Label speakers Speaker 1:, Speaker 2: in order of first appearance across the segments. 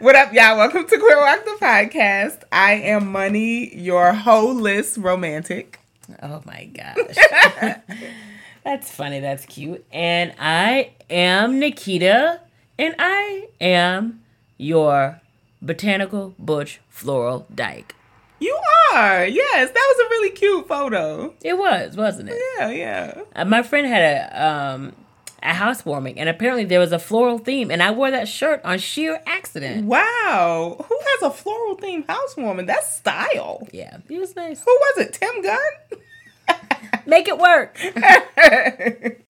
Speaker 1: What up, y'all? Welcome to Queer WOC the podcast. I am Money, your holeless romantic.
Speaker 2: Oh my gosh. That's funny. That's cute. And I am Nikita, and I am your botanical butch floral dyke.
Speaker 1: You are. Yes, that was a really cute photo.
Speaker 2: It was, wasn't it?
Speaker 1: Yeah, yeah.
Speaker 2: Uh, my friend had a um a housewarming, and apparently there was a floral theme, and I wore that shirt on sheer accident.
Speaker 1: Wow. Who has a floral theme housewarming? That's style.
Speaker 2: Yeah, it was nice.
Speaker 1: Who was it? Tim Gunn?
Speaker 2: Make it work.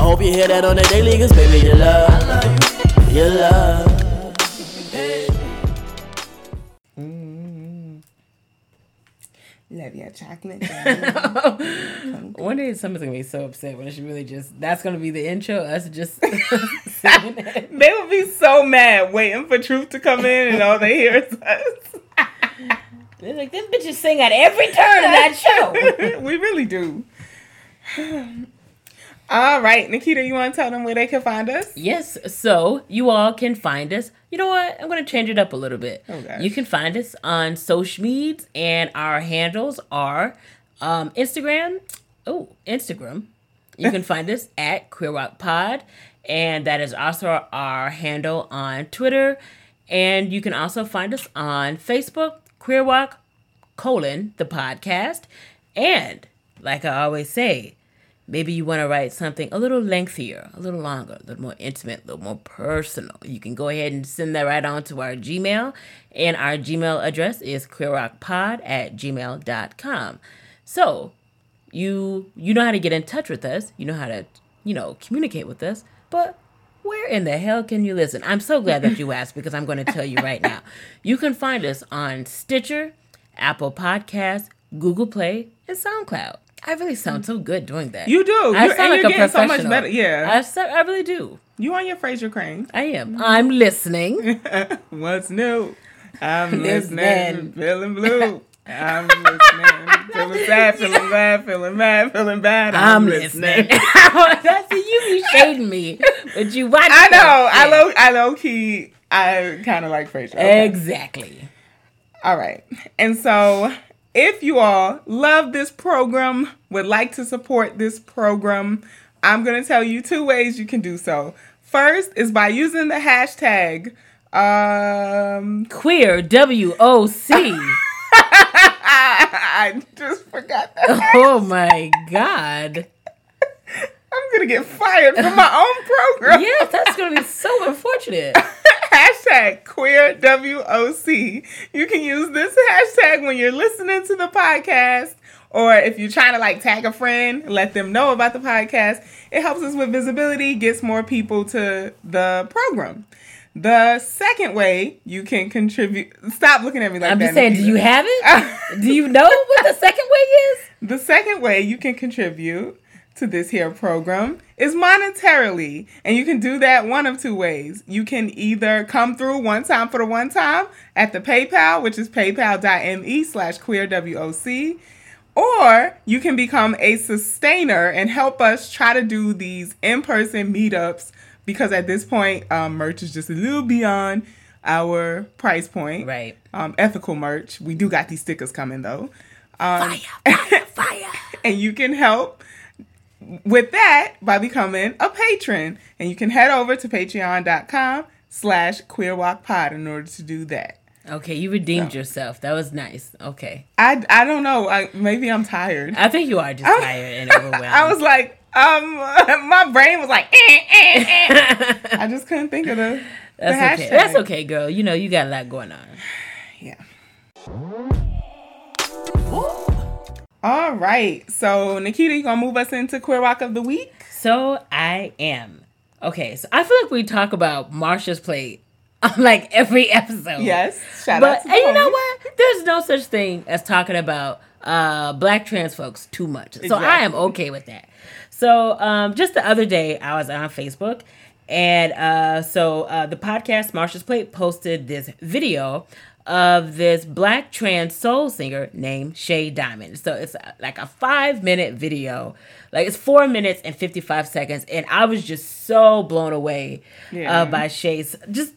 Speaker 3: I hope you hear that on the daily, cause baby, you love. You love. Mm-hmm.
Speaker 1: Love your chocolate.
Speaker 2: One day someone's gonna be so upset when it's really just that's gonna be the intro. Us just singing it.
Speaker 1: they would be so mad waiting for truth to come in and all they hear is us.
Speaker 2: They're like them bitches sing at every turn of that show.
Speaker 1: we really do. All right, Nikita, you want to tell them where they can find us?
Speaker 2: Yes, so you all can find us. You know what? I'm going to change it up a little bit.
Speaker 1: Okay.
Speaker 2: You can find us on social medias, and our handles are um, Instagram. Oh, Instagram. You can find us at Queer Rock Pod, and that is also our handle on Twitter. And you can also find us on Facebook, Queer WOC colon the podcast. And like I always say, maybe you want to write something a little lengthier, a little longer, a little more intimate, a little more personal. You can go ahead and send that right on to our Gmail. And our Gmail address is queerrockpod at gmail.com. So you you know how to get in touch with us. You know how to, you know, communicate with us. But where in the hell can you listen? I'm so glad that you asked because I'm going to tell you right now. You can find us on Stitcher, Apple Podcasts, Google Play, and SoundCloud. I really sound so good doing that.
Speaker 1: You do.
Speaker 2: I
Speaker 1: You're-
Speaker 2: sound like
Speaker 1: you're
Speaker 2: a
Speaker 1: getting so much
Speaker 2: professional.
Speaker 1: better. Yeah.
Speaker 2: I, so- I really do.
Speaker 1: You on your Frasier Crane.
Speaker 2: I am. I'm listening.
Speaker 1: What's new? I'm
Speaker 2: Listening.
Speaker 1: listening, feeling blue. I'm listening, feeling sad, feeling bad, feeling mad, feeling bad.
Speaker 2: I'm listening. That's you be shading me, but you watch.
Speaker 1: I know. I low. I low key. I kind of like Frasier. Okay.
Speaker 2: Exactly.
Speaker 1: All right. And so, if you all love this program, would like to support this program, I'm going to tell you two ways you can do so. First is by using the hashtag um
Speaker 2: Queer W O C.
Speaker 1: I just forgot that.
Speaker 2: Oh my god.
Speaker 1: I'm to get fired from my own program.
Speaker 2: Yes, that's gonna be so unfortunate.
Speaker 1: hashtag queer WOC. You can use this hashtag when you're listening to the podcast or if you're trying to like tag a friend, let them know about the podcast. It helps us with visibility, gets more people to the program. The second way you can contribute, stop looking at me like
Speaker 2: I'm
Speaker 1: that.
Speaker 2: just saying, do you have it? Do you know what the second way is?
Speaker 1: The second way you can contribute to this here program is monetarily. And you can do that one of two ways. You can either come through one time for the one time at the PayPal, which is paypal.me slash queerwoc, or you can become a sustainer and help us try to do these in-person meetups because at this point, um, merch is just a little beyond our price point.
Speaker 2: Right.
Speaker 1: Um, ethical merch. We do got these stickers coming though.
Speaker 2: Fire, fire, fire.
Speaker 1: and you can help with that by becoming a patron and you can head over to patreon.com slash queerwocpod in order to do that
Speaker 2: Okay, you redeemed yourself. That was nice. Okay.
Speaker 1: I, I don't know. I, maybe I'm tired.
Speaker 2: I think you are just tired and overwhelmed.
Speaker 1: I was like, um, my brain was like, eh, eh, eh. I just couldn't think of the.
Speaker 2: That's
Speaker 1: the
Speaker 2: okay. That's okay, girl. You know, you got a lot going on.
Speaker 1: Yeah. All right. So, Nikita, you gonna move us into Queer Rock of the Week?
Speaker 2: So I am. Okay, so I feel like we talk about Marsha's plate on like every episode.
Speaker 1: Yes. Shout
Speaker 2: but
Speaker 1: out to
Speaker 2: and you know what? There's no such thing as talking about uh black trans folks too much. So I am okay with that. So um just the other day I was on Facebook and uh so uh the podcast Marsha's Plate posted this video of this black trans soul singer named Shea Diamond. So it's uh, like a 5 minute video. Like it's 4 minutes and 55 seconds and I was just so blown away
Speaker 1: Yeah.
Speaker 2: uh, by Shea's just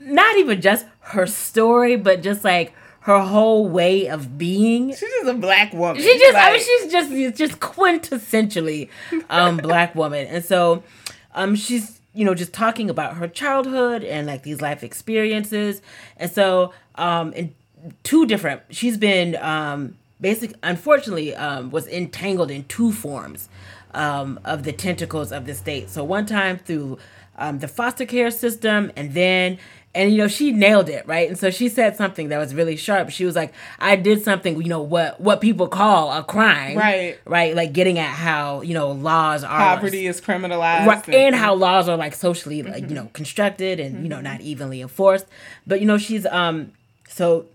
Speaker 2: not even just her story, but just like her whole way of being.
Speaker 1: She's just a black woman.
Speaker 2: She just, I mean, she's just, she's just quintessentially um, black woman, and so um, she's you know just talking about her childhood and like these life experiences, and so um, in two different, she's been um, basic, unfortunately, um, was entangled in two forms um, of the tentacles of the state. So one time through um, the foster care system, and then and you know she nailed it right. And so she said something that was really sharp. She was like, "I did something, you know what what people call a crime,
Speaker 1: Right.
Speaker 2: Right, like getting at how you know laws are
Speaker 1: poverty is criminalized.
Speaker 2: Right, and how laws are like socially like
Speaker 1: Mm-hmm.
Speaker 2: you know constructed and you know not evenly enforced but you know she's um so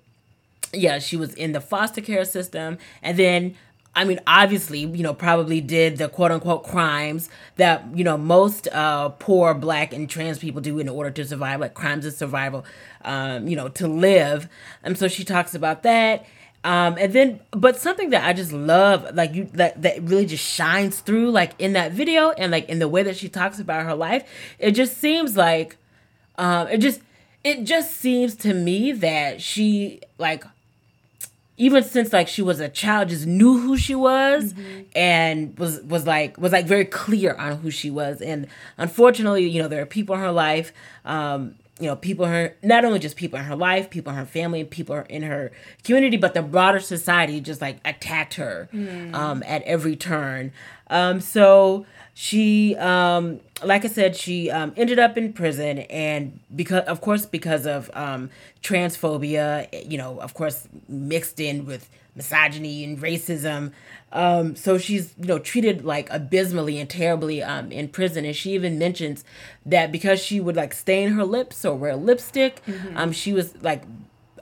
Speaker 2: yeah she was in the foster care system and then i mean obviously you know probably did the quote unquote crimes that you know most uh poor black and trans people do in order to survive like crimes of survival um you know to live. And so she talks about that. Um and then but something that i just love like you that that really just shines through like in that video and like in the way that she talks about her life it just seems like um it just it just seems to me that she like even since like she was a child just knew who she was and was was like was like very clear on who she was. And unfortunately you know there are people in her life um you know people in her not only just people in her life people in her family people in her community but the broader society just like attacked her um at every turn. Um so she um like i said she um ended up in prison and because of course because of um transphobia you know of course mixed in with misogyny and racism. Um so she's you know treated like abysmally and terribly um in prison. And she even mentions that because she would like stain her lips or wear lipstick um she was like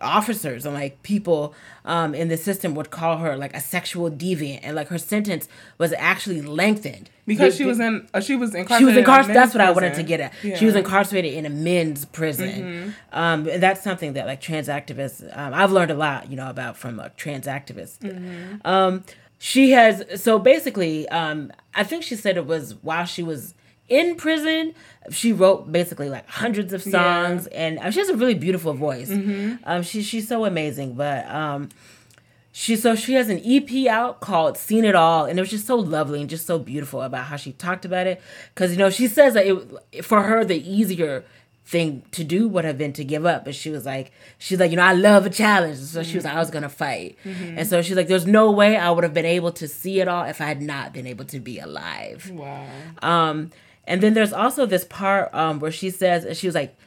Speaker 2: officers and like people um in the system would call her like a sexual deviant and like her sentence was actually lengthened
Speaker 1: because
Speaker 2: Be-
Speaker 1: she was in uh, she was incarcerated.
Speaker 2: she was
Speaker 1: in
Speaker 2: incarcerated. That's what I wanted to get at. She was
Speaker 1: Mm-hmm.
Speaker 2: incarcerated in a men's prison. Um, and that's something that like trans activists, um, I've learned a lot, you know, about from like trans activists.
Speaker 1: Mm-hmm.
Speaker 2: Um, she has so basically, um, I think she said it was while she was in prison, she wrote basically like hundreds of songs, and uh, she has a really beautiful voice.
Speaker 1: Mm-hmm.
Speaker 2: Um, she she's so amazing, but um, she so she has an EP out called "Seen It All," and it was just so lovely and just so beautiful about how she talked about it. Because you know she says that it for her the easier thing to do would have been to give up, but she was like she's like you know I love a challenge, so she was like I was gonna fight, and so she's like there's no way I would have been able to see it all if I had not been able to be alive.
Speaker 1: Wow.
Speaker 2: Um, and then there's also this part um, where she says, she was like,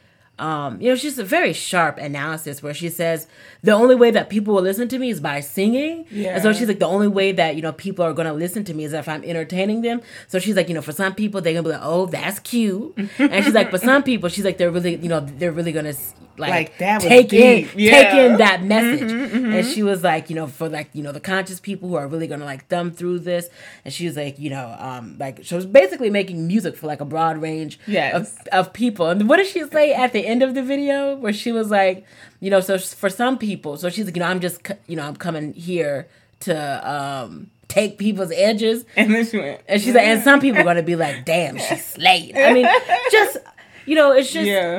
Speaker 2: um, you know, she's a very sharp analysis where she says the only way that people will listen to me is by singing. Yeah. And so she's like, the only way that, you know, people are going to listen to me is if I'm entertaining them. So she's like, you know, for some people, they're going to be like, oh, that's cute. and she's like, for some people, she's like, they're really, you know, they're really going to like,
Speaker 1: Like, that was
Speaker 2: take in,
Speaker 1: deep.
Speaker 2: take in that message. And she was like, you know, for like, you know, the conscious people who are really going to like thumb through this. And she was like, you know, um, like, she was basically making music for like a broad range
Speaker 1: Yes.
Speaker 2: of, of people. And what did she say at the end of the video where she was like, you know, so for some people, so she's like, you know, I'm just, you know, I'm coming here to um, take people's edges.
Speaker 1: And then she went.
Speaker 2: And she's like, and some people are going to be like, damn, she slayed. I mean, just, you know, it's just,
Speaker 1: Yeah.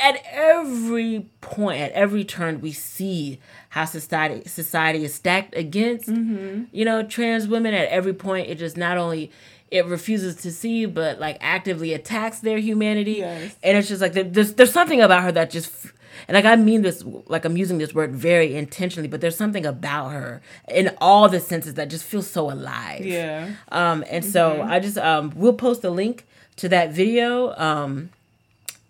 Speaker 2: At every point, at every turn, we see how society society is stacked against you know trans women. At every point, it just not only it refuses to see, but like actively attacks their humanity.
Speaker 1: Yes.
Speaker 2: And it's just like there's there's something about her that just. And like I mean this, like I'm using this word very intentionally, but there's something about her in all the senses that just feels so alive.
Speaker 1: Yeah.
Speaker 2: Um, and so I just um, we'll post a link to that video um,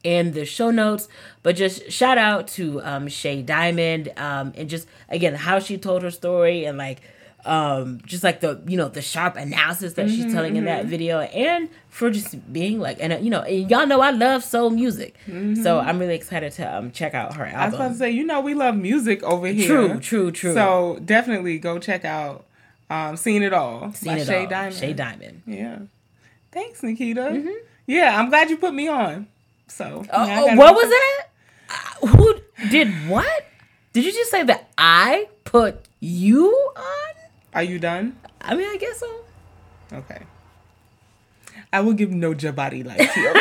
Speaker 2: in the show notes. But just shout out to um, Shea Diamond um, and just again how she told her story and like um, just like the you know the sharp analysis that she's telling in that video and for just being like and uh, you know and y'all know I love soul music, so I'm really excited to um, check out her album.
Speaker 1: I was about to say, you know, we love music over here.
Speaker 2: True, true, true.
Speaker 1: So definitely go check out um, "Seen It All"
Speaker 2: Seen
Speaker 1: by
Speaker 2: it
Speaker 1: Shea
Speaker 2: all.
Speaker 1: Diamond.
Speaker 2: Shea Diamond.
Speaker 1: Yeah. Thanks, Nikita.
Speaker 2: Mm-hmm.
Speaker 1: Yeah, I'm glad you put me on. So.
Speaker 2: Oh, oh, what was that? Uh, who did what? Did you just say that I put you on?
Speaker 1: Are you done?
Speaker 2: I mean, I guess so.
Speaker 1: Okay. I will give no jabari like to your.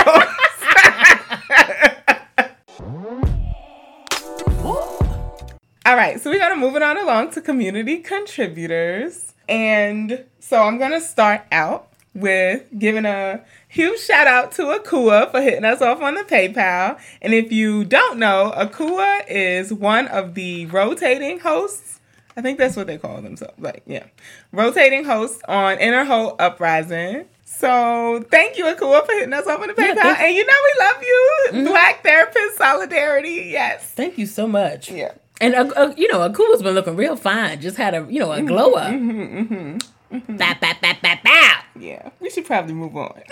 Speaker 1: All right, so we're gonna move it on along to community contributors. And so I'm gonna start out with giving a huge shout out to Akua for hitting us off on the PayPal. And if you don't know, Akua is one of the rotating hosts. I think that's what they call themselves. Like, yeah. Rotating hosts on Inner Hoe Uprising. So thank you, Akua, for hitting us off on the PayPal.
Speaker 2: thank-
Speaker 1: and you know we love you. Black therapist solidarity. Yes.
Speaker 2: Thank you so much.
Speaker 1: Yeah.
Speaker 2: And uh, uh, you know, Akua's been looking real fine. Just had a you know a glow up.
Speaker 1: Mm-hmm, Mm-hmm.
Speaker 2: Bow, bow, bow, bow, bow.
Speaker 1: Yeah. We should probably move on.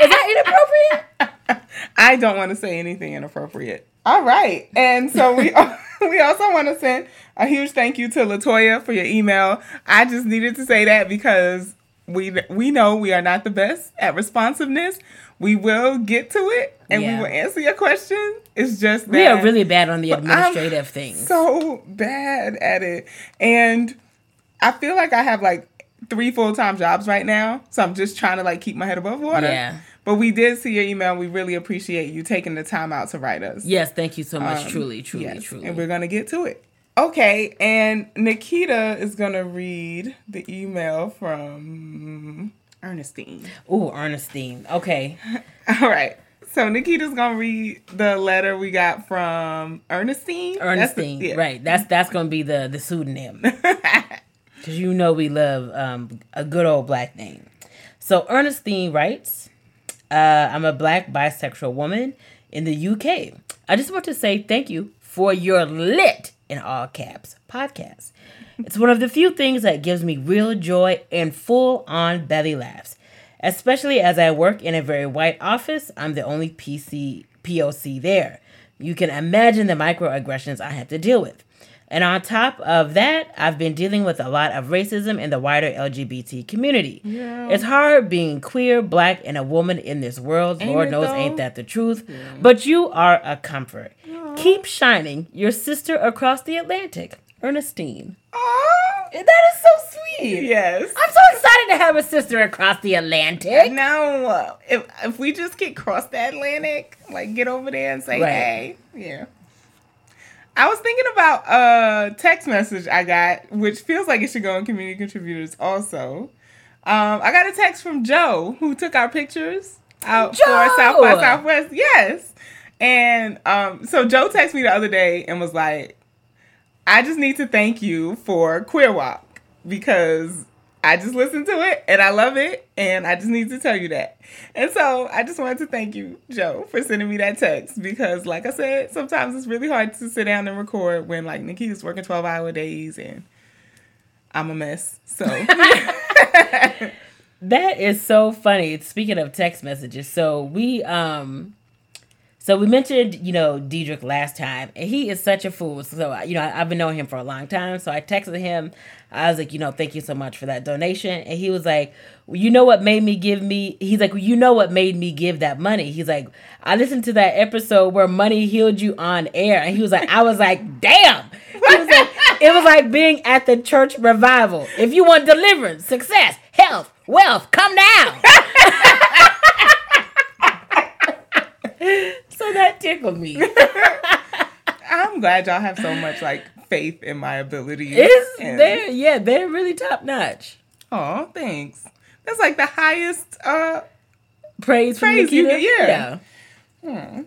Speaker 2: Is that inappropriate?
Speaker 1: I don't want to say anything inappropriate. All right. And so we we also want to send a huge thank you to Latoya for your email. I just needed to say that because we we know we are not the best at responsiveness. We will get to it and
Speaker 2: Yeah.
Speaker 1: we will answer your question. It's just that
Speaker 2: We are really bad on the administrative things.
Speaker 1: so bad at it. And I feel like I have like three full time jobs right now. So I'm just trying to like keep my head above water.
Speaker 2: Yeah.
Speaker 1: But we did see your email. We really appreciate you taking the time out to write us.
Speaker 2: yes, thank you so much.
Speaker 1: Um,
Speaker 2: truly, truly,
Speaker 1: yes,
Speaker 2: truly.
Speaker 1: And we're going to get to it. Okay. And Nikita is going to read the email from Ernestine.
Speaker 2: Ooh, Ernestine. Okay.
Speaker 1: All right. So Nikita's going to read the letter we got from Ernestine. That's the-
Speaker 2: Ernestine.
Speaker 1: yeah.
Speaker 2: Right. That's that's gonna be the the pseudonym. Cause you know we love um, a good old black name. So Ernestine writes, uh, "I'm a black bisexual woman in the UK. I just want to say thank you for your lit in all caps podcast. It's one of the few things that gives me real joy and full on belly laughs, especially as I work in a very white office. I'm the only PC POC there. You can imagine the microaggressions I have to deal with." And on top of that, I've been dealing with a lot of racism in the wider LGBT community. Yeah. It's hard being queer, black, and a woman in this world.
Speaker 1: Ain't
Speaker 2: Lord knows,
Speaker 1: though?
Speaker 2: ain't that the truth? But you are a comfort. Keep shining, your sister across the Atlantic, Ernestine.
Speaker 1: Aw.
Speaker 2: That is so sweet.
Speaker 1: Yes.
Speaker 2: I'm so excited to have a sister across the Atlantic.
Speaker 1: Uh, if if we just get cross the Atlantic, like get over there and say
Speaker 2: Right.
Speaker 1: hey, yeah. I was thinking about a text message I got, which feels like it should go on community contributors also. Um, I got a text from Joe who took our pictures out
Speaker 2: Joe!
Speaker 1: for South by Southwest. Yes. And um, so Joe texted me the other day and was like, I just need to thank you for Queer WOC because I just listened to it and I love it and I just need to tell you that. And so I just wanted to thank you, Joe, for sending me that text because like I said, sometimes it's really hard to sit down and record when like Nikita's working 12 hour days and I'm a mess. So
Speaker 2: That is so funny. Speaking of text messages, so we um so we mentioned, you know, Diedrich last time, and he is such a fool. So, you know, I, I've been knowing him for a long time. So I texted him. I was like, you know, thank you so much for that donation. And he was like, well, you know what made me give me, he's like, well, you know what made me give that money? He's like, I listened to that episode where money healed you on air. And he was like, I was like, damn. Was like, it was like being at the church revival. If you want deliverance, success, health, wealth, come down. so that tickled me.
Speaker 1: I'm glad y'all have so much like faith in my abilities.
Speaker 2: It's
Speaker 1: and-
Speaker 2: they're yeah, they're really top notch.
Speaker 1: Oh, thanks. That's like the highest. uh
Speaker 2: Praise, from
Speaker 1: Praise you get, yeah.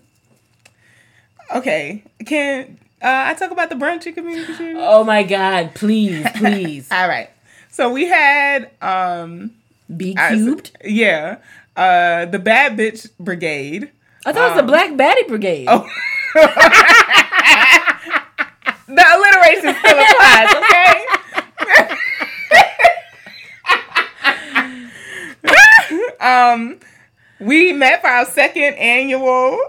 Speaker 1: Okay, can uh, I talk about the brunch in community?
Speaker 2: Oh my God! Please, please.
Speaker 1: All right. So we had um
Speaker 2: Be
Speaker 1: I-
Speaker 2: cubed.
Speaker 1: yeah uh the bad bitch brigade.
Speaker 2: I thought it was the Black Baddie Brigade.
Speaker 1: Oh. The alliteration still applies, okay? um, we met for our second annual.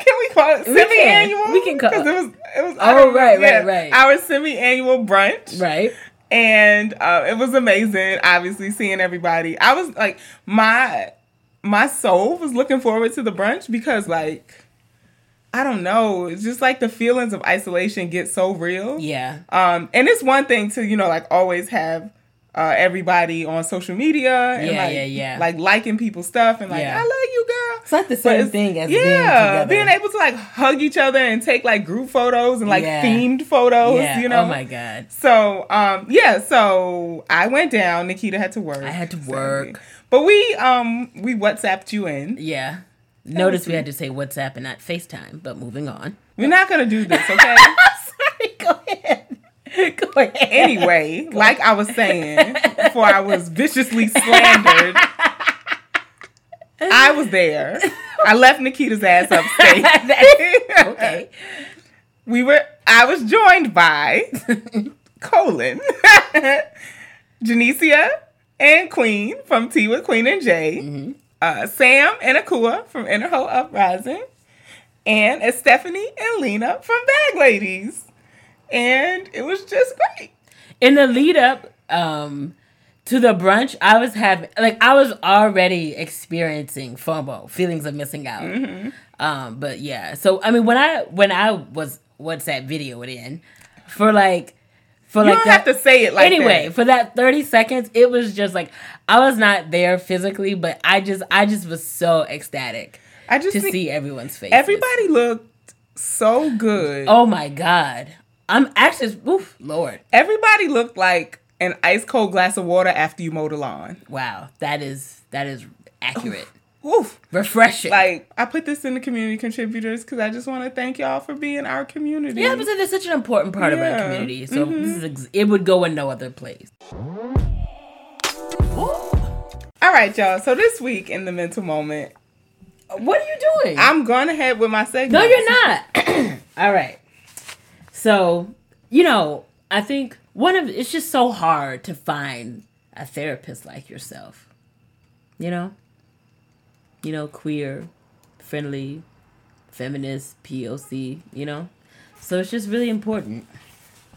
Speaker 1: can we call it
Speaker 2: We
Speaker 1: semi-annual?
Speaker 2: We can call-
Speaker 1: 'Cause it was. It was.
Speaker 2: Oh, right, right, right.
Speaker 1: Our semi-annual brunch,
Speaker 2: right.
Speaker 1: and uh, it was amazing. Obviously, seeing everybody. I was like, my my soul was looking forward to the brunch because, like, I don't know, it's just like the feelings of isolation get so real.
Speaker 2: Yeah.
Speaker 1: Um, and it's one thing to you know like always have uh, everybody on social media and
Speaker 2: Yeah,
Speaker 1: like,
Speaker 2: yeah, yeah.
Speaker 1: like liking people's stuff and like
Speaker 2: Yeah.
Speaker 1: I love you, girl.
Speaker 2: It's not the same thing as being
Speaker 1: yeah,
Speaker 2: together.
Speaker 1: being able to like hug each other and take like group photos and like
Speaker 2: Yeah.
Speaker 1: themed photos.
Speaker 2: yeah.
Speaker 1: You know.
Speaker 2: Oh my God.
Speaker 1: So um yeah, so I went down. Nikita had to work.
Speaker 2: I had to work.
Speaker 1: But we um we WhatsApped you in.
Speaker 2: Yeah. Notice we had to say WhatsApp and not FaceTime, but moving on.
Speaker 1: We're not gonna do this, okay?
Speaker 2: Sorry, go ahead. Go ahead.
Speaker 1: anyway, like I was saying before I was viciously slandered, I was there. I left Nikita's ass upstate.
Speaker 2: okay.
Speaker 1: We were I was joined by Colin, Janicia and Queen from Tea with Queen and Jay, uh, Sam and Akua from Inner Hoe Uprising, and Stephanie and Lena from Bag Ladies. And it was just great.
Speaker 2: in the lead up um to the brunch i was having like i was already experiencing fomo feelings of missing out
Speaker 1: Mm-hmm.
Speaker 2: um but yeah so i mean when i when i was what's that video it in for like for
Speaker 1: You
Speaker 2: like
Speaker 1: don't
Speaker 2: that,
Speaker 1: have to say it like
Speaker 2: anyway
Speaker 1: that.
Speaker 2: for that 30 seconds it was just like i was not there physically but i just i just was so ecstatic
Speaker 1: I just
Speaker 2: to see everyone's face
Speaker 1: everybody looked so good.
Speaker 2: oh my god i'm actually oof lord
Speaker 1: Everybody looked like an ice cold glass of water after you mowed the lawn.
Speaker 2: wow that is that is accurate
Speaker 1: Woof.
Speaker 2: refreshing
Speaker 1: Like I put this in the community contributors because I just want to thank y'all for being our community.
Speaker 2: Yeah, because they're such an important part of our
Speaker 1: Yeah. Mm-hmm.
Speaker 2: community. So this is ex- it would go in no other place.
Speaker 1: All right, y'all. So this week in the mental moment,
Speaker 2: What are you doing?
Speaker 1: I'm going ahead with my segment.
Speaker 2: no, you're not. All right. So you know, I think one of it's just so hard to find a therapist like yourself. You know, you know, queer, friendly, feminist, POC. You know, so it's just really important.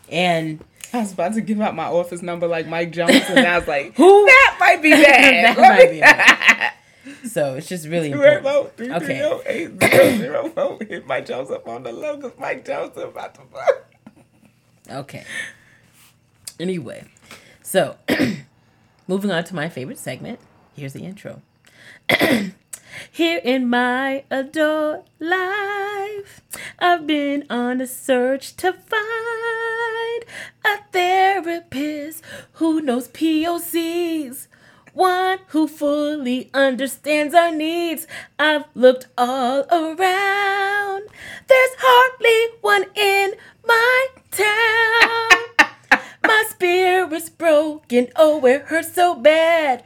Speaker 2: And
Speaker 1: I was about to give out my office number like Mike Jones, and I was like,
Speaker 2: Who?
Speaker 1: That might be bad.
Speaker 2: That might be bad. so it's just really important.
Speaker 1: Okay. three three zero oh, eight zero zero vote. Hit Mike Jones up on the low because Mike is about to vote.
Speaker 2: Okay. Anyway, so moving on to my favorite segment. Here's the intro. Here in my adult life, I've been on a search to find a therapist who knows POCs. One who fully understands our needs. I've looked all around. There's hardly one in my town. My spirit's broken. Oh, it hurts so bad.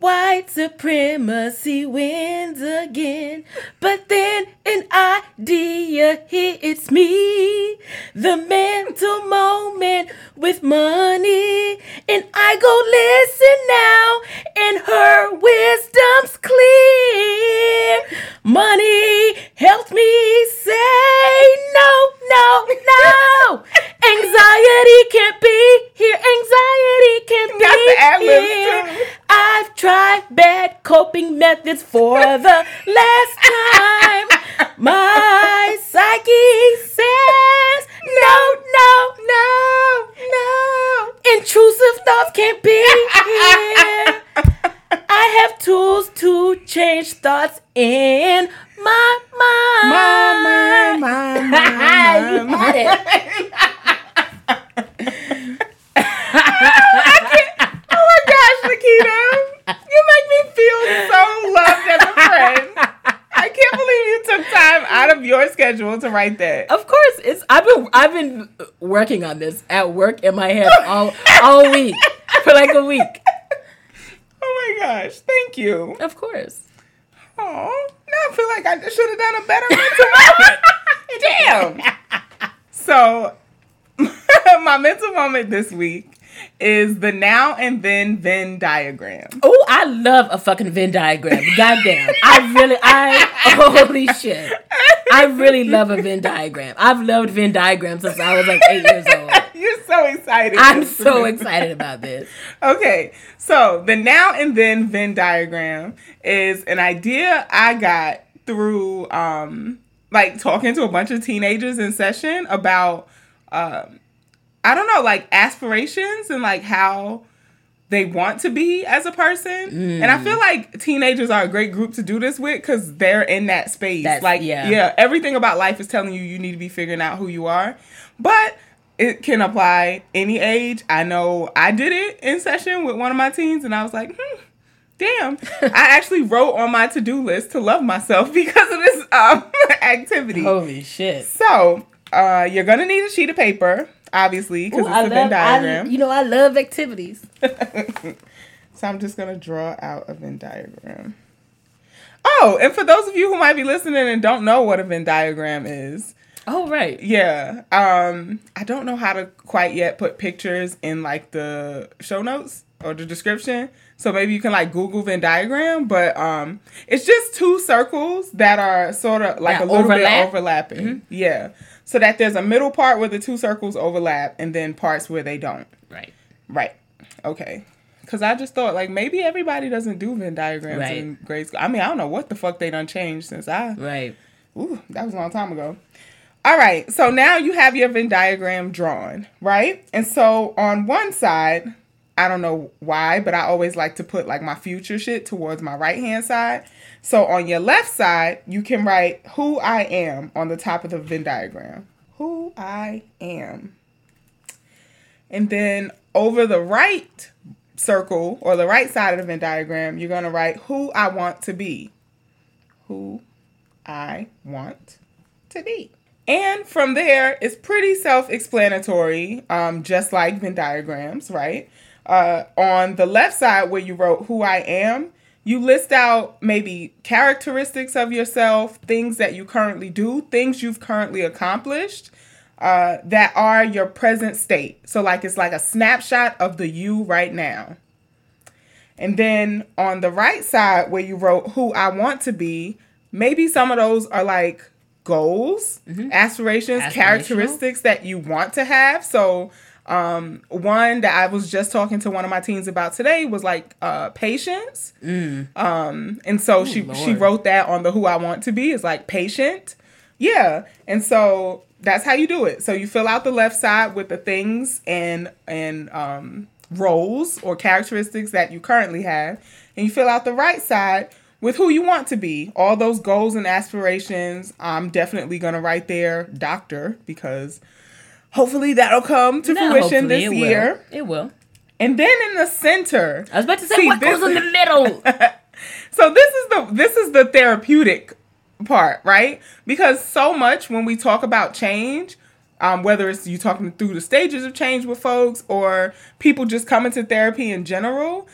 Speaker 2: White supremacy wins again. But then an idea hits me. The mental moment with money. And I go listen now, and her wisdom's clear. Money helps me say no, no, no. Anxiety can't be here. Anxiety can't be here. I've tried bad coping methods for the last time. My psyche says no, no, no, no. Intrusive thoughts can't be here. I I have tools to change thoughts in my mind.
Speaker 1: My, my, my, my,
Speaker 2: you had it.
Speaker 1: Oh my gosh, Nikita. You make me feel so loved as a friend. I can't believe you took time out of your schedule to write that.
Speaker 2: Of course, it's I've been I've been working on this at work in my head all all week for like a week.
Speaker 1: Oh my gosh, thank you.
Speaker 2: Of course.
Speaker 1: Oh, now I feel like I should have done a better mental moment. Damn. So, my mental moment this week is the now and then Venn diagram.
Speaker 2: Oh, I love a fucking Venn diagram. Goddamn. I really I holy shit. I really love a Venn diagram. I've loved Venn diagrams since I was like eight years old.
Speaker 1: You're so excited.
Speaker 2: I'm so excited about this.
Speaker 1: Okay, so the now and then Venn diagram is an idea I got through um like talking to a bunch of teenagers in session about um I don't know, like aspirations and like how they want to be as a person. And I feel like teenagers are a great group to do this with cuz they're in that space.
Speaker 2: That's-
Speaker 1: like
Speaker 2: yeah.
Speaker 1: yeah, everything about life is telling you you need to be figuring out who you are. But it can apply any age. I know I did it in session with one of my teens, and I was like, hmm, damn. I actually wrote on my to do list to love myself because of this um, activity.
Speaker 2: Holy shit.
Speaker 1: So, uh, you're gonna need a sheet of paper, obviously, because it's
Speaker 2: I
Speaker 1: a Venn
Speaker 2: love, I,
Speaker 1: diagram.
Speaker 2: you know, I love activities.
Speaker 1: so I'm just gonna draw out a Venn diagram. Oh, and for those of you who might be listening and don't know what a Venn diagram is,
Speaker 2: Oh, right.
Speaker 1: Yeah. Um I don't know how to quite yet put pictures in like the show notes or the description. So maybe you can like Google Venn diagram, but um it's just two circles that are sort of like
Speaker 2: That
Speaker 1: a little
Speaker 2: overlap?
Speaker 1: bit overlapping. Yeah. So that there's a middle part where the two circles overlap and then parts where they don't.
Speaker 2: Right.
Speaker 1: Right. Okay. Cause I just thought like maybe everybody doesn't do Venn diagrams
Speaker 2: Right.
Speaker 1: in grade school. I mean, I don't know what the fuck they done changed since I
Speaker 2: Right.
Speaker 1: Ooh, that was a long time ago. All right, so now you have your Venn diagram drawn, right? And so on one side, I don't know why, but I always like to put like my future shit towards my right hand side. So on your left side, you can write who I am on the top of the Venn diagram. Who I am. And then over the right circle or the right side of the Venn diagram, you're going to write who I want to be. Who I want to be. And from there, it's pretty self explanatory, um, just like Venn diagrams, right? Uh, on the left side, where you wrote who I am, you list out maybe characteristics of yourself, things that you currently do, things you've currently accomplished uh, that are your present state. So, like, it's like a snapshot of the you right now. And then on the right side, where you wrote who I want to be, maybe some of those are like goals, aspirations, characteristics that you want to have. So, um, one that I was just talking to one of my teens about today was like uh, patience. Um, and so she she
Speaker 2: Lord.
Speaker 1: wrote that on the who I want to be is like patient. Yeah. And so that's how you do it. So you fill out the left side with the things and and um roles or characteristics that you currently have, and you fill out the right side with who you want to be. All those goals and aspirations. I'm definitely gonna write there doctor because hopefully that'll come to fruition this
Speaker 2: it
Speaker 1: year.
Speaker 2: Will. It will.
Speaker 1: And then in the center,
Speaker 2: I was about to say
Speaker 1: See,
Speaker 2: what
Speaker 1: this-
Speaker 2: goes in the middle.
Speaker 1: so this is the this is the therapeutic part, right? Because so much when we talk about change, um, whether it's you talking through the stages of change with folks or people just coming to therapy in general,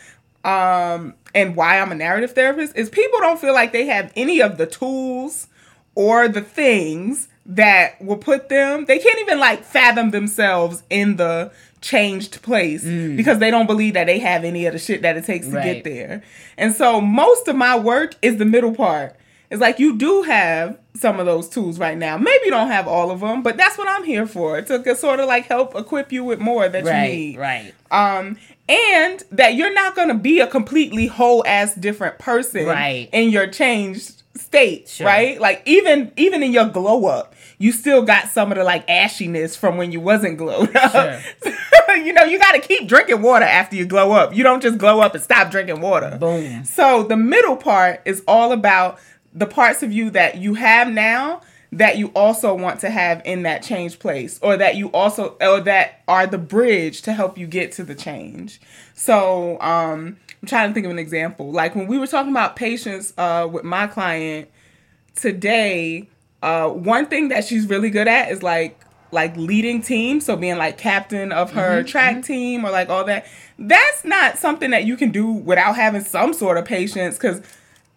Speaker 1: um, and why I'm a narrative therapist is people don't feel like they have any of the tools or the things that will put them they can't even like fathom themselves in the changed place because they don't believe that they have any of the shit that it takes to get there. And so most of my work is the middle part. It's like you do have some of those tools right now. Maybe you don't have all of them, but that's what I'm here for. To sort of like help equip you with more that you need
Speaker 2: Right.
Speaker 1: um and that you're not going to be a completely whole ass different person
Speaker 2: Right.
Speaker 1: in your changed state,
Speaker 2: Sure.
Speaker 1: right? Like even even in your glow up, you still got some of the like ashiness from when you wasn't glowed up. you know, you got to keep drinking water after you glow up. You don't just glow up and stop drinking water.
Speaker 2: Boom.
Speaker 1: So the middle part is all about the parts of you that you have now that you also want to have in that change place or that you also or that are the bridge to help you get to the change. So um I'm trying to think of an example. Like when we were talking about patience uh with my client today, uh one thing that she's really good at is like like leading teams, so being like captain of her track team or like all that. That's not something that you can do without having some sort of patience cuz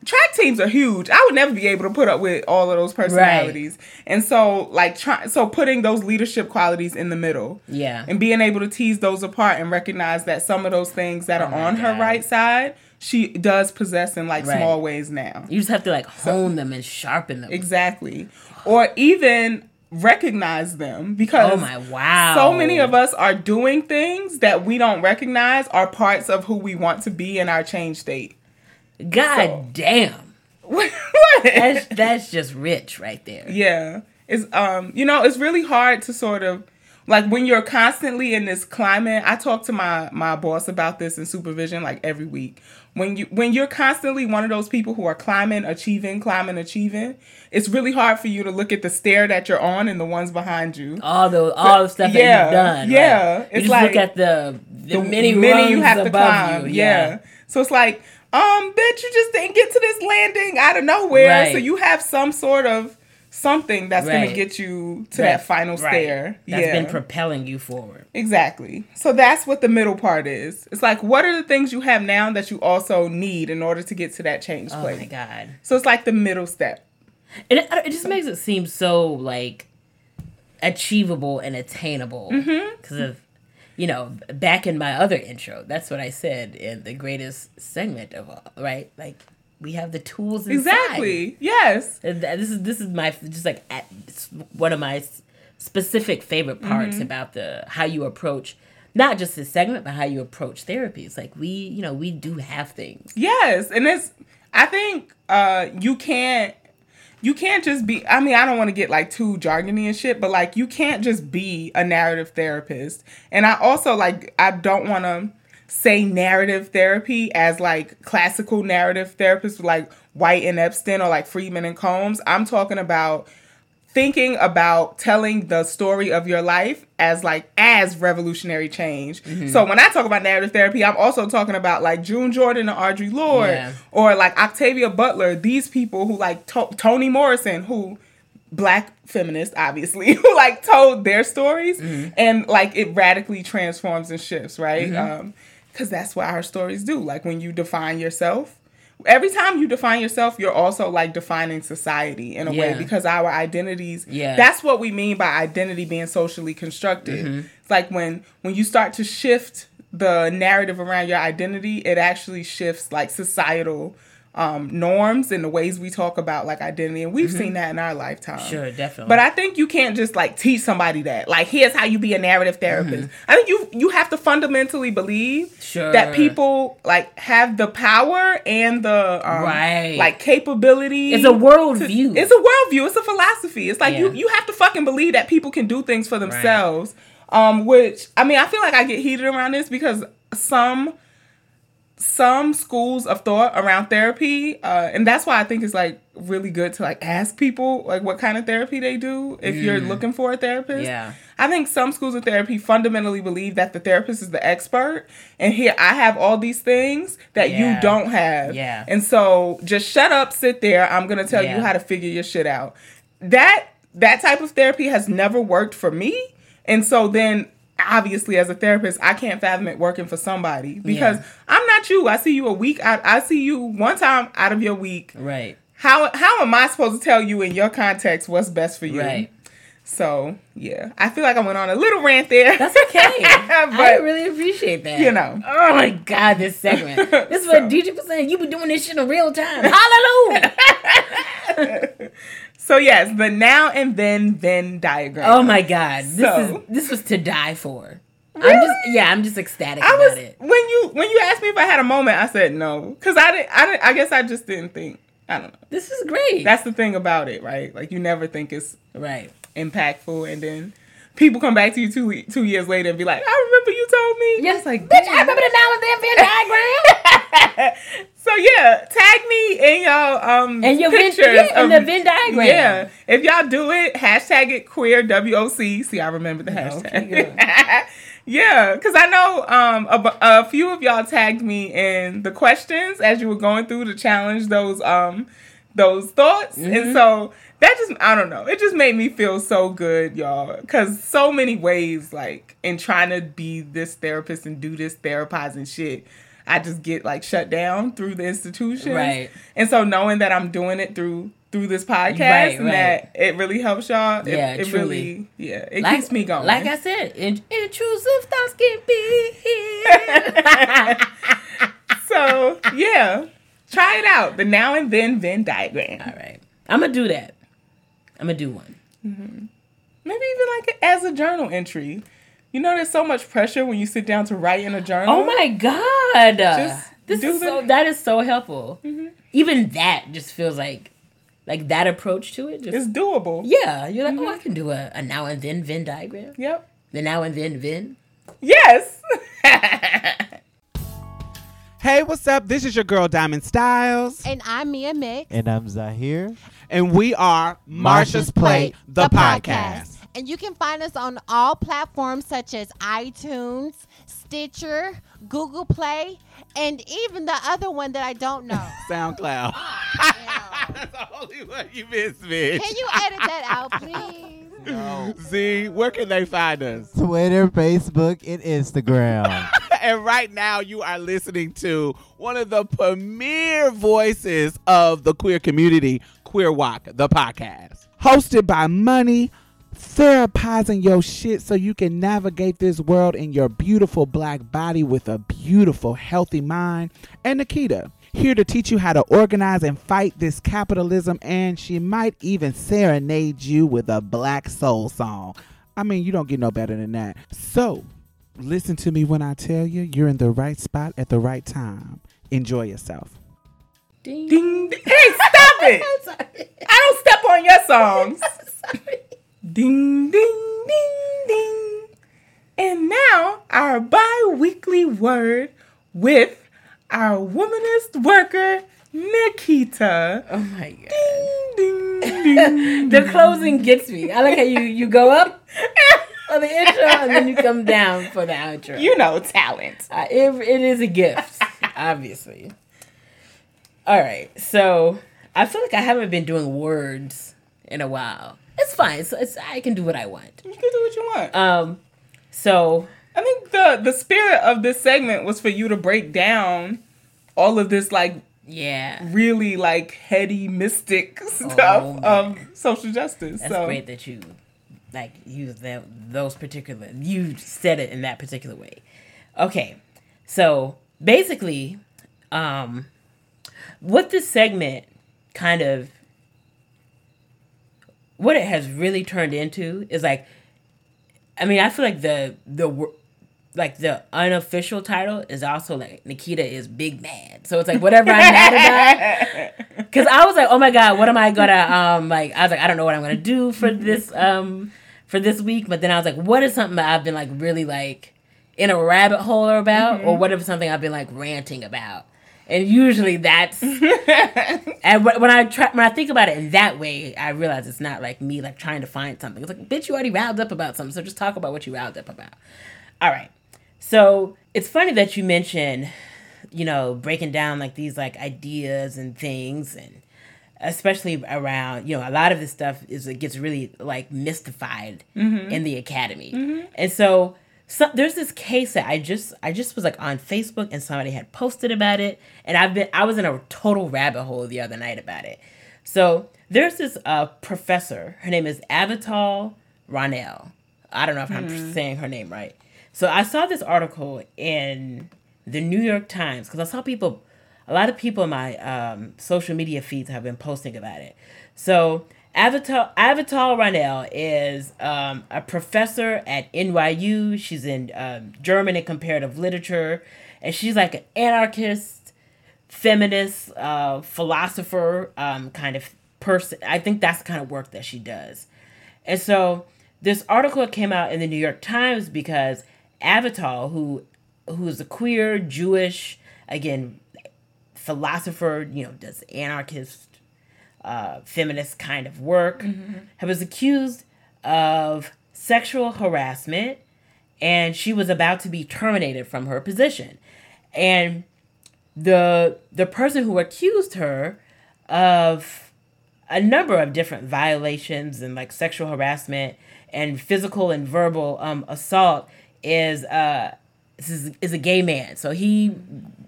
Speaker 1: track teams are huge. I would never be able to put up with all of those personalities. And so like try so putting those leadership qualities in the middle
Speaker 2: Yeah.
Speaker 1: and being able to tease those apart and recognize that some of those things that are
Speaker 2: Oh my
Speaker 1: on her right side, she does possess in like
Speaker 2: Right.
Speaker 1: small ways now.
Speaker 2: You just have to like hone them and sharpen them.
Speaker 1: Exactly. Or even recognize them because
Speaker 2: Oh my wow.
Speaker 1: so many of us are doing things that we don't recognize are parts of who we want to be in our change state.
Speaker 2: God
Speaker 1: So-
Speaker 2: damn.
Speaker 1: What?
Speaker 2: That's that's just rich right there.
Speaker 1: Yeah. It's um you know, it's really hard to sort of like when you're constantly in this climate. I talk to my my boss about this in supervision like every week. When you when you're constantly one of those people who are climbing, achieving, climbing, achieving, it's really hard for you to look at the stair that you're on and the ones behind you.
Speaker 2: All the all the stuff
Speaker 1: yeah,
Speaker 2: that you've done.
Speaker 1: yeah.
Speaker 2: right? You
Speaker 1: It's
Speaker 2: just
Speaker 1: like
Speaker 2: look at the the,
Speaker 1: the
Speaker 2: many
Speaker 1: many you have to climb.
Speaker 2: you.
Speaker 1: Yeah. So it's like, um, bitch, you just didn't get to this landing out of nowhere.
Speaker 2: Right.
Speaker 1: So you have some sort of something that's gonna get you to
Speaker 2: Right.
Speaker 1: that final
Speaker 2: Right.
Speaker 1: stair.
Speaker 2: That's
Speaker 1: yeah.
Speaker 2: been propelling you forward.
Speaker 1: exactly. So that's what the middle part is. It's like, what are the things you have now that you also need in order to get to that change
Speaker 2: Oh
Speaker 1: place?
Speaker 2: my god.
Speaker 1: So it's like the middle step.
Speaker 2: And it, it just makes it seem so like achievable and attainable
Speaker 1: Mm-hmm.
Speaker 2: because of you know back in my other intro that's what i said in the greatest segment of all right like we have the tools inside.
Speaker 1: Exactly. Yes.
Speaker 2: And this is this is my just like one of my specific favorite parts
Speaker 1: Mm-hmm.
Speaker 2: about the how you approach not just this segment but how you approach therapy it's like we you know we do have things
Speaker 1: Yes, and it's. I think uh, you can't. You can't just be. I mean, I don't want to get like too jargony and shit, but like you can't just be a narrative therapist. And I also like. I don't want to say narrative therapy as like classical narrative therapists like White and Epston or like Freedman and Combs. I'm talking about thinking about telling the story of your life as like as revolutionary change. Mm-hmm. So when I talk about narrative therapy, I'm also talking about like June Jordan and Audre Lorde
Speaker 2: Yeah.
Speaker 1: or like Octavia Butler, these people who like to- Toni Morrison who black feminist obviously who like told their stories mm-hmm. and like it radically transforms and shifts, right? Mm-hmm. Um cuz that's what our stories do. Like when you define yourself, every time you define yourself, you're also like defining society in a way because our identities
Speaker 2: Yeah.
Speaker 1: that's what we mean by identity being socially constructed.
Speaker 2: Mm-hmm.
Speaker 1: It's like when when you start to shift the narrative around your identity, it actually shifts like societal um, norms and the ways we talk about like identity, and we've seen that in our lifetime.
Speaker 2: Mm-hmm. sure definitely
Speaker 1: But I think you can't just like teach somebody that. Like, here's how you be a narrative therapist.
Speaker 2: Mm-hmm.
Speaker 1: I think you you have to fundamentally believe
Speaker 2: Sure.
Speaker 1: that people like have the power and the um,
Speaker 2: Right.
Speaker 1: like capability.
Speaker 2: it's a worldview
Speaker 1: It's a worldview. It's a philosophy. It's like you
Speaker 2: Yeah.
Speaker 1: you have to fucking believe that people can do things for themselves. Um, which I mean, I feel like I get heated around this because some some schools of thought around therapy, uh, and that's why I think it's like really good to like ask people like what kind of therapy they do if you're looking for a therapist.
Speaker 2: Mm. Yeah.
Speaker 1: I think some schools of therapy fundamentally believe that the therapist is the expert, and here I have all these things that
Speaker 2: Yeah.
Speaker 1: you don't have.
Speaker 2: Yeah.
Speaker 1: And so just shut up, sit there. I'm gonna tell
Speaker 2: Yeah.
Speaker 1: you how to figure your shit out. That that type of therapy has never worked for me, and so then obviously as a therapist, I can't fathom it working for somebody because
Speaker 2: Yeah.
Speaker 1: I'm not you. I see you a week. I, I see you one time out of your week.
Speaker 2: right
Speaker 1: How how am I supposed to tell you in your context what's best for you?
Speaker 2: right
Speaker 1: So yeah, I feel like I went on a little rant there.
Speaker 2: That's okay. I really appreciate that.
Speaker 1: you know.
Speaker 2: Oh my God, this segment. This is
Speaker 1: So.
Speaker 2: what DJ was saying you been doing this shit in real time. Hallelujah.
Speaker 1: So yes, the now and then then diagram.
Speaker 2: oh my God. This
Speaker 1: So.
Speaker 2: is this was to die for. I'm
Speaker 1: Really?
Speaker 2: just yeah, I'm just ecstatic
Speaker 1: I
Speaker 2: about
Speaker 1: was
Speaker 2: it.
Speaker 1: when you when you asked me if I had a moment, I said no because I didn't. I didn't. I guess I just didn't think I don't know.
Speaker 2: This is great.
Speaker 1: That's the thing about it, right? Like you never think it's
Speaker 2: right.
Speaker 1: impactful, and then people come back to you two two years later and be like, "I remember you told me."
Speaker 2: Yes,
Speaker 1: like
Speaker 2: bitch, I remember the now and Venn diagram.
Speaker 1: so yeah, tag me in y'all um
Speaker 2: And your Venn- yeah,
Speaker 1: of-
Speaker 2: the Venn diagram.
Speaker 1: Yeah, if y'all do it, hashtag it queer WOC. See, I remember the
Speaker 2: Okay,
Speaker 1: hashtag. yeah, because I know um a, a few of y'all tagged me in the questions as you were going through to challenge those um those thoughts,
Speaker 2: Mm-hmm.
Speaker 1: and so that just I don't know, it just made me feel so good, y'all, because so many ways like in trying to be this therapist and do this therapizing shit. I just get like shut down through the institution,
Speaker 2: Right.
Speaker 1: And so knowing that I'm doing it through through this podcast
Speaker 2: Right,
Speaker 1: and
Speaker 2: right.
Speaker 1: that it really helps y'all, it,
Speaker 2: Yeah,
Speaker 1: it
Speaker 2: truly.
Speaker 1: really, yeah, it
Speaker 2: Like,
Speaker 1: keeps me going.
Speaker 2: Like I said, in, intrusive thoughts can be here.
Speaker 1: so yeah, try it out. The now and then Venn diagram.
Speaker 2: All right. I'm going to do that. I'm going to do one. Mm-hmm.
Speaker 1: Maybe even like as a journal entry. You know, there's so much pressure when you sit down to write in a journal.
Speaker 2: Oh my God.
Speaker 1: Just
Speaker 2: this
Speaker 1: do
Speaker 2: is
Speaker 1: the-
Speaker 2: so, that is so helpful. Mm-hmm. Even that just feels like, like that approach to it. Just,
Speaker 1: It's doable.
Speaker 2: yeah. You're like, oh, I mm-hmm. can do a, a now and then Venn diagram.
Speaker 1: Yep.
Speaker 2: The now and then Venn.
Speaker 1: Yes.
Speaker 4: Hey, what's up? This is your girl Diamond Stylz,
Speaker 5: And I'm Mia Mix.
Speaker 6: And I'm Zahir.
Speaker 4: And we are Marsha's Plate, the, podcast.
Speaker 5: And you can find us on all platforms such as iTunes, Stitcher, Google Play, and even the other one that I don't know.
Speaker 4: SoundCloud.
Speaker 5: Yeah.
Speaker 4: That's the only one you missed, bitch.
Speaker 5: Can you edit that out, please?
Speaker 4: Z, where can they find us?
Speaker 6: Twitter, Facebook, and Instagram.
Speaker 4: and right now, you are listening to one of the premier voices of the queer community, Queer WOC, the podcast. Hosted by Money, therapizing your shit so you can navigate this world in your beautiful black body with a beautiful, healthy mind. And Nikita, here to teach you how to organize and fight this capitalism, and she might even serenade you with a black soul song. I mean, you don't get no better than that. So, listen to me when I tell you you're in the right spot at the right time. Enjoy yourself.
Speaker 2: Ding.
Speaker 1: ding, ding. Hey, stop it! I don't step on your songs.
Speaker 2: Sorry.
Speaker 1: Ding, ding, ding, ding. And now our bi weekly word with our womanist worker, Nikita.
Speaker 2: Oh my God.
Speaker 1: Ding, ding, ding.
Speaker 2: the closing gets me. I like how you you go up for the intro and then you come down for the outro.
Speaker 1: you know, talent.
Speaker 2: Uh, it, it is a gift, obviously. All right, so I feel like I haven't been doing words in a while. It's fine. So it's I can do what I want.
Speaker 1: You can do what you want.
Speaker 2: Um, so
Speaker 1: I think the the spirit of this segment was for you to break down all of this like
Speaker 2: yeah,
Speaker 1: really like heady mystic stuff
Speaker 2: Oh,
Speaker 1: of social justice.
Speaker 2: that's
Speaker 1: so
Speaker 2: great that you like use that those particular. You said it in that particular way. Okay, so basically, um, what this segment kind of what it has really turned into is like I mean, I feel like the the like the unofficial title is also like Nikita is big mad. So it's like whatever I'm mad about. Cause I was like, oh my god, what am I gonna um like? I was like, I don't know what I'm gonna do for this um for this week. But then I was like, what is something that I've been like really like in a rabbit hole about, or what if something I've been like ranting about? And usually that's and when I try when I think about it in that way, I realize it's not like me like trying to find something. It's like, bitch, you already riled up about something, so just talk about what you riled up about. All right. So it's funny that you mention, you know, breaking down like these like ideas and things and especially around you know a lot of this stuff is it gets really like mystified mm-hmm. in the academy mm-hmm. and so, so there's this case that i just i just was like on facebook and somebody had posted about it and i've been i was in a total rabbit hole the other night about it. So there's this uh, professor. Her name is avital ronell i don't know if i'm saying her name right. So i saw this article in the new york times because i saw people a lot of people in my um, social media feeds have been posting about it. So Avital Avital Ronell is um, a professor at NYU. She's in um, German and comparative literature, and she's like an anarchist, feminist uh, philosopher um, kind of person. I think that's the kind of work that she does. And so this article came out in the New York Times because Avital, who who is a queer Jewish again philosopher, you know, does anarchist uh, feminist kind of work, was accused of sexual harassment, and she was about to be terminated from her position. And the the person who accused her of a number of different violations and like sexual harassment and physical and verbal um, assault is uh is, is a gay man. So he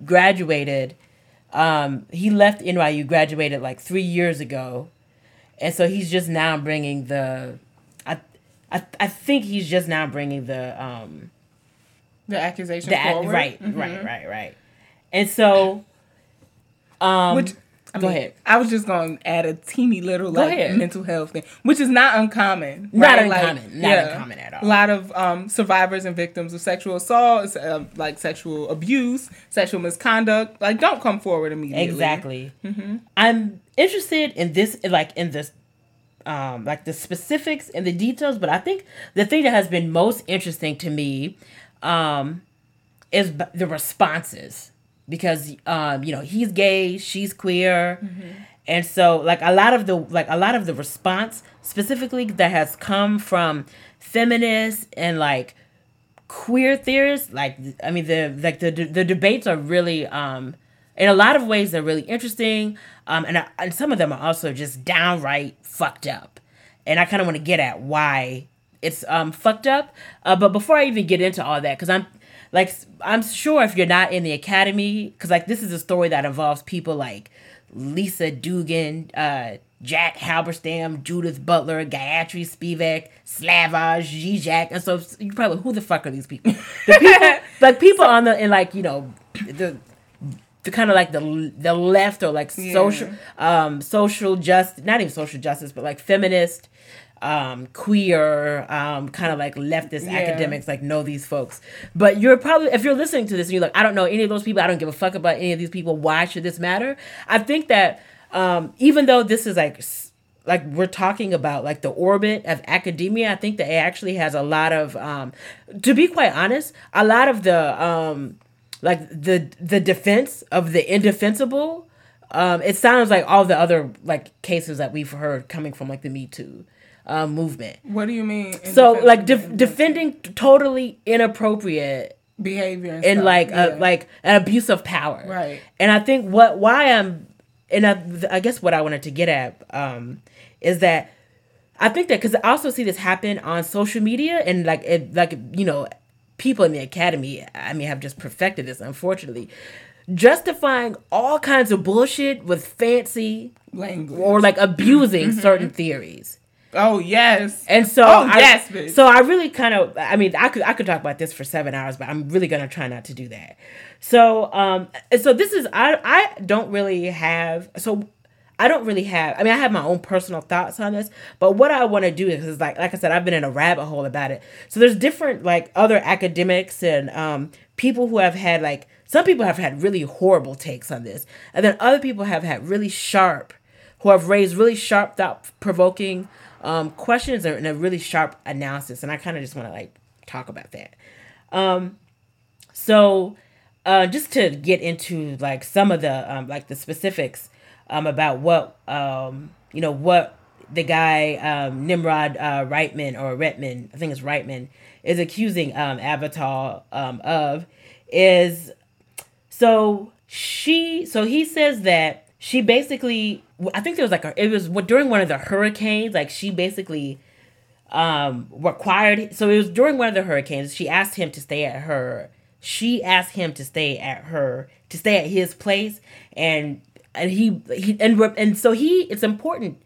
Speaker 2: graduated. Um, he left NYU, graduated like three years ago, and so he's just now bringing the. I, I, I think he's just now bringing the um
Speaker 1: The accusation
Speaker 2: the
Speaker 1: forward.
Speaker 2: right right right right, and so um
Speaker 1: Which I
Speaker 2: Go
Speaker 1: mean,
Speaker 2: ahead.
Speaker 1: I was just going to add a teeny little like mental health thing, which is not uncommon.
Speaker 2: Not
Speaker 1: right? Like,
Speaker 2: uncommon. Not uncommon at all.
Speaker 1: A lot of um, survivors and victims of sexual assault, uh, like sexual abuse, sexual misconduct, like don't come forward immediately.
Speaker 2: Exactly.
Speaker 1: Mm-hmm.
Speaker 2: I'm interested in this, like in this, um, like the specifics and the details. But I think the thing that has been most interesting to me, um, is b- the responses because um, you know he's gay, she's queer, and so like a lot of the like a lot of the response specifically that has come from feminists and like queer theorists like i mean the like the the debates are really um in a lot of ways they're really interesting. Um and, and some of them are also just downright fucked up. And i kind of want to get at why it's um fucked up. Uh, but before i even get into all that because i'm like i'm sure if you're not in the academy because like this is a story that involves people like lisa duggan uh Jack Halberstam, Judith Butler, Gayatri Spivak, Slavoj Zizek, and so you probably who the fuck are these people? The people like people on the and like you know the the kind of like the the left or like social um social justice not even social justice but like feminist um queer um kind of like leftist
Speaker 1: Yeah.
Speaker 2: academics like know these folks but you're probably if you're listening to this and you're like i don't know any of those people i don't give a fuck about any of these people why should this matter i think that um even though this is like like we're talking about like the orbit of academia i think that it actually has a lot of um to be quite honest a lot of the um like the the defense of the indefensible um it sounds like all the other like cases that we've heard coming from like the me too uh, movement
Speaker 1: What do you mean?
Speaker 2: so like
Speaker 1: the
Speaker 2: defending totally inappropriate
Speaker 1: behavior and,
Speaker 2: and like
Speaker 1: yeah.
Speaker 2: uh, like an abuse of power
Speaker 1: Right.
Speaker 2: and i think what why i'm and I, I guess what i wanted to get at um is that i think that because i also see this happen on social media and like it like you know people in the academy i mean have just perfected this unfortunately justifying all kinds of bullshit with fancy
Speaker 1: language.
Speaker 2: or like abusing certain theories
Speaker 1: oh yes,
Speaker 2: and so
Speaker 1: Oh,
Speaker 2: I,
Speaker 1: yes, bitch.
Speaker 2: so I really kind of I mean I could I could talk about this for seven hours, but I'm really gonna try not to do that. So um so this is I I don't really have so I don't really have I mean I have my own personal thoughts on this, but what I want to do is, like like I said I've been in a rabbit hole about it. So there's different like other academics and um people who have had like some people have had really horrible takes on this, and then other people have had really sharp who have raised really sharp thought provoking um, questions and a really sharp analysis and i kind of just want to like talk about that. Um, so uh, just to get into like some of the um, like the specifics um, about what um, you know what the guy um, nimrod uh, reitman or retman i think it's reitman is accusing um, avital um, of is so she, so he says that she basically, I think there was like a, it was during one of the hurricanes, like she basically um required so it was during one of the hurricanes she asked him to stay at her she asked him to stay at her to stay at his place and and he he and and so he it's important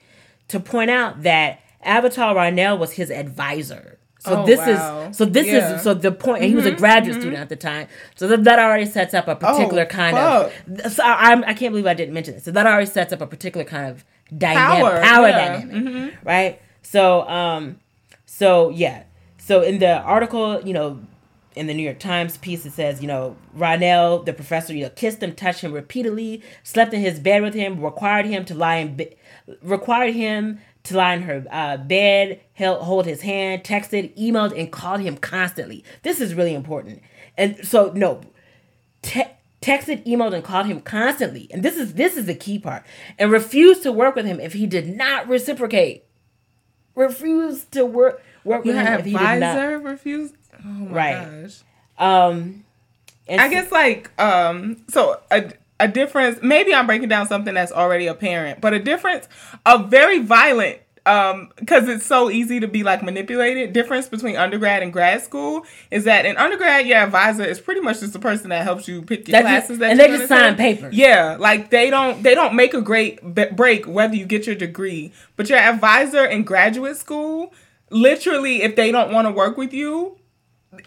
Speaker 2: to point out that avital Ronell was his advisor so
Speaker 1: Oh,
Speaker 2: this
Speaker 1: wow.
Speaker 2: is so this
Speaker 1: Yeah. Mm-hmm,
Speaker 2: is so the point and he was a graduate student at the time so that, that already sets up a particular
Speaker 1: Oh,
Speaker 2: kind of so I, I'm, I can't believe I didn't mention this so that already sets up a particular kind of dynamic
Speaker 1: Power,
Speaker 2: power,
Speaker 1: yeah. Mm-hmm.
Speaker 2: dynamic right so um so yeah so in the article you know in the New York Times piece, it says, you know, Ronell, the professor, you know, kissed him, touched him repeatedly, slept in his bed with him, required him to lie in bed, required him to lie in her uh, bed, held, hold his hand, texted, emailed, and called him constantly. This is really important. And so, no, te- texted, emailed, and called him constantly. And this is this is the key part. And refused to work with him if he did not reciprocate. Refused to work work with
Speaker 1: Your
Speaker 2: him if he did not.
Speaker 1: refused. Oh my
Speaker 2: Right.
Speaker 1: gosh.
Speaker 2: Um, and
Speaker 1: I guess like um so a a difference maybe I'm breaking down something that's already apparent, but a difference a very violent um because it's so easy to be like manipulated difference between undergrad and grad school is that in undergrad your advisor is pretty much just the person that helps you pick your
Speaker 2: That's
Speaker 1: classes that
Speaker 2: and they just sign papers.
Speaker 1: yeah like they don't they don't make a great b- break whether you get your degree but your advisor in graduate school literally if they don't want to work with you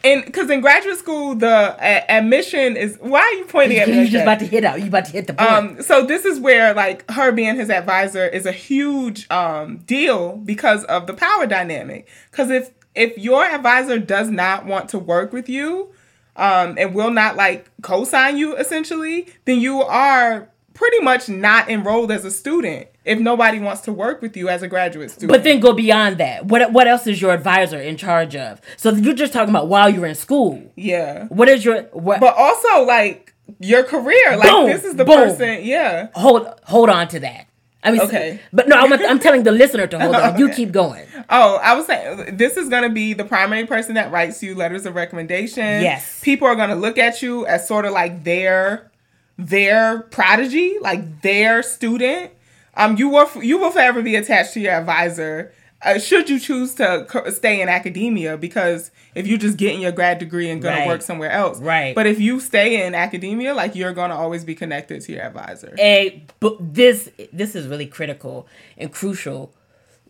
Speaker 1: and because in graduate school the uh, admission is why are you pointing at me
Speaker 2: you
Speaker 1: like
Speaker 2: just about to hit out. You about to hit the point.
Speaker 1: um so this is where like her being his advisor is a huge um deal because of the power dynamic because if if your advisor does not want to work with you um and will not like co-sign you essentially then you are pretty much not enrolled as a student if nobody wants to work with you as a graduate student
Speaker 2: but then go beyond that. What what else is your advisor in charge of? So you're just talking about while you're in school.
Speaker 1: yeah
Speaker 2: What is your what?
Speaker 1: but also like your career like
Speaker 2: Boom,
Speaker 1: this is the
Speaker 2: boom.
Speaker 1: person yeah
Speaker 2: hold hold on to that. I mean,
Speaker 1: Okay.
Speaker 2: but no, I'm, I'm telling the listener to hold on. You
Speaker 1: Okay.
Speaker 2: keep going.
Speaker 1: Oh, I was saying this is going to be the primary person that writes you letters of recommendation.
Speaker 2: Yes.
Speaker 1: People are going to look at you as sort of like their their prodigy, like their student. Um you will you will forever be attached to your advisor. Uh, should you choose to co- stay in academia because if you're just getting your grad degree and going
Speaker 2: Right.
Speaker 1: to work somewhere else.
Speaker 2: Right.
Speaker 1: But if you stay in academia, like you're going to always be connected to your advisor.
Speaker 2: a but this this is really critical and crucial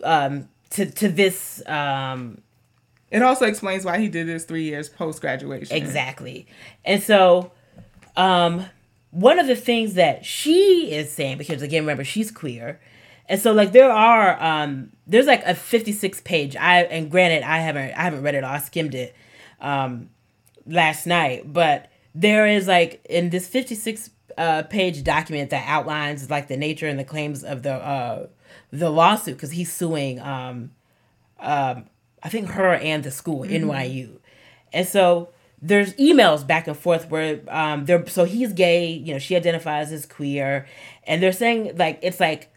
Speaker 2: um to to this um
Speaker 1: It also explains why he did this 3 years post graduation.
Speaker 2: exactly and so um one of the things that she is saying because again remember she's queer. And so like there are um there's like a 56 page i and granted i haven't i haven't read it all. I skimmed it um last night. But there is like in this 56 uh, page document that outlines like the nature and the claims of the uh the lawsuit because he's suing um um i think her and the school nyu and so there's emails back and forth where um they're so he's gay you know she identifies as queer. And they're saying like it's like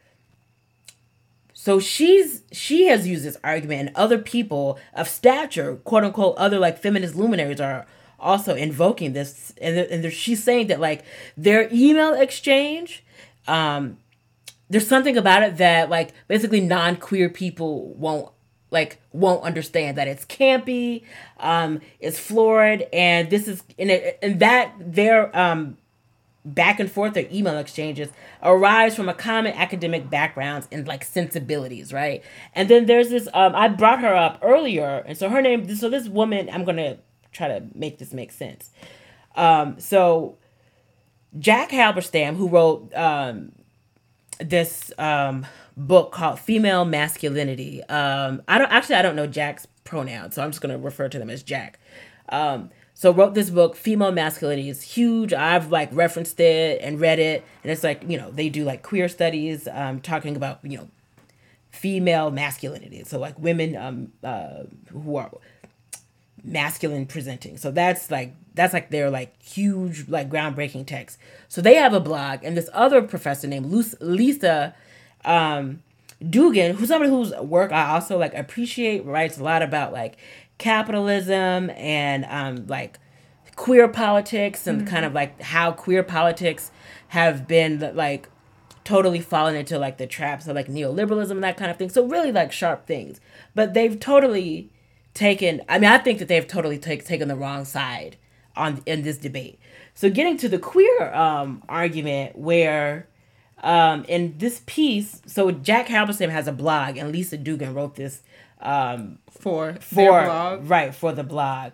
Speaker 2: so she's she has used this argument, and other people of stature, quote unquote, other like feminist luminaries are also invoking this, and and she's saying that like their email exchange, um, there's something about it that like basically non-queer people won't like won't understand that it's campy, um, it's florid, and this is and it, and that their um back and forth or email exchanges arise from a common academic backgrounds and like sensibilities, right? And then there's this um I brought her up earlier, and so her name so this woman I'm gonna try to make this make sense. Um so Jack Halberstam, who wrote um this um book called Female Masculinity. Um I don't actually I don't know Jack's pronouns, so I'm just gonna refer to them as Jack. Um so wrote this book, Female Masculinity is huge. I've like referenced it and read it, and it's like you know they do like queer studies, um, talking about you know female masculinity. So like women um uh who are masculine presenting. So that's like that's like their like huge like groundbreaking text. So they have a blog, and this other professor named Lisa um, Duggan, who's somebody whose work I also like appreciate, writes a lot about like capitalism and um, like queer politics and kind of like how queer politics have been like totally fallen into like the traps of like neoliberalism and that kind of thing. So really like sharp things. But they've totally taken I mean I think that they've totally take, taken the wrong side on in this debate. So getting to the queer um argument where um in this piece so Jack Halberstam has a blog and Lisa Duggan wrote this um
Speaker 1: for
Speaker 2: for
Speaker 1: their blog.
Speaker 2: right for the blog.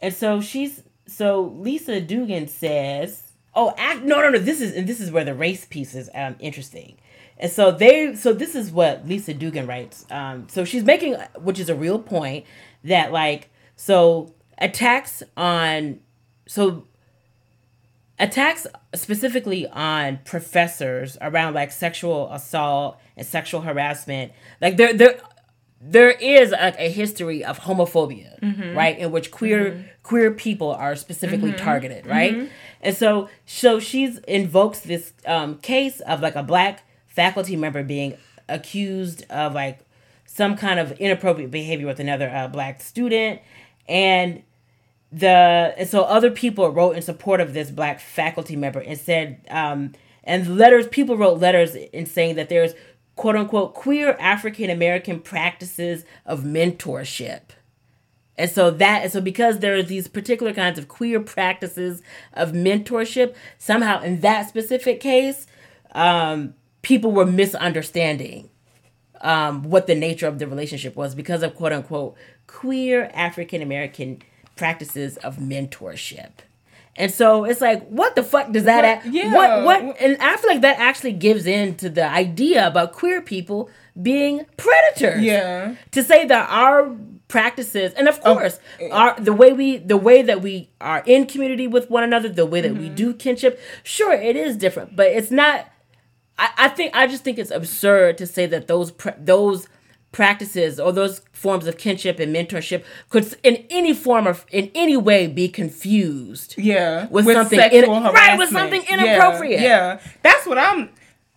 Speaker 2: And so she's so lisa duggan says oh act no no no this is and this is where the race piece is um interesting. And so they so this is what lisa duggan writes. Um so she's making which is a real point that like so attacks on so attacks specifically on professors around like sexual assault and sexual harassment like there there there is like a history of homophobia right in which queer queer people are specifically targeted right? And so so she's invokes this um, case of like a black faculty member being accused of like some kind of inappropriate behavior with another uh, black student. And the and so other people wrote in support of this black faculty member and said um and letters people wrote letters in saying that there's quote unquote queer african american practices of mentorship. And so that and so because there are these particular kinds of queer practices of mentorship somehow in that specific case um people were misunderstanding um, what the nature of the relationship was because of quote unquote queer African American practices of mentorship. And so it's like, what the fuck does that?
Speaker 1: But,
Speaker 2: a-
Speaker 1: yeah.
Speaker 2: What what? And I feel like that actually gives in to the idea about queer people being predators.
Speaker 1: Yeah.
Speaker 2: To say that our practices, and of
Speaker 1: Oh,
Speaker 2: course, our the way we the way that we are in community with one another, the way that we
Speaker 1: Mm-hmm.
Speaker 2: do kinship, sure, it is different, but it's not. I, I think I just think it's absurd to say that those pr- those practices or those forms of kinship and mentorship could in any form of in any way be confused
Speaker 1: Yeah,
Speaker 2: With something in- right, with something inappropriate.
Speaker 1: Yeah, that's what I'm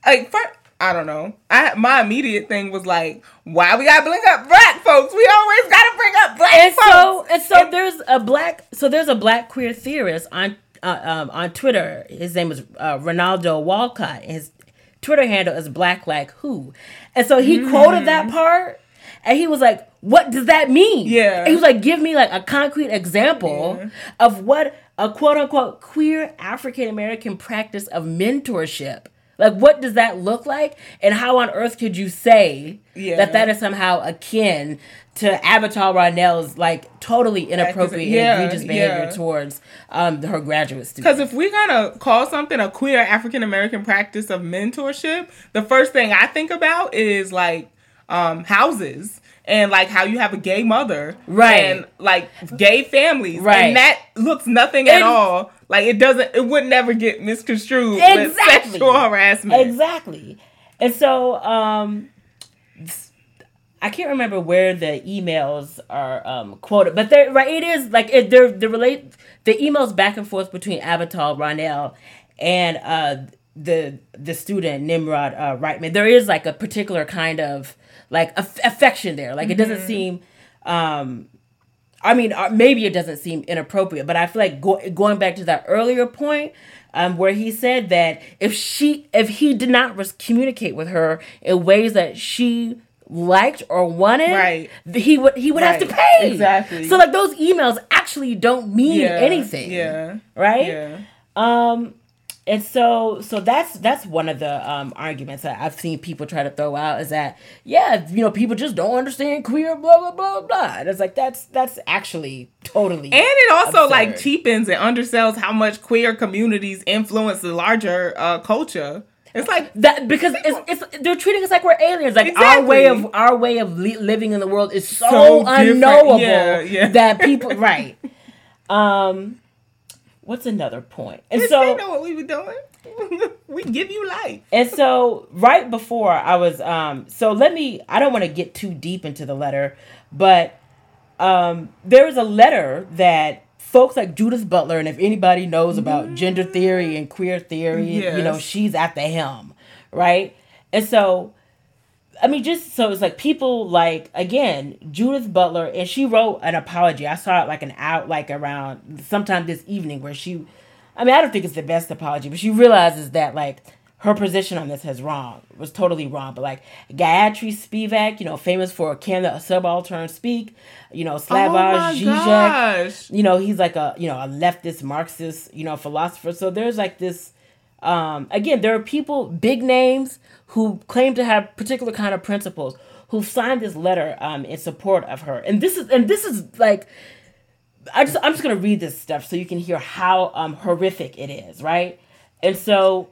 Speaker 1: like. For, I don't know. I my immediate thing was like, why we gotta bring up black folks? We always gotta bring up black
Speaker 2: and
Speaker 1: folks.
Speaker 2: so and so there's a black so there's a black queer theorist on uh, um, on Twitter. His name is uh, Rinaldo Walcott. and His Twitter handle is Black Like Who, and so he quoted that mm-hmm. part, and he was like, "What does that mean?"
Speaker 1: Yeah.
Speaker 2: And he was like, "Give me like a concrete example of what a quote unquote queer African American practice of mentorship." Like, what does that look like? And how on earth could you say
Speaker 1: Yeah.
Speaker 2: that that is somehow akin to Avital Ronell's like totally inappropriate
Speaker 1: Yeah,
Speaker 2: and egregious behavior
Speaker 1: yeah.
Speaker 2: towards um her graduate students.
Speaker 1: Because if we're gonna call something a queer African American practice of mentorship, the first thing I think about is like um, houses and like how you have a gay mother,
Speaker 2: Right.
Speaker 1: And like gay families,
Speaker 2: Right.
Speaker 1: And that looks nothing at all. Like it doesn't, it would never get misconstrued with
Speaker 2: Exactly.
Speaker 1: sexual harassment.
Speaker 2: Exactly. And so um I can't remember where the emails are um, quoted, but they're right. It is like it, they're the relate the emails back and forth between Avital Ronell and uh, the the student Nimrod uh, Reitman. There is like a particular kind of like aff- affection there. Like it doesn't seem. Um, I mean, uh, maybe it doesn't seem inappropriate, but I feel like go- going back to that earlier point, um, where he said that if she, if he did not communicate with her in ways that she liked or wanted,
Speaker 1: Right.
Speaker 2: he would he would have to pay.
Speaker 1: Exactly.
Speaker 2: So like those emails actually don't mean
Speaker 1: Yeah,
Speaker 2: anything.
Speaker 1: Yeah,
Speaker 2: Right.
Speaker 1: yeah.
Speaker 2: Um, and so so that's that's one of the um arguments that I've seen people try to throw out is that yeah you know people just don't understand queer blah blah blah blah and it's like that's that's actually totally
Speaker 1: And it also like
Speaker 2: absurd.
Speaker 1: cheapens and undersells how much queer communities influence the larger uh, culture. It's like
Speaker 2: that because it's, it's they're treating us like we're aliens like our way of our way of li- living in the world is so,
Speaker 1: So
Speaker 2: unknowable
Speaker 1: Yeah, yeah.
Speaker 2: that people right um what's another point? and so
Speaker 1: they know what we were doing. we give you life.
Speaker 2: And so right before I was um so let me I don't want to get too deep into the letter, but um there was a letter that folks like Judith Butler and if anybody knows about gender theory and queer theory, you know, she's at the helm, right? And so I mean, just so it's like people like again Judith Butler, and she wrote an apology. I saw it like an out like around sometime this evening where she, I mean, I don't think it's the best apology, but she realizes that like her position on this has wrong was totally wrong. But like Gayatri Spivak, you know, famous for Can the Subaltern Speak, you know, Slavoj
Speaker 1: oh gosh.
Speaker 2: you know he's like a you know a leftist marxist you know philosopher so there's like this um again there are people big names who claim to have particular kind of principles who signed this letter um in support of her and this is and this is like I just I'm just gonna read this stuff so you can hear how um horrific it is, right? And so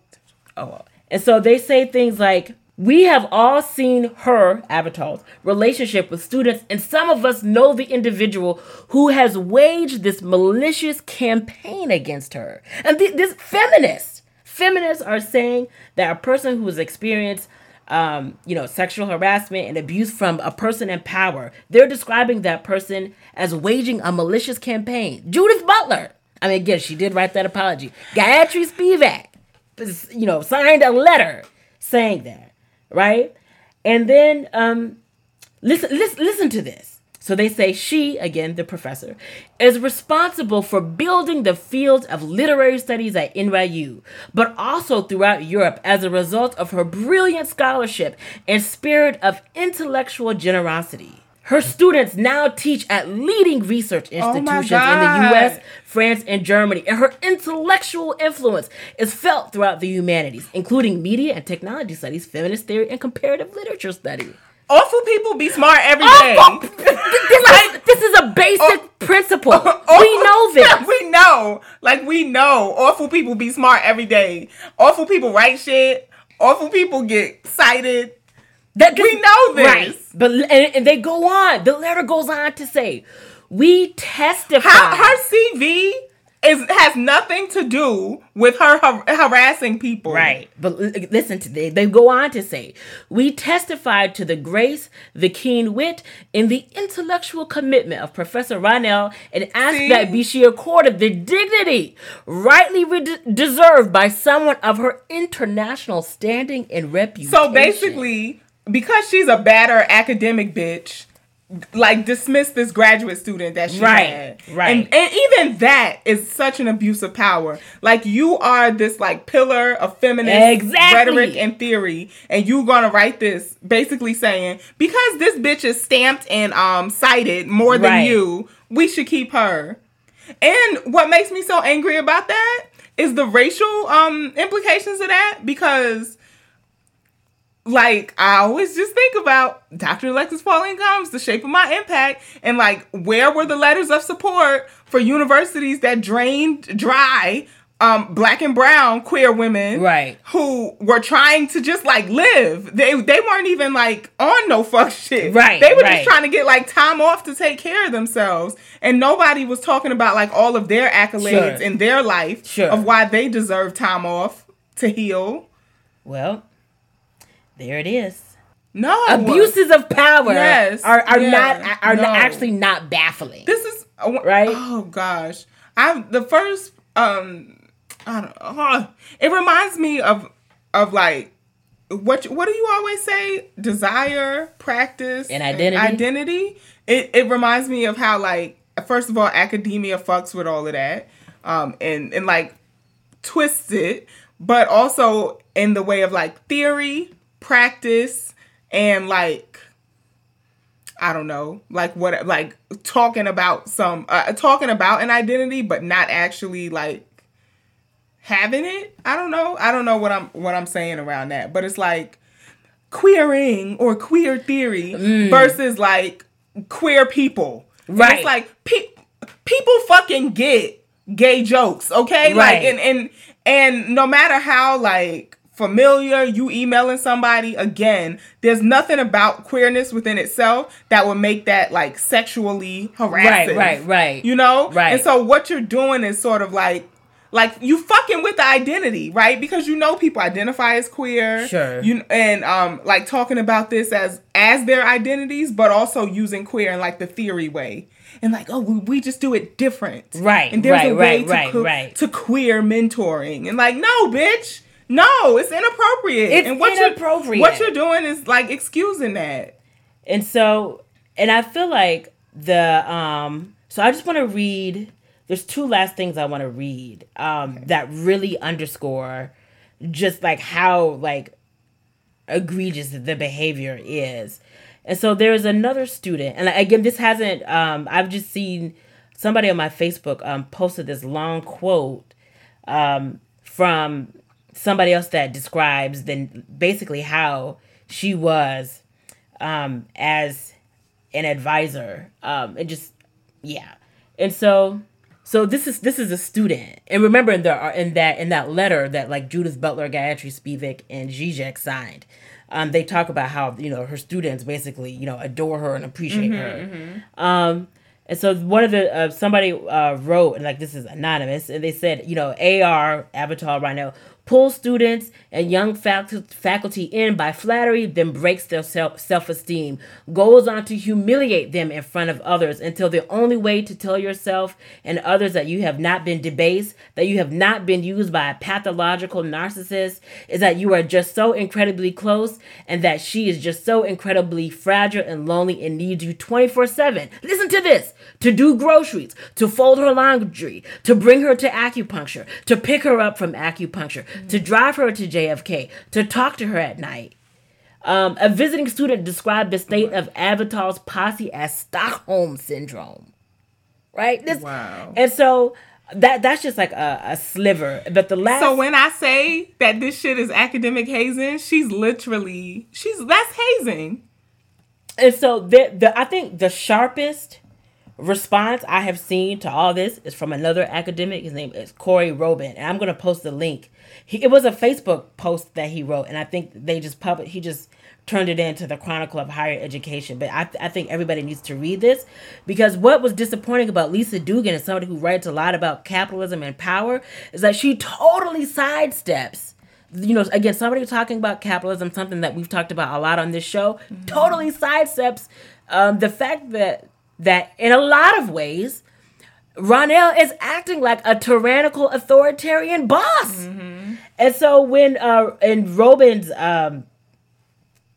Speaker 2: oh and so they say things like We have all seen her, Avital's, relationship with students, and some of us know the individual who has waged this malicious campaign against her. And th- this feminists, feminists are saying that a person who has experienced um, you know, sexual harassment and abuse from a person in power, they're describing that person as waging a malicious campaign. Judith Butler, I mean, again, she did write that apology. Gayatri Spivak, you know, signed a letter saying that, right? And then um, listen, listen, listen to this. So they say she, again, the professor, is responsible for building the field of literary studies at NYU, but also throughout Europe as a result of her brilliant scholarship and spirit of intellectual generosity. Her students now teach at leading research
Speaker 1: Oh
Speaker 2: institutions in the US, France, and Germany, and her intellectual influence is felt throughout the humanities, including media and technology studies, feminist theory, and comparative literature study.
Speaker 1: Awful people be smart every day.
Speaker 2: Awful- this, is, a basic oh, principle. we know this.
Speaker 1: we know. Like we know. Awful people be smart every day. Awful people write shit. Awful people get cited.
Speaker 2: That
Speaker 1: We know this.
Speaker 2: Right. But and, and they go on. The letter goes on to say, we testify.
Speaker 1: How her CV is has nothing to do with her har- harassing people.
Speaker 2: Right. But l- listen to they they go on to say, we testified to the grace, the keen wit, and the intellectual commitment of Professor Ronell and ask
Speaker 1: See?
Speaker 2: that be she accorded the dignity rightly re- deserved by someone of her international standing and reputation.
Speaker 1: So basically, because she's a badder academic bitch, like dismiss this graduate student that she
Speaker 2: Right,
Speaker 1: had.
Speaker 2: right.
Speaker 1: And, and even that is such an abuse of power. Like you are this like pillar of feminist
Speaker 2: Exactly.
Speaker 1: rhetoric and theory, and you gonna write this basically saying because this bitch is stamped and um cited more than
Speaker 2: Right.
Speaker 1: you, we should keep her. And what makes me so angry about that is the racial um implications of that because like I always just think about Dr. Alexis Pauline Gumbs, the shape of my impact, and like where were the letters of support for universities that drained dry um black and brown queer women
Speaker 2: Right.
Speaker 1: who were trying to just like live. They they weren't even like on no fuck shit.
Speaker 2: Right,
Speaker 1: They were
Speaker 2: right.
Speaker 1: just trying to get like time off to take care of themselves. And nobody was talking about like all of their accolades
Speaker 2: Sure.
Speaker 1: in their life
Speaker 2: Sure.
Speaker 1: of why they deserve time off to heal.
Speaker 2: Well, there it is.
Speaker 1: No.
Speaker 2: Abuses of power
Speaker 1: Yes,
Speaker 2: are, are
Speaker 1: yeah,
Speaker 2: not are
Speaker 1: no.
Speaker 2: actually not baffling.
Speaker 1: This is
Speaker 2: Right?
Speaker 1: Oh gosh, I the first um I don't uh, it reminds me of of like what what do you always say desire practice
Speaker 2: And identity?
Speaker 1: identity it it reminds me of how like first of all academia fucks with all of that um and and like twists it but also in the way of like theory practice and like I don't know, like what, like talking about some, uh, talking about an identity, but not actually like having it. I don't know. I don't know what I'm what I'm saying around that, but it's like queering or queer theory versus like queer people. And
Speaker 2: Right.
Speaker 1: It's like pe- people fucking get gay jokes, okay? Like
Speaker 2: Right.
Speaker 1: and and and no matter how like familiar you emailing somebody again there's nothing about queerness within itself that would make that like sexually harassing
Speaker 2: Right, right, right.
Speaker 1: you know
Speaker 2: Right.
Speaker 1: and so what you're doing is sort of like like you fucking with the identity right because you know people identify as queer
Speaker 2: Sure.
Speaker 1: you and um like talking about this as as their identities but also using queer in like the theory way and like oh we, just do it different
Speaker 2: Right,
Speaker 1: and there's a way
Speaker 2: right,
Speaker 1: to,
Speaker 2: right,
Speaker 1: que-
Speaker 2: right.
Speaker 1: to queer mentoring and like no bitch no it's inappropriate
Speaker 2: It's
Speaker 1: and what
Speaker 2: inappropriate.
Speaker 1: you're what you're doing is like excusing that
Speaker 2: And so, and I feel like the um so I just want to read there's two last things I want to read um that really underscore just like how like egregious the behavior is. And so there's another student and again this hasn't um I've just seen somebody on my Facebook um posted this long quote um from somebody else that describes then basically how she was um, as an advisor. Um, and just, yeah. And so so this is this is a student, and remember in the in that in that letter that like Judith Butler, Gayatri Spivak, and Zizek signed, um, they talk about how you know her students basically you know adore her and appreciate her. Um, and so one of the uh, somebody uh, wrote and like this is anonymous, and they said you know AR Avital Rhino pulls students and young fac- faculty in by flattery, then breaks their self esteem, goes on to humiliate them in front of others until the only way to tell yourself and others that you have not been debased, that you have not been used by a pathological narcissist, is that you are just so incredibly close and that she is just so incredibly fragile and lonely and needs you 24 7. Listen to this to do groceries, to fold her laundry, to bring her to acupuncture, to pick her up from acupuncture, to drive her to JFK, to talk to her at night. Um, a visiting student described the state of Avital's posse as Stockholm syndrome. Right? This,
Speaker 1: Wow.
Speaker 2: And so that that's just like a, a sliver. But the last
Speaker 1: So when I say that this shit is academic hazing, she's literally she's that's hazing.
Speaker 2: And so the, the I think the sharpest response I have seen to all this is from another academic. His name is Corey Robin, and I'm gonna post the link. He, it was a Facebook post that he wrote, and I think they just public. He just turned it into the Chronicle of Higher Education. But I, I think everybody needs to read this because what was disappointing about Lisa Duggan and somebody who writes a lot about capitalism and power is that she totally sidesteps you know, again, somebody talking about capitalism, something that we've talked about a lot on this show, totally sidesteps um, the fact that that in a lot of ways, Ronell is acting like a tyrannical authoritarian boss. And so when uh, in Robin's um,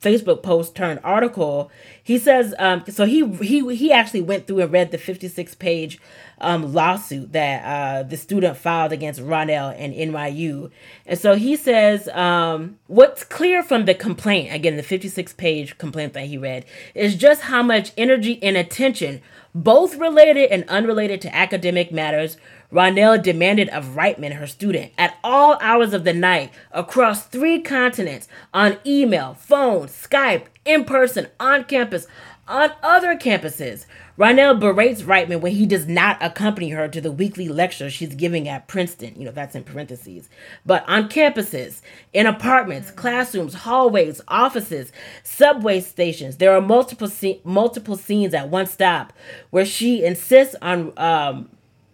Speaker 2: Facebook post turned article, he says um, so he he he actually went through and read the 56 page um, lawsuit that uh, the student filed against Ronell and NYU. And so he says um, what's clear from the complaint, again the 56 page complaint that he read, is just how much energy and attention, both related and unrelated to academic matters, Ronell demanded of Reitman, her student, at all hours of the night, across three continents, on email, phone, Skype, in person, on campus, on other campuses. Ronell berates Reitman when he does not accompany her to the weekly lecture she's giving at Princeton. You know, that's in parentheses. But on campuses, in apartments, classrooms, hallways, offices, subway stations, there are multiple multiple scenes at one stop where she insists on um,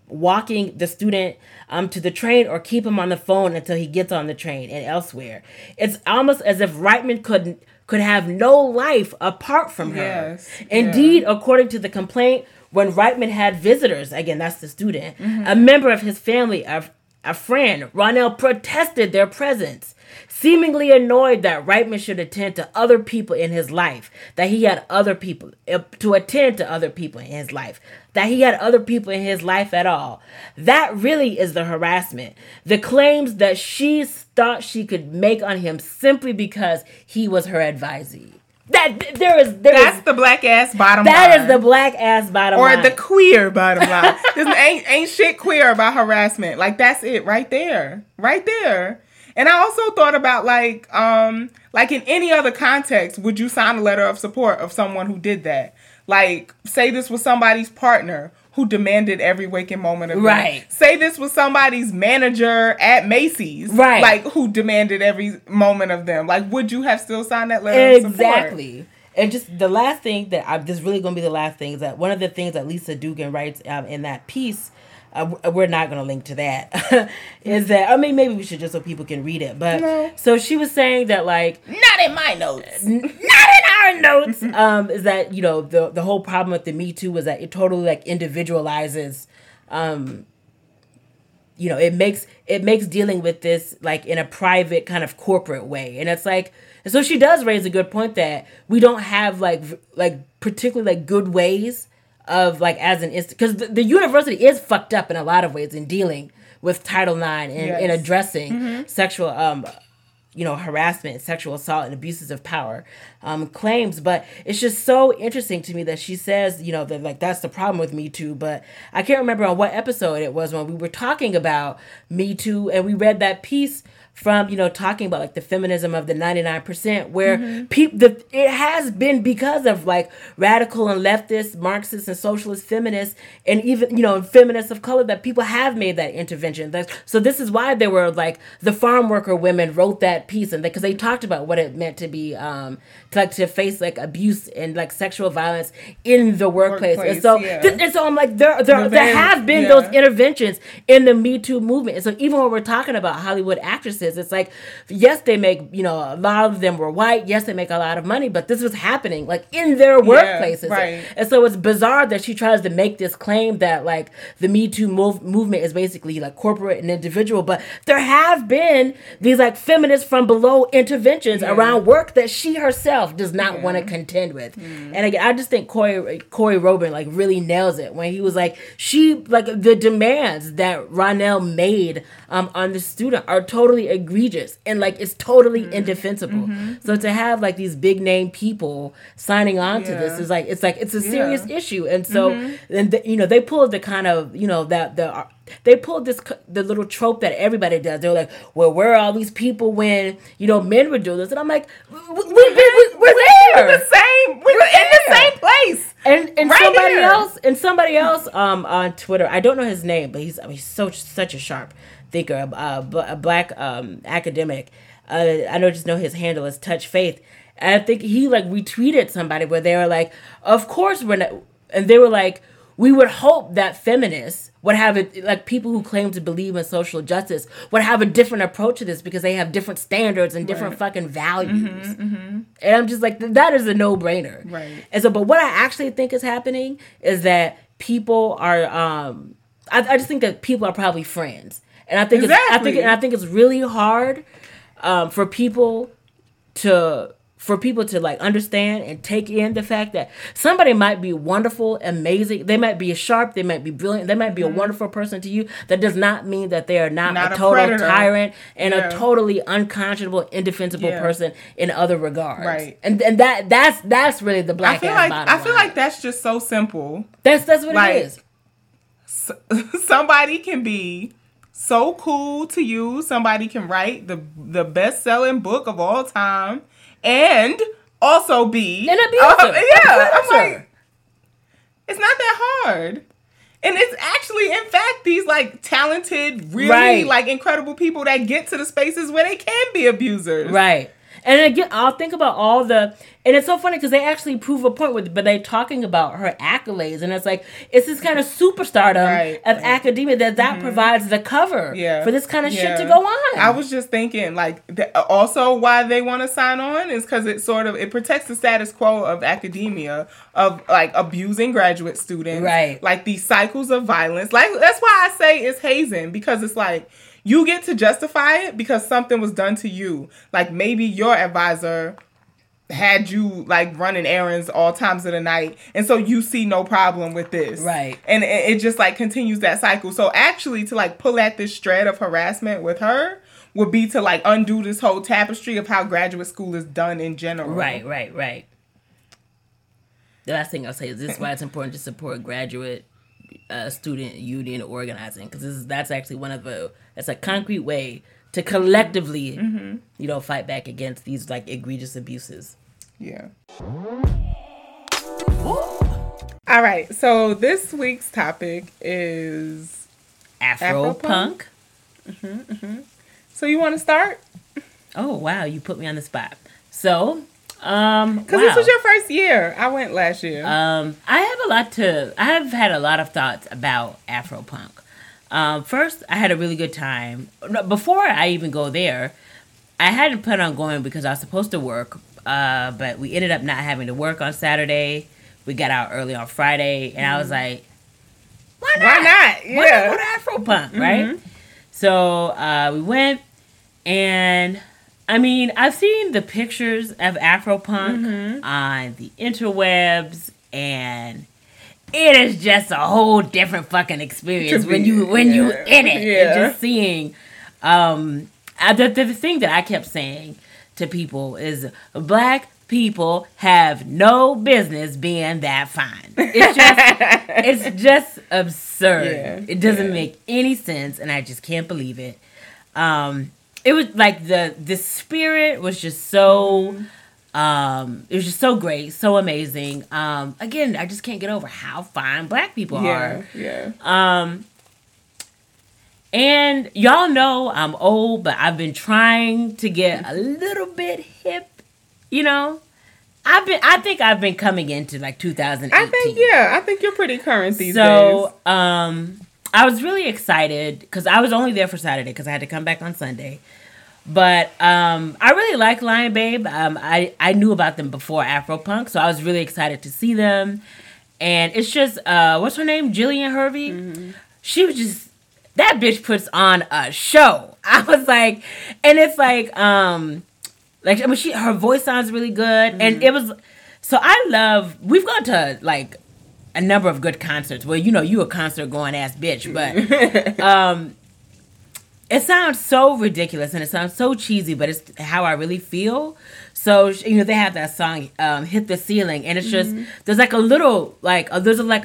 Speaker 2: walking the student um, to the train or keep him on the phone until he gets on the train and elsewhere. It's almost as if Reitman could could have no life apart from her.
Speaker 1: Yes,
Speaker 2: Indeed, according to the complaint, when Reitman had visitors, again, that's the student, a mm-hmm. member of his family, a, a friend, Ronell protested their presence, seemingly annoyed that Reitman should attend to other people in his life, that he had other people, uh, to attend to other people in his life, that he had other people in his life at all. That really is the harassment. The claims that she thought she could make on him simply because he was her advisee. That there is there
Speaker 1: That's
Speaker 2: is-
Speaker 1: the black ass bottom
Speaker 2: that
Speaker 1: line.
Speaker 2: is the black ass bottom line.
Speaker 1: or
Speaker 2: line.
Speaker 1: the queer bottom line. There's ain't ain't shit queer about harassment. Like that's it right there. Right there. And I also thought about like um like in any other context, would you sign a letter of support of someone who did that? Like say this was somebody's partner who demanded every waking moment of them.
Speaker 2: Right.
Speaker 1: Say this was somebody's manager at Macy's.
Speaker 2: Right.
Speaker 1: Like who demanded every moment of them. Like would you have still signed that letter of support?
Speaker 2: exactly. And just the last thing that I, this is really going to be the last thing is that one of the things that Lisa Duggan writes um, in that piece, uh, we're not going to link to that, is that I mean maybe we should just so people can read it. But
Speaker 1: No.
Speaker 2: so she was saying that like
Speaker 1: Not in my notes.
Speaker 2: not in our notes um is that you know the the whole problem with the me too was that it totally like individualizes um you know it makes it makes dealing with this like in a private kind of corporate way and it's like and so she does raise a good point that we don't have like v- like particularly like good ways of like as an instant because the, the university is fucked up in a lot of ways in dealing with title ix and in
Speaker 1: Yes. Mm-hmm.
Speaker 2: addressing sexual um you know harassment sexual assault and abuses of power um, claims but it's just so interesting to me that she says you know that like that's the problem with me too but i can't remember on what episode it was when we were talking about me too and we read that piece from you know talking about like the feminism of the 99% where people the it has been because of like radical and leftist marxist and socialist feminists and even you know feminists of color that people have made that intervention so this is why there were like the farm worker women wrote that piece and because they talked about what it meant to be um to like to face like abuse and like sexual violence in the workplace, and so
Speaker 1: yeah.
Speaker 2: th- and so i'm like there there,
Speaker 1: The
Speaker 2: there have been
Speaker 1: yeah.
Speaker 2: those interventions in the Me Too movement. And so even when we're talking about Hollywood actresses, it's like, yes, they make, you know, a lot of them were white. Yes, they make a lot of money, but this was happening like in their workplaces.
Speaker 1: right.
Speaker 2: And so it's bizarre that she tries to make this claim that like the Me Too move- movement is basically like corporate and individual, but there have been these like feminists from below interventions around work that she herself does not want to contend with. And again, I just think Corey Corey Robin like really nails it when he was like she like the demands that Ronell made um, on the student are totally egregious and like it's totally mm-hmm. indefensible. Mm-hmm. So to have like these big name people signing on to this is like it's like it's a serious issue. And so mm-hmm. and the, you know they pulled the kind of you know that the uh, they pulled this the little trope that everybody does. They're like, well, where are all these people when you know men were doing this? And I'm like, we, we, we, we, we're there.
Speaker 1: We're the same. We were in the same place.
Speaker 2: And and
Speaker 1: Right
Speaker 2: somebody else and somebody else um on Twitter, I don't know his name, but he's I mean he's so such a sharp thinker, a black um academic. Uh, I know just know his handle is Touch Faith. And I think he like retweeted somebody where they were like, "Of course we're not," and they were like, "We would hope that feminists would have it like people who claim to believe in social justice would have a different approach to this because they have different standards and different fucking values." And I'm just like, that is a no brainer.
Speaker 1: Right.
Speaker 2: And so, but what I actually think is happening is that people are, um, I, I just think that people are probably friends. And I think it's, I think, and I think it's really hard, um, for people to, for people to like understand and take in the fact that somebody might be wonderful, amazing. They might be sharp. They might be brilliant. They might be a wonderful person to you. That does not mean that they are not,
Speaker 1: Mm-hmm. Not
Speaker 2: a
Speaker 1: a
Speaker 2: total tyrant and
Speaker 1: Yeah.
Speaker 2: a totally unconscionable, indefensible
Speaker 1: Yeah.
Speaker 2: person in other regards.
Speaker 1: Right.
Speaker 2: And and that that's that's really the black.
Speaker 1: I
Speaker 2: feel
Speaker 1: like
Speaker 2: bottom
Speaker 1: I feel
Speaker 2: line.
Speaker 1: like that's just so simple.
Speaker 2: that's that's what
Speaker 1: like-
Speaker 2: it is.
Speaker 1: somebody can be so cool to you. Somebody can write the the best selling book of all time, and also be
Speaker 2: An abuser.
Speaker 1: Uh, yeah, I'm like, it's not that hard. And it's actually, in fact, these like talented, really
Speaker 2: Right.
Speaker 1: like incredible people that get to the spaces where they can be abusers.
Speaker 2: Right. And again, I'll think about all the, and it's so funny because they actually prove a point with, but they're talking about her accolades, and it's like it's this kind of superstardom
Speaker 1: Right,
Speaker 2: of
Speaker 1: right. Mm-hmm.
Speaker 2: academia that that provides the cover
Speaker 1: Yeah.
Speaker 2: for this kind of shit to go on.
Speaker 1: I was just thinking, like, th- also why they want to sign on is because it sort of it protects the status quo of academia of like abusing graduate students,
Speaker 2: Right.
Speaker 1: Like these cycles of violence. Like that's why I say it's hazing because it's like you get to justify it because something was done to you. Like maybe your advisor had you like running errands all times of the night and so you see no problem with this
Speaker 2: Right.
Speaker 1: and it, just like continues that cycle so actually to like pull at this thread of harassment with her would be to like undo this whole tapestry of how graduate school is done in general
Speaker 2: Right, right, right. The last thing I'll say is this is why it's important to support graduate uh, student union organizing because this is that's actually one of the that's a concrete way to collectively
Speaker 1: Mm-hmm.
Speaker 2: you know fight back against these like egregious abuses.
Speaker 1: yeah all right so this week's topic is
Speaker 2: Afro punk. Mm hmm.
Speaker 1: so you want to start
Speaker 2: Oh wow, you put me on the spot. So, um,
Speaker 1: because
Speaker 2: wow.
Speaker 1: this was your first year i went last year
Speaker 2: Um, I have a lot to. I have had a lot of thoughts about Afropunk. Um, first, I had a really good time. Before I even go there, I hadn't planned on going because I was supposed to work, uh, but we ended up not having to work on Saturday. We got out early on Friday, and I was like, "Why not?
Speaker 1: Why not?
Speaker 2: Why not
Speaker 1: Yeah.
Speaker 2: go to Afropunk, right?" So uh, we went, and I mean, I've seen the pictures of Afropunk on the interwebs, and it is just a whole different fucking experience when you when you in it
Speaker 1: Yeah.
Speaker 2: and just seeing. Um, I, the, the thing that I kept saying to people is black people have no business being that fine. It's just it's just absurd.
Speaker 1: Yeah,
Speaker 2: it doesn't
Speaker 1: yeah.
Speaker 2: make any sense, and I just can't believe it. Um, it was like the the spirit was just so um it was just so great so amazing. Um again i just can't get over how fine black people
Speaker 1: Yeah,
Speaker 2: are.
Speaker 1: yeah.
Speaker 2: um and y'all know i'm old but i've been trying to get a little bit hip you know? I've been i think i've been coming into like 2018
Speaker 1: I think yeah, I think you're pretty current these
Speaker 2: so
Speaker 1: days.
Speaker 2: um i was really excited because i was only there for saturday because i had to come back on sunday but um i really like lion babe um i i knew about them before afropunk so i was really excited to see them and it's just uh what's her name jillian hervey
Speaker 1: Mm-hmm.
Speaker 2: she was just that bitch puts on a show i was like and it's like um like I mean, she her voice sounds really good, and it was. So I love. We've gone to like a number of good concerts. Well, you know, you a concert going ass bitch, but um, it sounds so ridiculous and it sounds so cheesy, but it's how I really feel. So you know, they have that song um, "Hit the Ceiling," and it's just there's like a little like uh, there's a like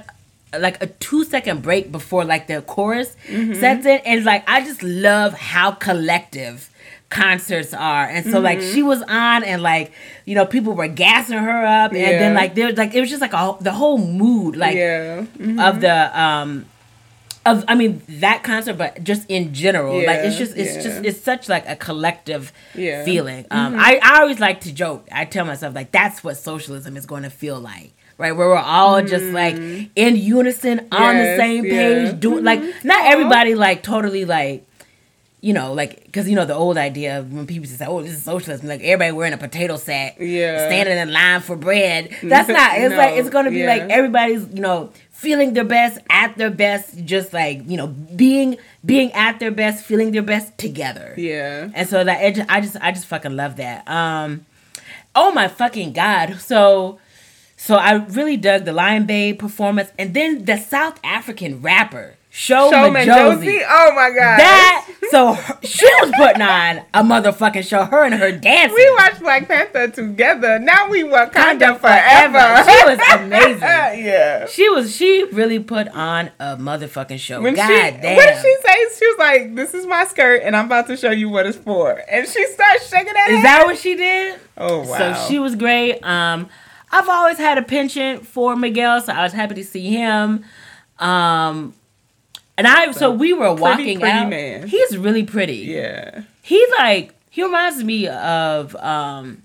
Speaker 2: like a two second break before like the chorus sets in, and it's like I just love how collective concerts are and so like she was on and like you know people were gassing her up and then
Speaker 1: Yeah.
Speaker 2: like there's like it was just like a, the whole mood like
Speaker 1: yeah.
Speaker 2: of the um of I mean that concert, but just in general, like it's just it's
Speaker 1: yeah.
Speaker 2: just it's such like a collective
Speaker 1: Yeah. Mm-hmm.
Speaker 2: feeling. Um, I I always like to joke. I tell myself like that's what socialism is going to feel like. Right, where we're all just like in unison on the.
Speaker 1: Yes,
Speaker 2: same
Speaker 1: yeah. Mm-hmm.
Speaker 2: page, doing like not everybody like totally like you know, like, because you know the old idea of when people say, "Oh, this is socialism," like everybody wearing a potato sack,
Speaker 1: Yeah.
Speaker 2: standing in line for bread. That's not. It's like it's gonna be
Speaker 1: yeah.
Speaker 2: like everybody's, you know, feeling their best at their best, just like you know, being being at their best, feeling their best together.
Speaker 1: Yeah.
Speaker 2: And so that it I just I just fucking love that. Um, oh my fucking god! So. So I really dug the Lion Babe performance, and then the South African rapper Show
Speaker 1: Sho
Speaker 2: Madjozi.
Speaker 1: Josie. Oh my god.
Speaker 2: That so her, she was putting on a motherfucking show. Her and her dancing.
Speaker 1: we watched Black Panther together. Now we Wakanda
Speaker 2: Wakanda
Speaker 1: forever.
Speaker 2: forever. She was amazing.
Speaker 1: yeah.
Speaker 2: She was. She really put on a motherfucking show.
Speaker 1: When
Speaker 2: God
Speaker 1: she,
Speaker 2: damn.
Speaker 1: what did she say? She was like, "This is my skirt, and I'm about to show you what it's for." And she starts shaking that.
Speaker 2: Is
Speaker 1: ass.
Speaker 2: that what she did?
Speaker 1: Oh wow.
Speaker 2: So she was great. Um, I've always had a penchant for Miguel, so I was happy to see him. Um, and I so we were walking
Speaker 1: pretty
Speaker 2: out.
Speaker 1: man.
Speaker 2: He's really pretty.
Speaker 1: Yeah.
Speaker 2: He like he reminds me of um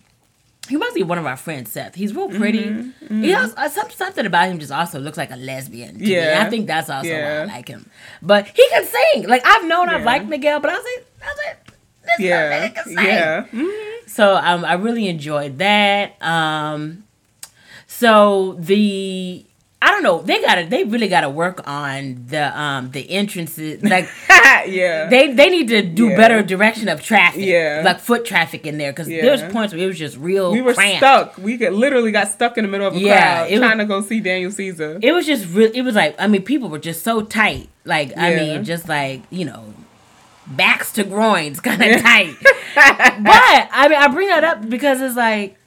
Speaker 2: he reminds me of one of our friends Seth. He's real pretty.
Speaker 1: Mm-hmm,
Speaker 2: He also uh, something about him just also looks like a lesbian. to me.
Speaker 1: Yeah.
Speaker 2: I think that's also
Speaker 1: Yeah.
Speaker 2: why I like him. But he can sing. Like I've known I've liked Miguel, but I was like, I was like, this
Speaker 1: Yeah.
Speaker 2: can sing.
Speaker 1: Yeah. Mhm.
Speaker 2: So um, I really enjoyed that. Um, so the I don't know. They gotta. They really gotta work on the um the entrances. Like
Speaker 1: yeah.
Speaker 2: they they need to do
Speaker 1: Yeah.
Speaker 2: better direction of traffic.
Speaker 1: Yeah.
Speaker 2: like foot traffic in there because
Speaker 1: Yeah.
Speaker 2: there's points where it was just real.
Speaker 1: we were
Speaker 2: cramped.
Speaker 1: stuck. We got, literally got stuck in the middle of a
Speaker 2: Yeah,
Speaker 1: crowd
Speaker 2: it was-
Speaker 1: trying to go see Daniel Caesar.
Speaker 2: It was just real. It was like I mean, people were just so tight. Like I mean, just like you know, backs to groins, kind of tight. but I mean, I bring that up because it's like.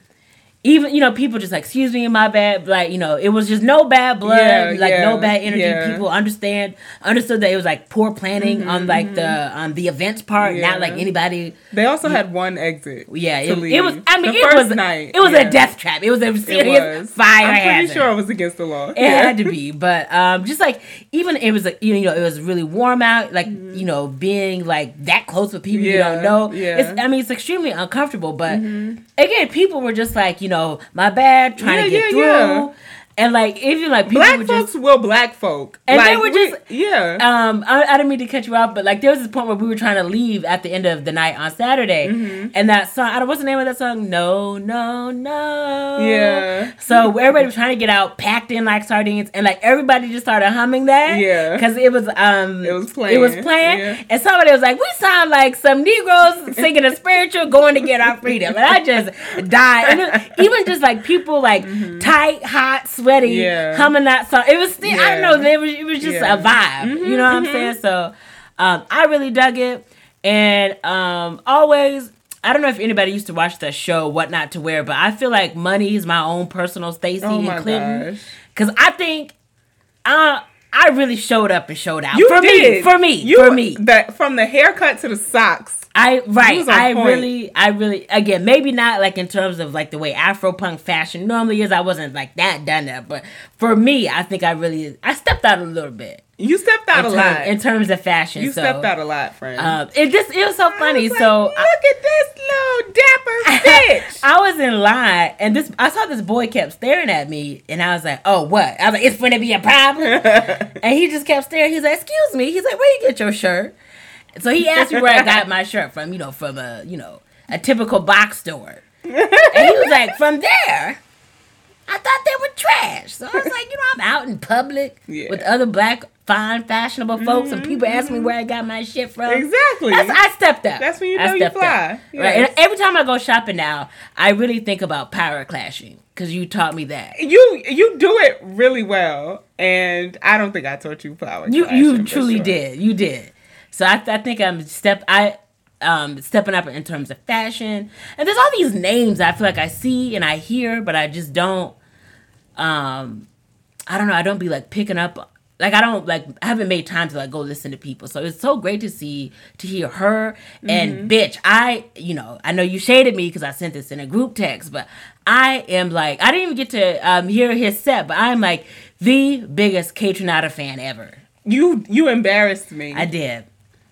Speaker 2: Even you know people just like excuse me my bad like you know it was just no bad blood
Speaker 1: Yeah,
Speaker 2: like
Speaker 1: yeah,
Speaker 2: no bad energy
Speaker 1: yeah.
Speaker 2: people understand understood that it was like poor planning on like the um the events part
Speaker 1: Mm-hmm,
Speaker 2: not like anybody
Speaker 1: They also had one exit.
Speaker 2: yeah it, it was I mean
Speaker 1: The
Speaker 2: it was
Speaker 1: night,
Speaker 2: it was a death trap it was a serious
Speaker 1: was.
Speaker 2: fire
Speaker 1: I'm pretty
Speaker 2: hazard
Speaker 1: sure it was against the law.
Speaker 2: it had to be but um just like even it was like, you know it was really warm out like you know being like that close with people you
Speaker 1: Mm-hmm.
Speaker 2: Don't know
Speaker 1: yeah.
Speaker 2: it's i mean it's extremely uncomfortable but again people were just like you know my bad trying to get
Speaker 1: yeah,
Speaker 2: through
Speaker 1: yeah.
Speaker 2: And like even like people
Speaker 1: Black
Speaker 2: were
Speaker 1: folks
Speaker 2: just
Speaker 1: will black folk.
Speaker 2: And they
Speaker 1: Like,
Speaker 2: were
Speaker 1: we-
Speaker 2: just-
Speaker 1: yeah.
Speaker 2: um, I, I didn't mean to cut you off, but like there was this point where we were trying to leave at the end of the night on Saturday,
Speaker 1: Mm-hmm.
Speaker 2: and that song, I don't what's the name of that song? No, no, no.
Speaker 1: Yeah.
Speaker 2: So everybody was trying to get out, packed in like sardines, and like everybody just started humming that.
Speaker 1: Yeah.
Speaker 2: Because it was um,
Speaker 1: It was playing
Speaker 2: It was
Speaker 1: playing, yeah.
Speaker 2: and somebody was like, "We sound like some Negroes singing a spiritual, going to get our freedom," and I just died. And it- even just like people like tight, hot, sweaty,
Speaker 1: Mm-hmm. Yeah.
Speaker 2: humming that song. It was still, I don't know, there was it was just
Speaker 1: Yeah.
Speaker 2: a vibe. You know what I'm saying? So um, I really dug it. And um, always, I don't know if anybody used to watch the show What Not to Wear, but I feel like Money is my own personal Stacey
Speaker 1: oh
Speaker 2: and Clinton.
Speaker 1: gosh.
Speaker 2: Because I think uh, I really showed up and showed out.
Speaker 1: You
Speaker 2: for
Speaker 1: did.
Speaker 2: me. For me.
Speaker 1: You,
Speaker 2: for me.
Speaker 1: The, from the haircut to the socks.
Speaker 2: I right. I
Speaker 1: point.
Speaker 2: really, I really, again, maybe not like in terms of like the way Afro punk fashion normally is. I wasn't like that done that, but for me, I think I really, I stepped out a little bit
Speaker 1: You stepped out
Speaker 2: in,
Speaker 1: a
Speaker 2: term-
Speaker 1: lot.
Speaker 2: in terms of fashion.
Speaker 1: you
Speaker 2: so,
Speaker 1: stepped out a lot, friend.
Speaker 2: Um, it just it was so funny.
Speaker 1: was like,
Speaker 2: so
Speaker 1: look
Speaker 2: I,
Speaker 1: at this little dapper bitch.
Speaker 2: I was in line and this I saw this boy kept staring at me and I was like, oh what? I was like, it's gonna be a problem. and he just kept staring. He's like, excuse me. He's like, where you get your shirt? So he asked me where I got my shirt from. You know, from a you know a typical box store. And he was like, from there. I thought they were trash. So I was like, you know, I'm out in public
Speaker 1: Yeah.
Speaker 2: with other black, fine, fashionable folks, and people ask me mm-hmm. where I got my shit from.
Speaker 1: exactly.
Speaker 2: That's, I stepped up.
Speaker 1: That's when you know you fly. Yes.
Speaker 2: Right. And every time I go shopping now, I really think about power clashing because you taught me that.
Speaker 1: you you do it really well, and I don't think I taught you power.
Speaker 2: You
Speaker 1: clashing,
Speaker 2: you truly
Speaker 1: sure.
Speaker 2: did. You did. So I, I think I'm step I um stepping up in terms of fashion. And there's all these names I feel like I see and I hear, but I just don't um I don't know, I don't be like picking up like I don't like I haven't made time to like go listen to people. So it's so great to see to hear her and bitch, I you know, I know you shaded me because I sent this in a group text, but I am like I didn't even get to um hear his set, but I'm like the biggest Kaytranada fan ever.
Speaker 1: You you embarrassed me.
Speaker 2: I did.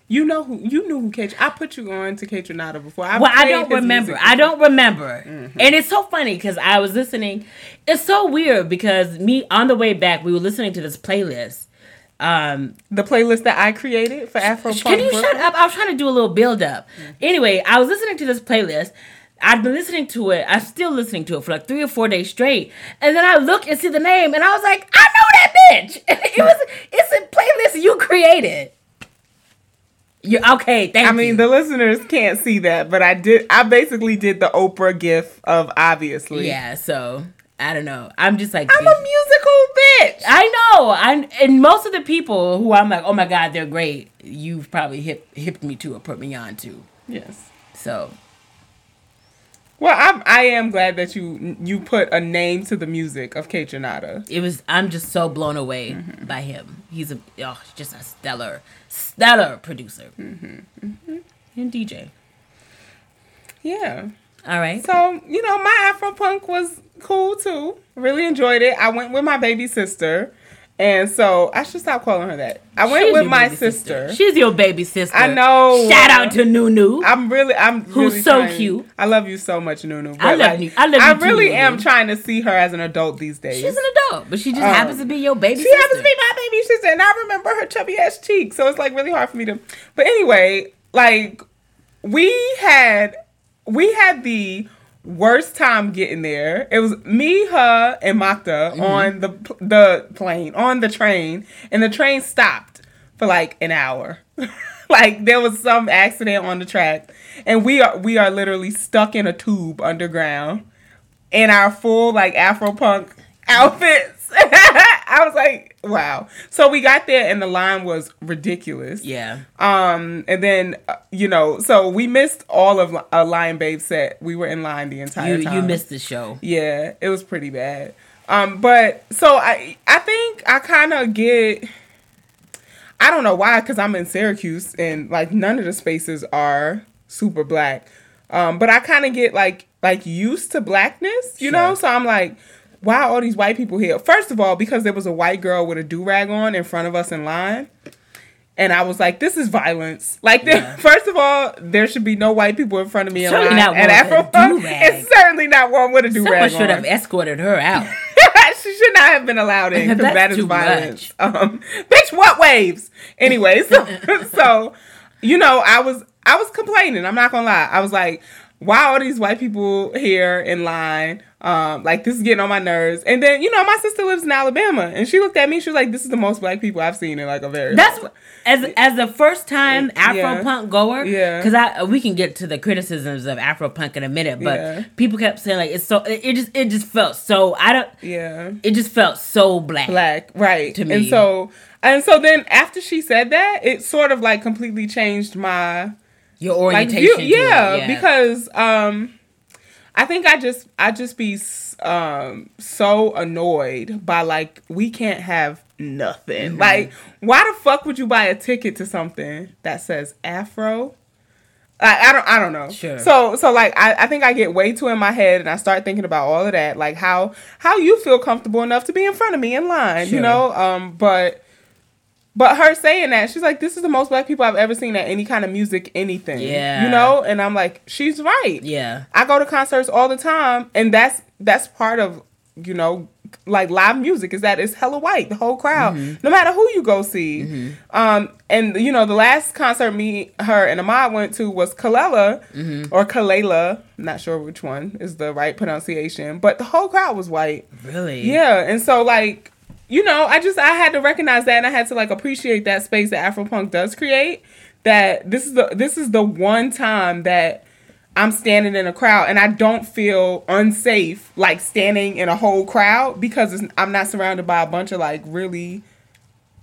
Speaker 1: You know who you knew who K. I put you on to Kaytranada before. I
Speaker 2: Well, I don't remember. I don't remember. And it's so funny because I was listening. It's so weird because me on the way back, we were listening to this playlist. Um,
Speaker 1: The playlist that I created for Afro
Speaker 2: can you shut up? I was trying to do a little build up. Anyway, I was listening to this playlist. I've been listening to it. I'm still listening to it for like three or four days straight. And then I look and see the name, and I was like, I know that bitch. it was. It's a playlist you created. You okay? Thank you.
Speaker 1: I
Speaker 2: you.
Speaker 1: mean, the listeners can't see that, but I did. I basically did the Oprah gif of obviously.
Speaker 2: yeah. So I don't know. I'm just like
Speaker 1: I'm a musical bitch.
Speaker 2: I know. I and most of the people who I'm like, oh my god, they're great. You've probably hip hipped me to or put me on to.
Speaker 1: yes.
Speaker 2: So
Speaker 1: Well, I'm, I am glad that you you put a name to the music of Kaytranada.
Speaker 2: it was. I'm just so blown away
Speaker 1: Mm-hmm.
Speaker 2: by him. He's a oh, just a stellar, stellar producer
Speaker 1: Mm-hmm.
Speaker 2: and DJ.
Speaker 1: Yeah.
Speaker 2: All right.
Speaker 1: So, you know, my Afro punk was cool too. Really enjoyed it. I went with my baby sister. And so I should stop calling her that. I went
Speaker 2: She's
Speaker 1: with my
Speaker 2: baby
Speaker 1: sister.
Speaker 2: She's your baby sister.
Speaker 1: I know.
Speaker 2: Shout out to Nunu.
Speaker 1: I'm really, I'm
Speaker 2: Who's
Speaker 1: really
Speaker 2: so
Speaker 1: trying-
Speaker 2: cute.
Speaker 1: I love you so much, Nunu.
Speaker 2: I love you- I love you too,
Speaker 1: really
Speaker 2: Nunu.
Speaker 1: am trying to see her as an adult these days.
Speaker 2: She's an adult, but she just
Speaker 1: Um,
Speaker 2: happens to be your baby
Speaker 1: She
Speaker 2: sister.
Speaker 1: happens to be my baby sister, and I remember her chubby ass cheeks, so it's like really hard for me to. But anyway, like we had, we had the worst time getting there. It was me, her, and Makta
Speaker 2: Mm-hmm.
Speaker 1: on the the plane on the train, and the train stopped for like an hour. like there was some accident on the track, and we are we are literally stuck in a tube underground in our full like Afro punk outfits. I was like, wow. So we got there and the line was ridiculous.
Speaker 2: yeah.
Speaker 1: Um, and then uh, you know, so we missed all of a Lion Babe set. We were in line the entire
Speaker 2: You
Speaker 1: time.
Speaker 2: you missed the show.
Speaker 1: Yeah, it was pretty bad. Um, but so I I think I kind of get. I don't know why, because I'm in Syracuse and like none of the spaces are super black. Um, but I kind of get like like used to blackness, you know. So I'm like, why are all these white people here? First of all, because there was a white girl with a do rag on in front of us in line. And I was like, "This is violence." Like, there,
Speaker 2: Yeah.
Speaker 1: first of all, there should be no white people in front of me in
Speaker 2: Certainly
Speaker 1: line
Speaker 2: not
Speaker 1: at
Speaker 2: one with a
Speaker 1: Afro. It's certainly not one with a do
Speaker 2: Someone
Speaker 1: rag
Speaker 2: should
Speaker 1: on.
Speaker 2: have escorted her out.
Speaker 1: she should not have been allowed in because that is violence. Um, bitch, what waves? Anyway, so so you know, I was I was complaining. I'm not gonna lie. I was like, why are all these white people here in line? Um, like this is getting on my nerves. And then you know, my sister lives in Alabama, and she looked at me. She was like, "This is the most black people I've seen in like a very."
Speaker 2: That's as as the first time Afro
Speaker 1: Yeah.
Speaker 2: punk goer.
Speaker 1: Yeah.
Speaker 2: Because I we can get to the criticisms of Afro punk in a minute, but
Speaker 1: Yeah.
Speaker 2: people kept saying like it's so it, it just it just felt so I don't
Speaker 1: yeah.
Speaker 2: it just felt so black.
Speaker 1: black right
Speaker 2: To me and
Speaker 1: so and so then after she said that it sort of like completely changed my
Speaker 2: Your
Speaker 1: like
Speaker 2: orientation.
Speaker 1: view,
Speaker 2: to it,
Speaker 1: yeah, because um i think i just i just be um so annoyed by like we can't have nothing
Speaker 2: Mm-hmm.
Speaker 1: like why the fuck would you buy a ticket to something that says afro I, I don't I don't know.
Speaker 2: Sure.
Speaker 1: So so like I, I think I get way too in my head and I start thinking about all of that. Like how how you feel comfortable enough to be in front of me in line,
Speaker 2: Sure.
Speaker 1: you know? Um but but her saying that, she's like, This is the most black people I've ever seen at any kind of music, anything.
Speaker 2: Yeah.
Speaker 1: You know? And I'm like, She's right.
Speaker 2: Yeah.
Speaker 1: I go to concerts all the time and that's that's part of, you know, like live music is that it's hella white, the whole crowd,
Speaker 2: Mm-hmm.
Speaker 1: no matter who you go see. Um, and you know, the last concert me, her, and Ahmad went to was Kalela
Speaker 2: Mm-hmm.
Speaker 1: or Kalela. I'm not sure which one is the right pronunciation, but the whole crowd was white.
Speaker 2: Really?
Speaker 1: Yeah, and so like, you know, I just I had to recognize that, and I had to like appreciate that space that Afropunk does create. That this is the this is the one time that I'm standing in a crowd and I don't feel unsafe like standing in a whole crowd because it's, I'm not surrounded by a bunch of like really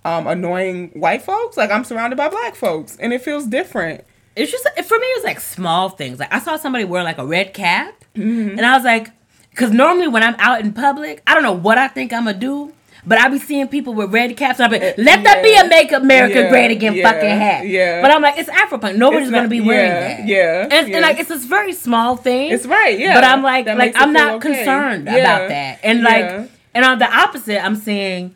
Speaker 1: um, annoying white folks. Like I'm surrounded by black folks, and it feels different.
Speaker 2: It's just for me. It was like small things. Like I saw somebody wear like a red cap,
Speaker 1: Mm-hmm.
Speaker 2: and I was like, because normally when I'm out in public, I don't know what I think I'm gonna do. But I be seeing people with red caps, and I be let that be a "Make America
Speaker 1: Yeah,
Speaker 2: Great Again"
Speaker 1: yeah,
Speaker 2: fucking hat.
Speaker 1: yeah.
Speaker 2: But I'm like, it's Afropunk. Nobody's
Speaker 1: It's
Speaker 2: gonna be wearing
Speaker 1: yeah,
Speaker 2: that.
Speaker 1: yeah,
Speaker 2: and,
Speaker 1: yeah.
Speaker 2: and like it's this very small thing.
Speaker 1: It's right, yeah.
Speaker 2: But I'm like,
Speaker 1: That
Speaker 2: like I'm not
Speaker 1: okay.
Speaker 2: concerned
Speaker 1: Yeah,
Speaker 2: about that. And like,
Speaker 1: yeah.
Speaker 2: and on the opposite, I'm seeing.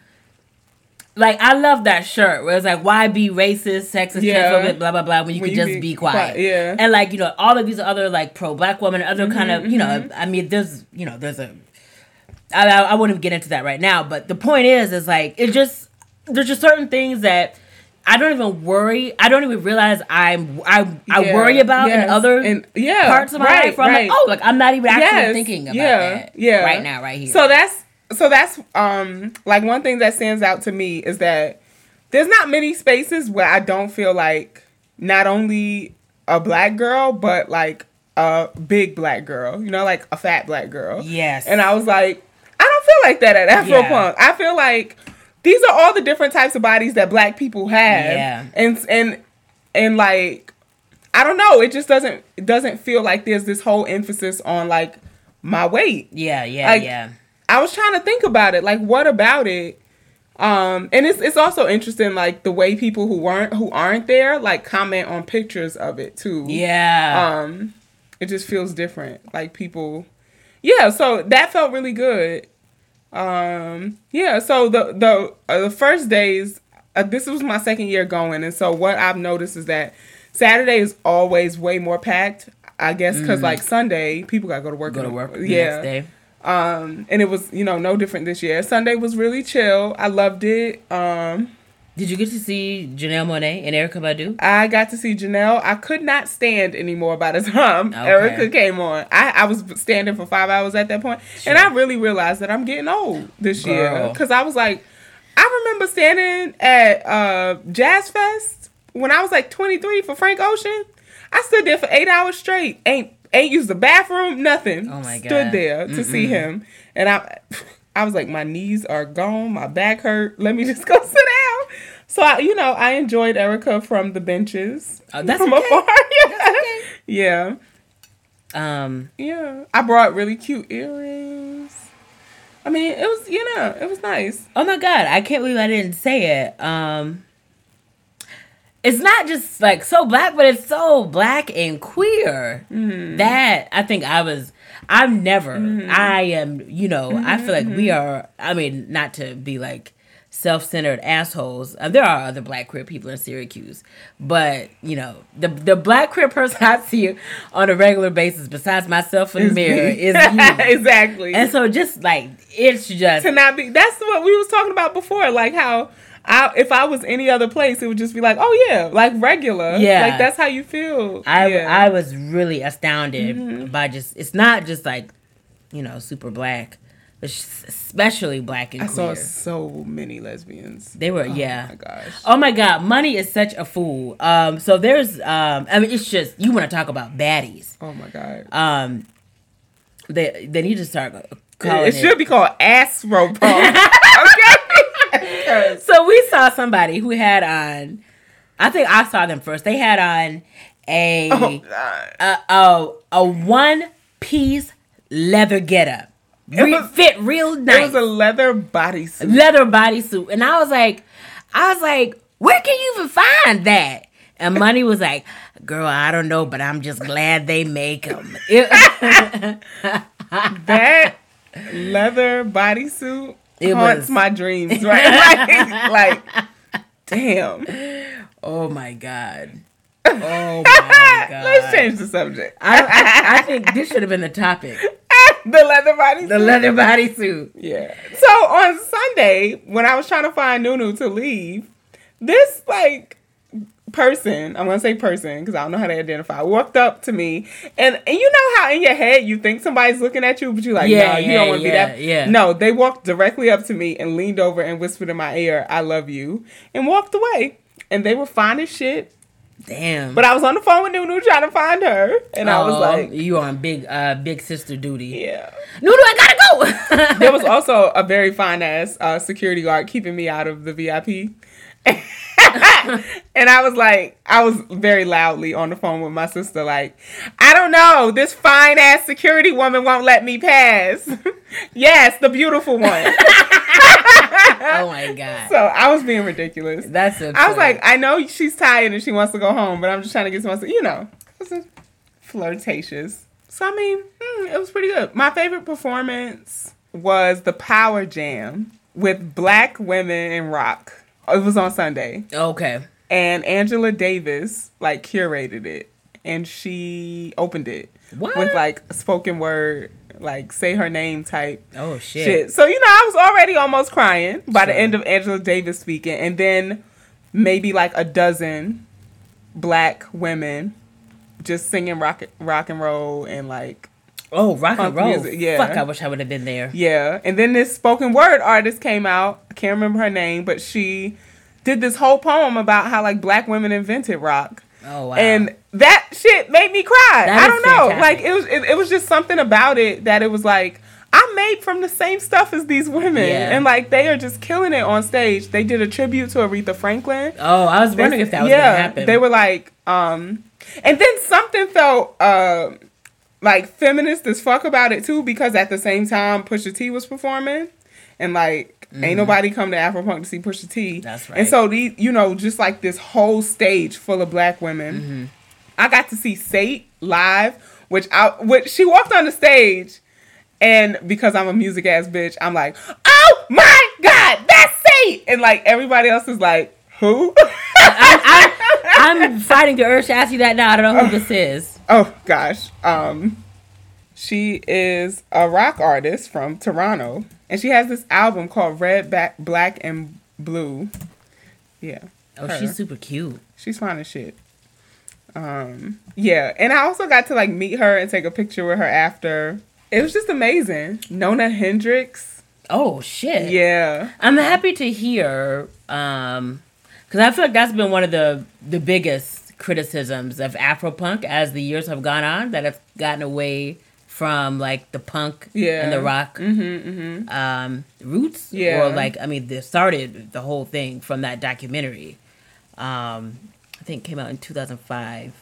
Speaker 2: Like I love that shirt where it's like why be racist, sexist,
Speaker 1: Yeah.
Speaker 2: transphobic, blah blah blah when you
Speaker 1: When
Speaker 2: can
Speaker 1: you
Speaker 2: just
Speaker 1: be
Speaker 2: be quiet.
Speaker 1: quiet, yeah.
Speaker 2: And like, you know, all of these other like pro black women, other kind
Speaker 1: Mm-hmm,
Speaker 2: of, you know, I mean, there's, you know, there's a, I, I, I wouldn't get into that right now, but the point is, is like, it just, there's just certain things that I don't even worry. I don't even realize I'm, I, I
Speaker 1: Yeah,
Speaker 2: worry about
Speaker 1: yes,
Speaker 2: in other
Speaker 1: and- yeah,
Speaker 2: parts of my
Speaker 1: right,
Speaker 2: life. Where I'm
Speaker 1: right.
Speaker 2: like, oh, like I'm not even actually
Speaker 1: Yes,
Speaker 2: thinking about
Speaker 1: yeah,
Speaker 2: that
Speaker 1: yeah.
Speaker 2: right now, right here.
Speaker 1: So that's so that's um like one thing that stands out to me is that there's not many spaces where I don't feel like not only a black girl but like a big black girl, you know, like a fat black girl.
Speaker 2: Yes.
Speaker 1: And I was like, I don't feel like that at Afropunk. I feel like these are all the different types of bodies that black people have.
Speaker 2: Yeah.
Speaker 1: And and and like I don't know, it just doesn't it doesn't feel like there's this whole emphasis on like my weight.
Speaker 2: yeah, yeah,
Speaker 1: like,
Speaker 2: yeah.
Speaker 1: I was trying to think about it. Like, what about it? Um, and it's it's also interesting, like the way people who weren't who aren't there, like comment on pictures of it too.
Speaker 2: Yeah.
Speaker 1: Um, it just feels different. Like people, yeah. So that felt really good. Um, yeah. So the the uh, the first days, uh, this was my second year going, and so what I've noticed is that Saturday is always way more packed. I guess because like Sunday, people gotta go to work.
Speaker 2: Mm. Go to work
Speaker 1: Yeah.
Speaker 2: next day.
Speaker 1: Um, and it was you know no different this year. Sunday was really chill. I loved it. Um,
Speaker 2: Did you get to see Janelle Monáe and Erykah Badu?
Speaker 1: I got to see Janelle. I could not stand anymore by the time
Speaker 2: Okay.
Speaker 1: Erica came on. I, I was standing for five hours at that point, and I really realized that I'm getting old this year because I was like, I remember standing at uh, Jazz Fest when I was like 23 for Frank Ocean. I stood there for eight hours straight. Ain't ain't used the bathroom, nothing.
Speaker 2: Oh my god!
Speaker 1: Stood there to see him, and I. I was like, my knees are gone, my back hurt. Let me just go sit down. So I, you know, I enjoyed Erykah from the benches.
Speaker 2: Oh, that's
Speaker 1: from
Speaker 2: okay.
Speaker 1: afar. yeah.
Speaker 2: Um,
Speaker 1: yeah, I brought really cute earrings. I mean, it was you know, it was nice.
Speaker 2: Oh my god, I can't believe I didn't say it. Um it's not just like so black, but it's so black and queer.
Speaker 1: Mm-hmm.
Speaker 2: That I think I was I'm never I am, you know, I feel like
Speaker 1: Mm-hmm.
Speaker 2: we are I mean, not to be like self-centered assholes. Uh, there are other black queer people in Syracuse, but you know, the the black queer person I see on a regular basis besides myself in the mirror
Speaker 1: me.
Speaker 2: is you.
Speaker 1: exactly.
Speaker 2: and so just like it's just
Speaker 1: to not be that's what we was talking about before, like how I, if I was any other place, it would just be like, oh yeah, like regular.
Speaker 2: Yeah.
Speaker 1: like that's how you feel.
Speaker 2: I
Speaker 1: yeah. Mm-hmm.
Speaker 2: I was really astounded by just it's not just like you know super black, but especially black and
Speaker 1: I saw so many lesbians.
Speaker 2: They were
Speaker 1: Oh
Speaker 2: yeah.
Speaker 1: my gosh.
Speaker 2: Oh my god, money is such a fool. Um, so there's um, I mean it's just you want to talk about baddies.
Speaker 1: Oh my god.
Speaker 2: Um, they they need to start calling
Speaker 1: it
Speaker 2: it.
Speaker 1: should be called ass.
Speaker 2: So we saw somebody who had on. I think I saw them first. They had on a
Speaker 1: Oh,
Speaker 2: a a, a one piece leather getup. Re-
Speaker 1: was-
Speaker 2: fit real nice.
Speaker 1: It was a leather bodysuit.
Speaker 2: leather bodysuit. And I was like, I was like, where can you even find that? And Money was like, Girl, I don't know, but I'm just glad they make them.
Speaker 1: That leather bodysuit
Speaker 2: It
Speaker 1: haunts
Speaker 2: was-
Speaker 1: my dreams, right? like, like, damn.
Speaker 2: oh my god. Oh my god.
Speaker 1: Let's change the subject.
Speaker 2: I, I, I think this should have been the topic.
Speaker 1: the leather bodysuit.
Speaker 2: The leather bodysuit.
Speaker 1: Yeah. So on Sunday, when I was trying to find Nunu to leave, this like person, I'm gonna say person because I don't know how to identify, walked up to me, and and you know how in your head you think somebody's looking at you, but you're like,
Speaker 2: Yeah,
Speaker 1: no, you
Speaker 2: yeah,
Speaker 1: don't want to
Speaker 2: yeah,
Speaker 1: be that.
Speaker 2: yeah.
Speaker 1: No, they walked directly up to me and leaned over and whispered in my ear, "I love you," and walked away. And they were fine as shit.
Speaker 2: Damn.
Speaker 1: But I was on the phone with Nunu trying to find her, and I was
Speaker 2: Oh,
Speaker 1: like,
Speaker 2: you on big uh big sister duty.
Speaker 1: yeah.
Speaker 2: Noodle, I gotta go.
Speaker 1: there was also a very fine ass uh, security guard keeping me out of the VIP. and I was like, I was very loudly on the phone with my sister, like, I don't know, this fine ass security woman won't let me pass. yes, the beautiful one.
Speaker 2: oh my god.
Speaker 1: so I was being ridiculous.
Speaker 2: That's a
Speaker 1: I was like, I know she's tired and she wants to go home, but I'm just trying to get some, you know, flirtatious. So I mean, hmm, it was pretty good. My favorite performance was the Power Jam with black women in rock. It was on Sunday,
Speaker 2: Okay.
Speaker 1: and Angela Davis like curated it, and she opened it
Speaker 2: What?
Speaker 1: with like spoken word, like say her name type
Speaker 2: Oh shit.
Speaker 1: shit. So you know, I was already almost crying by the end of Angela Davis speaking, and then maybe like a dozen black women just singing rock rock and roll and like
Speaker 2: Oh, rock and roll.
Speaker 1: music, yeah.
Speaker 2: Fuck, I wish I would have been there.
Speaker 1: yeah. And then this spoken word artist came out. I can't remember her name, but she did this whole poem about how like black women invented rock.
Speaker 2: Oh wow.
Speaker 1: And that shit made me cry.
Speaker 2: That
Speaker 1: I don't know.
Speaker 2: fantastic.
Speaker 1: Like it was it, it was just something about it that it was like I'm made from the same stuff as these women.
Speaker 2: Yeah.
Speaker 1: And like they are just killing it on stage. They did a tribute to Aretha Franklin.
Speaker 2: oh, I was wondering if that was
Speaker 1: yeah,
Speaker 2: gonna happen.
Speaker 1: They were like, um and then something felt uh like feminist as fuck about it too, because at the same time Pusha T was performing. And like ain't nobody come to Afropunk to see Pusha T.
Speaker 2: Mm-hmm. That's
Speaker 1: And so these you know, just like this whole stage full of black women.
Speaker 2: Mm-hmm.
Speaker 1: I got to see Sate live, which I which she walked on the stage, and because I'm a music ass bitch, I'm like, oh my god, that's Sate, and like everybody else is like, who?
Speaker 2: I, I'm fighting the urge to ask you that now. I don't know who this is.
Speaker 1: Oh gosh, um, she is a rock artist from Toronto, and she has this album called Red, Back, Black, and Blue. Yeah.
Speaker 2: Oh,
Speaker 1: her.
Speaker 2: she's super cute.
Speaker 1: She's fine as shit. Um, yeah, and I also got to like meet her and take a picture with her after. It was just amazing. Nona Hendryx.
Speaker 2: Oh shit.
Speaker 1: Yeah.
Speaker 2: I'm happy to hear, um, because I feel like that's been one of the the biggest criticisms of Afropunk as the years have gone on that have gotten away from like the punk
Speaker 1: Yeah.
Speaker 2: and the rock
Speaker 1: Mm-hmm, mm-hmm.
Speaker 2: um, roots.
Speaker 1: Yeah.
Speaker 2: Or like I mean, they started the whole thing from that documentary. Um, I think came out in 2005.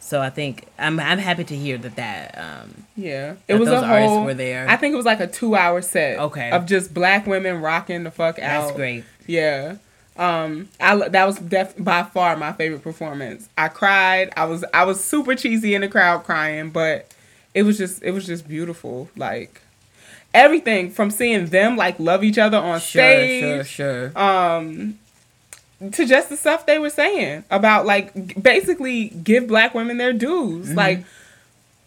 Speaker 2: So I think I'm I'm happy to hear that that um,
Speaker 1: Yeah. It was
Speaker 2: those
Speaker 1: a
Speaker 2: artists
Speaker 1: whole.
Speaker 2: were there.
Speaker 1: I think it was like a two-hour set.
Speaker 2: Okay.
Speaker 1: Of just black women rocking the fuck out.
Speaker 2: that's great.
Speaker 1: Yeah. Um, I that was def- by far my favorite performance. I cried. I was I was super cheesy in the crowd crying, but it was just it was just beautiful. Like everything from seeing them like love each other on
Speaker 2: Sure,
Speaker 1: stage
Speaker 2: sure, sure.
Speaker 1: um to just the stuff they were saying about like basically give black women their dues
Speaker 2: Mm-hmm.
Speaker 1: like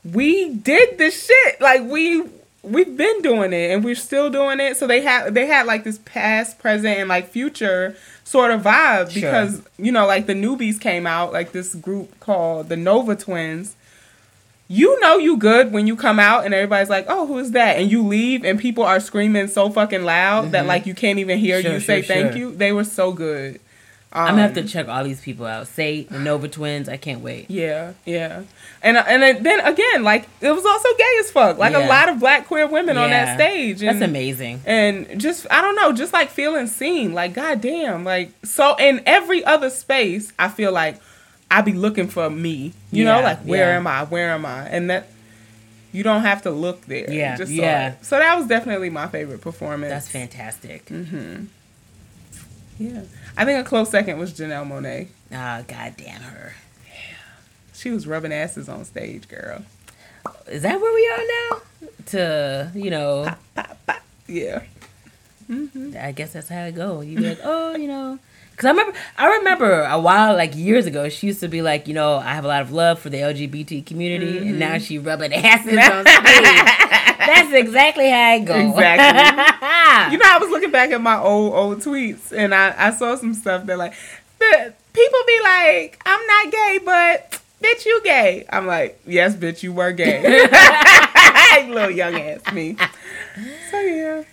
Speaker 1: we did this shit like we we've been doing it and we're still doing it so they had they had like this past present and like future sort of vibe
Speaker 2: Sure.
Speaker 1: because you know like the newbies came out like this group called the nova twins you know you good when you come out and everybody's like, "Oh, who is that?" and you leave and people are screaming so fucking loud that like you can't even hear
Speaker 2: Mm-hmm. Sure,
Speaker 1: you say
Speaker 2: sure,
Speaker 1: thank you. They were so good. Um,
Speaker 2: I'm gonna have to check all these people out. Say the Nova Twins. I can't wait.
Speaker 1: Yeah, yeah, and and then again, like it was also gay as fuck. Like
Speaker 2: Yeah.
Speaker 1: a lot of black queer women on that stage. And,
Speaker 2: That's amazing.
Speaker 1: And just I don't know, just like feeling seen. Like goddamn, like so in every other space, I feel like I be looking for me. You know, like where
Speaker 2: yeah.
Speaker 1: am I? Where am I? And that you don't have to look there.
Speaker 2: Yeah,
Speaker 1: just
Speaker 2: yeah.
Speaker 1: So, so that was definitely my favorite performance.
Speaker 2: That's fantastic.
Speaker 1: Mm-hmm. Yeah, I think a close second was Janelle Monáe.
Speaker 2: Ah, goddamn her. Yeah.
Speaker 1: She was rubbing asses on stage, girl.
Speaker 2: Is that where we are now? To you know,
Speaker 1: Yeah.
Speaker 2: I guess that's how it goes. You be like, oh, you know, because I remember, I remember a while, like years ago, she used to be like, you know, I have a lot of love for the LGBT community, and now she rubbing asses on stage. That's exactly how it goes.
Speaker 1: Exactly. You know, I was looking back at my old old tweets, and I, I saw some stuff that like, the people be like, I'm not gay, but bitch, you gay. I'm like, yes, bitch, you were gay. Little young ass me. So yeah.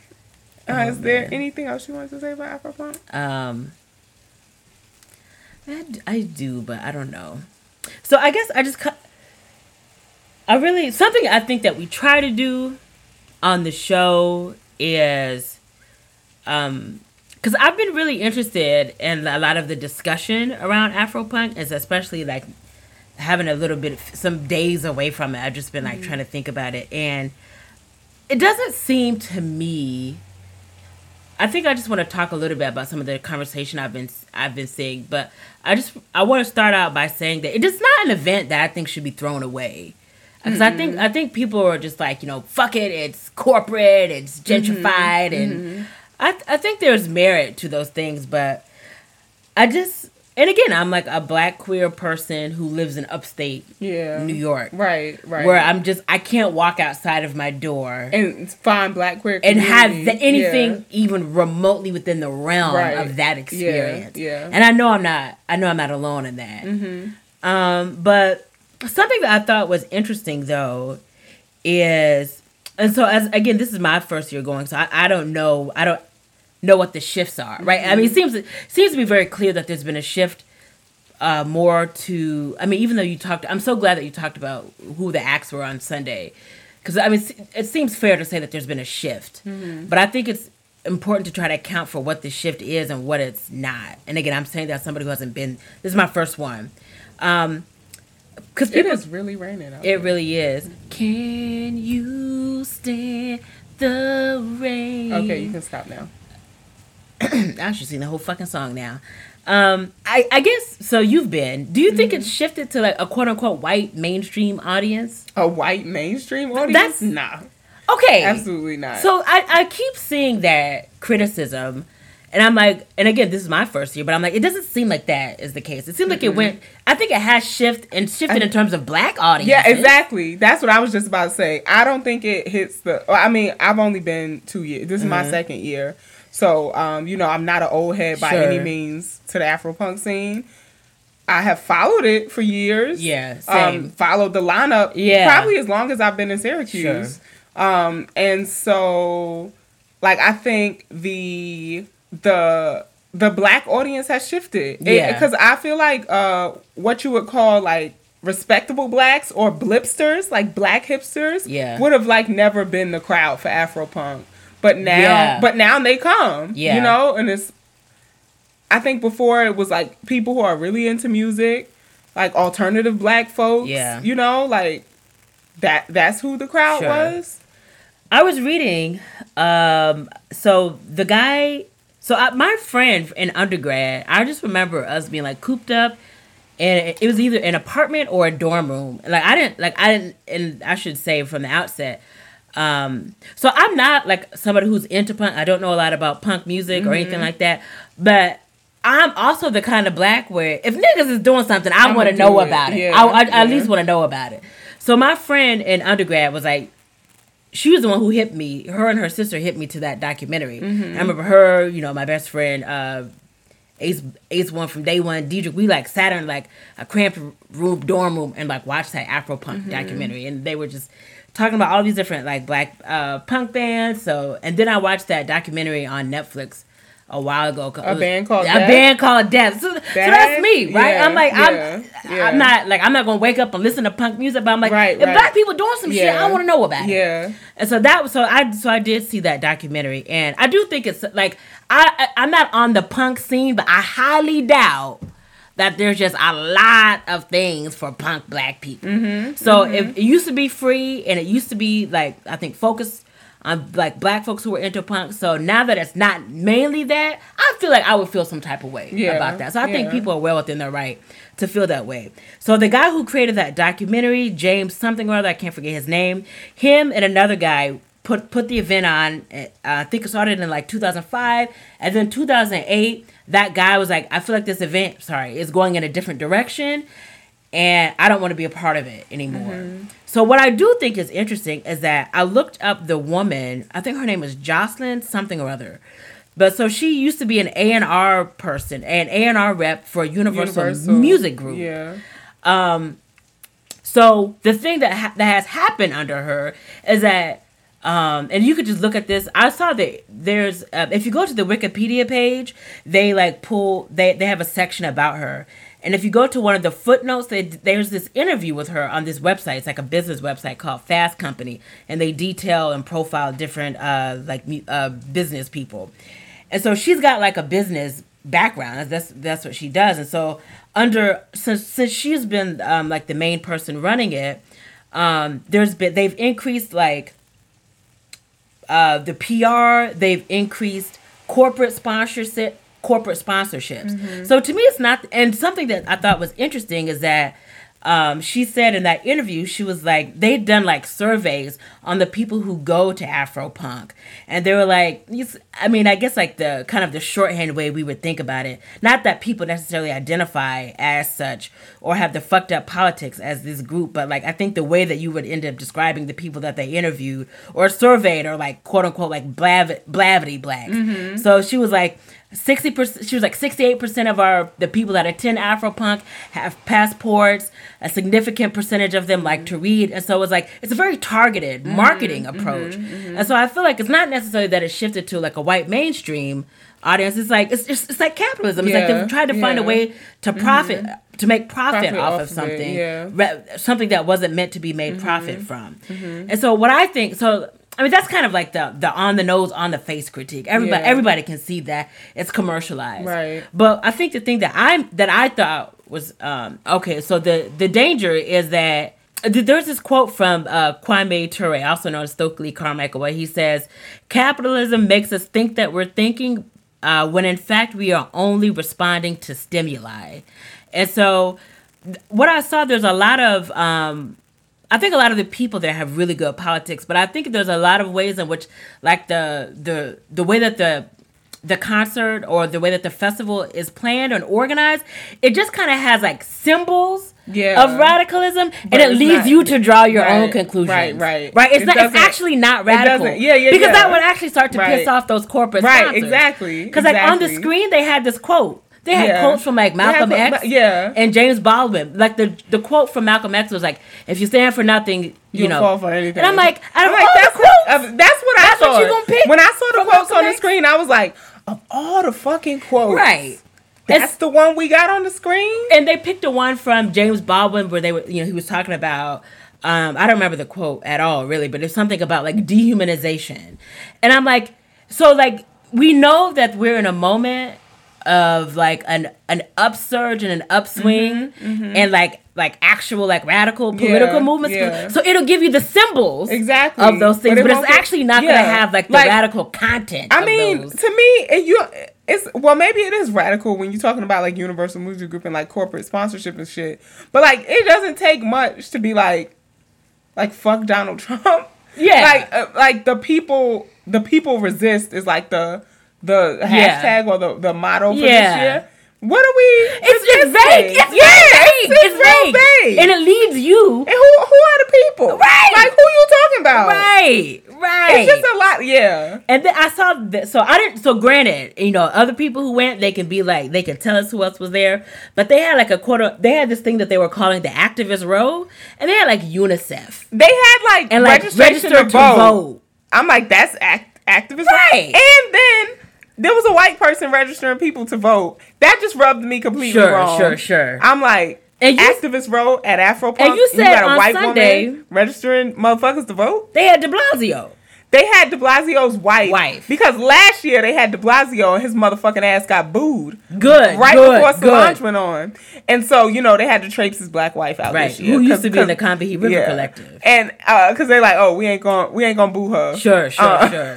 Speaker 1: Uh, is there anything else you wanted to say about Afropunk?
Speaker 2: Um, I do, but I don't know. So I guess I just, cu- I really something I think that we try to do on the show is, um, because I've been really interested in a lot of the discussion around Afropunk, is especially like having a little bit of some days away from it. I've just been like trying to think about it, and it doesn't seem to me I think I just want to talk a little bit about some of the conversation I've been I've been seeing, but I just I want to start out by saying that it is not an event that I think should be thrown away. Because I think I think people are just like you know fuck it, it's corporate, it's gentrified, and I I think there's merit to those things, but I just and again I'm like a black queer person who lives in upstate
Speaker 1: Yeah.
Speaker 2: New York,
Speaker 1: Right, right.
Speaker 2: where I'm just I can't walk outside of my door
Speaker 1: and find black queer
Speaker 2: and have
Speaker 1: community.
Speaker 2: the, anything
Speaker 1: Yeah.
Speaker 2: even remotely within the realm
Speaker 1: Right.
Speaker 2: of that experience.
Speaker 1: yeah.
Speaker 2: And I know I'm not. I know I'm not alone in that.
Speaker 1: Mm-hmm.
Speaker 2: Um, but something that I thought was interesting though is, and so as again, this is my first year going, so I, I don't know. I don't know what the shifts are. Right. I mean, it seems it seems to be very clear that there's been a shift. Uh, more to, I mean, even though you talked, I'm so glad that you talked about who the acts were on Sunday, because I mean, it seems fair to say that there's been a shift, but I think it's important to try to account for what the shift is and what it's not. And again, I'm saying that somebody who hasn't been. This is my first one, um, because
Speaker 1: It is really raining out.
Speaker 2: it really is. Can you stand the rain?
Speaker 1: okay, you can stop now.
Speaker 2: I should sing the whole fucking song now. Um, I, I guess so. You've been. Do you think
Speaker 1: Mm-hmm.
Speaker 2: it's shifted to like a quote unquote white mainstream audience?
Speaker 1: A white mainstream audience?
Speaker 2: That's-
Speaker 1: nah,
Speaker 2: Okay,
Speaker 1: absolutely not.
Speaker 2: So I, I keep seeing that criticism, and I'm like, and again, this is my first year, but I'm like, it doesn't seem like that is the case. It seems like it went. I think it has shifted and shifted in terms of black audience.
Speaker 1: Yeah, exactly. That's what I was just about to say. I don't think it hits the. I mean, I've only been two years. This is my second year, so um, you know, I'm not an old head by any means to the Afropunk scene. I have followed it for years.
Speaker 2: Yeah,
Speaker 1: Um, followed the lineup.
Speaker 2: Yeah.
Speaker 1: Probably as long as I've been in Syracuse. Sure. Um, and so, like, I think the the the black audience has shifted.
Speaker 2: Yeah.
Speaker 1: Because I feel like uh, what you would call like respectable blacks or blipsters, like black hipsters,
Speaker 2: Yeah.
Speaker 1: would have like never been the crowd for Afropunk. But now,
Speaker 2: Yeah.
Speaker 1: but now they come.
Speaker 2: Yeah.
Speaker 1: You know, and it's. I think before it was like people who are really into music, like alternative black folks.
Speaker 2: Yeah.
Speaker 1: You know, like that. That's who the crowd
Speaker 2: Sure.
Speaker 1: was.
Speaker 2: I was reading. Um, so the guy, so I, my friend in undergrad, I just remember us being like cooped up, and it, was either an apartment or a dorm room. Like I didn't, like I didn't, and I should say from the outset. Um, so I'm not like somebody who's into punk. I don't know a lot about punk music or anything like that, but. I'm also the kind of black where if niggas is doing something, I want to know
Speaker 1: it.
Speaker 2: about it.
Speaker 1: Yeah,
Speaker 2: I, I, I at least want to know about it. So my friend in undergrad was like, she was the one who hit me. Her and her sister hit me to that documentary.
Speaker 1: Mm-hmm.
Speaker 2: I remember her, you know, my best friend, uh, Ace Ace one from day one, Deidre. We like sat in like a cramped room, dorm room, and like watched that Afro punk
Speaker 1: Mm-hmm.
Speaker 2: documentary, and they were just talking about all these different like black uh, punk bands. So, and then I watched that documentary on Netflix. A while ago,
Speaker 1: A band called
Speaker 2: a
Speaker 1: Death?
Speaker 2: band called Death. So, so that's me, right?
Speaker 1: yeah,
Speaker 2: I'm like,
Speaker 1: yeah,
Speaker 2: I'm,
Speaker 1: yeah.
Speaker 2: I'm not like I'm not gonna wake up and listen to punk music, but I'm like,
Speaker 1: Right,
Speaker 2: if
Speaker 1: right.
Speaker 2: black people doing some shit, I want to know about it.
Speaker 1: Yeah.
Speaker 2: And so that was so I so I did see that documentary, and I do think it's like I, I I'm not on the punk scene, but I highly doubt that there's just a lot of things for punk black people.
Speaker 1: Mm-hmm.
Speaker 2: So if it used to be free, and it used to be like I think focused on like black folks who were into punk. So now that it's not mainly that, I feel like I would feel some type of way
Speaker 1: Yeah,
Speaker 2: about that. So I think people are well within their right to feel that way. So the guy who created that documentary, James something or other, I can't forget his name, him and another guy put put the event on. Uh, I think it started in like 2005, and then 2008, that guy was like, I feel like this event, sorry, is going in a different direction, and I don't want to be a part of it anymore. So what I do think is interesting is that I looked up the woman. I think her name is Jocelyn something or other. But so she used to be an A and R person, an A and R rep for Universal,
Speaker 1: Universal.
Speaker 2: Music Group.
Speaker 1: Yeah. Um.
Speaker 2: So the thing that ha- that has happened under her is that, um, and you could just look at this. I saw that there's uh, if you go to the Wikipedia page, they like pull they they have a section about her. And if you go to one of the footnotes, they, there's this interview with her on this website. It's like a business website called Fast Company, and they detail and profile different uh, like uh, business people. And so she's got like a business background. That's that's what she does. And so under since since she's been um, like the main person running it, um, there's been they've increased like uh, the PR. They've increased corporate sponsorship. Corporate sponsorships. So to me, it's not. And something that I thought was interesting is that um, she said in that interview, she was like, they'd done like surveys on the people who go to Afro punk. And they were like, I mean, I guess like the kind of the shorthand way we would think about it. Not that people necessarily identify as such or have the fucked up politics as this group, but like I think the way that you would end up describing the people that they interviewed or surveyed are like quote unquote like blav- blavity black. So she was like, Sixty percent. She was like sixty-eight percent of our the people that attend Afropunk have passports. A significant percentage of them like to read, and so it was like it's a very targeted mm-hmm, marketing mm-hmm, approach. Mm-hmm. And so I feel like it's not necessarily that it shifted to like a white mainstream audience. It's like it's it's, it's like capitalism. It's like they've tried to find a way to profit to make profit,
Speaker 1: Profit
Speaker 2: off,
Speaker 1: off
Speaker 2: of
Speaker 1: of it,
Speaker 2: something,
Speaker 1: yeah.
Speaker 2: re- something that wasn't meant to be made profit from. And so what I think so. I mean that's kind of like the the on the nose on the face critique. Everybody
Speaker 1: Yeah.
Speaker 2: everybody can see that it's commercialized.
Speaker 1: Right.
Speaker 2: But I think the thing that I that I thought was um okay, so the the danger is that there's this quote from uh, Kwame Ture, also known as Stokely Carmichael, where he says, "Capitalism makes us think that we're thinking, uh, when in fact we are only responding to stimuli." And so, what I saw, there's a lot of um, I think a lot of the people there have really good politics, but I think there's a lot of ways in which, like the the the way that the the concert or the way that the festival is planned and organized, it just kind of has like symbols
Speaker 1: Yeah.
Speaker 2: of radicalism, and it leads
Speaker 1: not-
Speaker 2: you to draw your own
Speaker 1: Right,
Speaker 2: conclusions.
Speaker 1: right, right.
Speaker 2: right. It's
Speaker 1: It
Speaker 2: not. It's actually not radical.
Speaker 1: yeah, yeah,
Speaker 2: Because
Speaker 1: yeah.
Speaker 2: that would actually start to piss off those corporate
Speaker 1: Right,
Speaker 2: sponsors.
Speaker 1: exactly,
Speaker 2: Because like on the screen they had this quote. They had
Speaker 1: Yeah.
Speaker 2: quotes from like
Speaker 1: had
Speaker 2: Malcolm
Speaker 1: quote-
Speaker 2: X,
Speaker 1: yeah.
Speaker 2: and James Baldwin. Like the the quote from Malcolm X was like, "If you stand for nothing, you
Speaker 1: You'll
Speaker 2: know."
Speaker 1: fall for anything.
Speaker 2: And I'm like,
Speaker 1: I'm like, that's
Speaker 2: the quotes,
Speaker 1: uh, that's what I
Speaker 2: that's what
Speaker 1: thought.
Speaker 2: you gonna pick
Speaker 1: when I saw the quotes
Speaker 2: Malcolm
Speaker 1: on the
Speaker 2: X?
Speaker 1: screen, I was like, of all the fucking quotes,
Speaker 2: right?
Speaker 1: That's the one we got on the screen.
Speaker 2: and they picked the one from James Baldwin where they were, you know, he was talking about. Um, I don't remember the quote at all, really, but it's something about like dehumanization, and I'm like, so like we know that we're in a moment of like an an upsurge and an upswing, and like like actual like radical political
Speaker 1: Yeah,
Speaker 2: movements.
Speaker 1: yeah.
Speaker 2: So it'll give you the symbols
Speaker 1: Exactly.
Speaker 2: of those things,
Speaker 1: But
Speaker 2: but, it's actually not
Speaker 1: yeah.
Speaker 2: going to have like the
Speaker 1: Like,
Speaker 2: radical content.
Speaker 1: I mean,
Speaker 2: those.
Speaker 1: to me, you, it's well, maybe it is radical when you're talking about like Universal Music Group and like corporate sponsorship and shit. But like, it doesn't take much to be like, like fuck Donald Trump.
Speaker 2: Yeah.
Speaker 1: like uh, like the people, the people resist is like the the
Speaker 2: Yeah.
Speaker 1: hashtag or the the motto for
Speaker 2: Yeah.
Speaker 1: this year. What are we?
Speaker 2: it's, it's vague. It's
Speaker 1: yeah,
Speaker 2: vague.
Speaker 1: it's,
Speaker 2: It's, vague.
Speaker 1: vague.
Speaker 2: and it leads you
Speaker 1: And who who are the people?
Speaker 2: Right.
Speaker 1: Like who are you talking about?
Speaker 2: right, right.
Speaker 1: It's just a lot. Yeah.
Speaker 2: And then I saw that. So I didn't. So granted, you know, other people who went, they can be like, they can tell us who else was there. But they had like a quarter. They had this thing that they were calling the activist row, and they had like UNICEF
Speaker 1: They had like
Speaker 2: and like
Speaker 1: registration
Speaker 2: register
Speaker 1: to, vote.
Speaker 2: vote.
Speaker 1: I'm like, that's act- activist.
Speaker 2: Right.
Speaker 1: And then there was a white person registering people to vote. That just rubbed me completely
Speaker 2: Sure,
Speaker 1: wrong.
Speaker 2: sure, sure.
Speaker 1: I'm like,
Speaker 2: And you-
Speaker 1: activist row at Afro
Speaker 2: And you said on Sunday-
Speaker 1: woman registering motherfuckers to vote.
Speaker 2: They had De Blasio.
Speaker 1: They had De Blasio's wife.
Speaker 2: Wife.
Speaker 1: Because last year they had De Blasio and his motherfucking ass got booed.
Speaker 2: Good.
Speaker 1: Right
Speaker 2: good,
Speaker 1: before Solange
Speaker 2: good.
Speaker 1: went on. And so, you know, they had to traipse his black wife out
Speaker 2: Right.
Speaker 1: this year.
Speaker 2: Who used to be in the Combahee River Collective.
Speaker 1: And uh, cause they're like, oh, we ain't gonna, we ain't gonna boo her.
Speaker 2: Sure, sure,
Speaker 1: Uh,
Speaker 2: sure.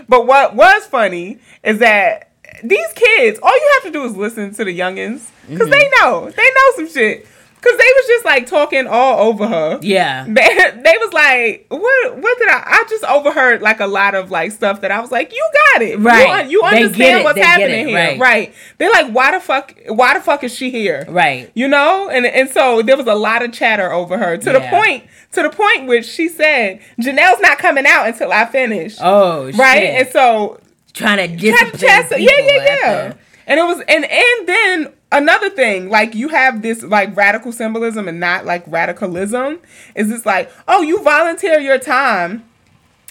Speaker 1: but what was funny is that these kids, all you have to do is listen to the youngins. because
Speaker 2: Mm-hmm.
Speaker 1: they know. They know some shit. Because they was just like talking all over her.
Speaker 2: Yeah.
Speaker 1: They, they was like, what what did I I just overheard like a lot of like stuff that I was like, you got it.
Speaker 2: Right.
Speaker 1: You, you understand what's
Speaker 2: They
Speaker 1: happening here.
Speaker 2: Right.
Speaker 1: Right. They're like, why the fuck why the fuck is she here?
Speaker 2: Right.
Speaker 1: You know? And and so there was a lot of chatter over her to the point to the point which she said, Janelle's not coming out until I finish.
Speaker 2: Oh,
Speaker 1: right?
Speaker 2: shit.
Speaker 1: And so
Speaker 2: trying to discipline
Speaker 1: Chas- yeah, yeah, yeah.
Speaker 2: after-
Speaker 1: And it was and and then another thing, like you have this like radical symbolism and not like radicalism. Is this like, oh, you volunteer your time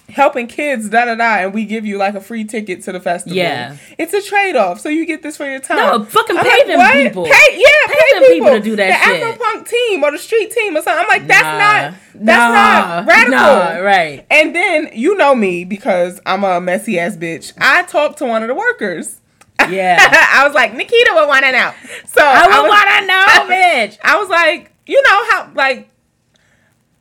Speaker 1: helping kids, da da da, and we give you like a free ticket to the festival.
Speaker 2: Yeah.
Speaker 1: It's a trade off, so you get this for your time.
Speaker 2: No, fucking
Speaker 1: I'm
Speaker 2: pay
Speaker 1: like,
Speaker 2: them
Speaker 1: what?
Speaker 2: people.
Speaker 1: Pay, yeah,
Speaker 2: Pay
Speaker 1: pay,
Speaker 2: them
Speaker 1: people.
Speaker 2: people to do that
Speaker 1: the
Speaker 2: shit.
Speaker 1: Afro punk team or the street team or something. I'm like, that's
Speaker 2: Nah.
Speaker 1: not that's
Speaker 2: Nah.
Speaker 1: not radical.
Speaker 2: Nah, right.
Speaker 1: And then you know me because I'm a messy ass bitch. I talked to one of the workers.
Speaker 2: Yeah.
Speaker 1: I was like, Nikita would want to know. So
Speaker 2: I would want to know, bitch.
Speaker 1: I was like, you know how like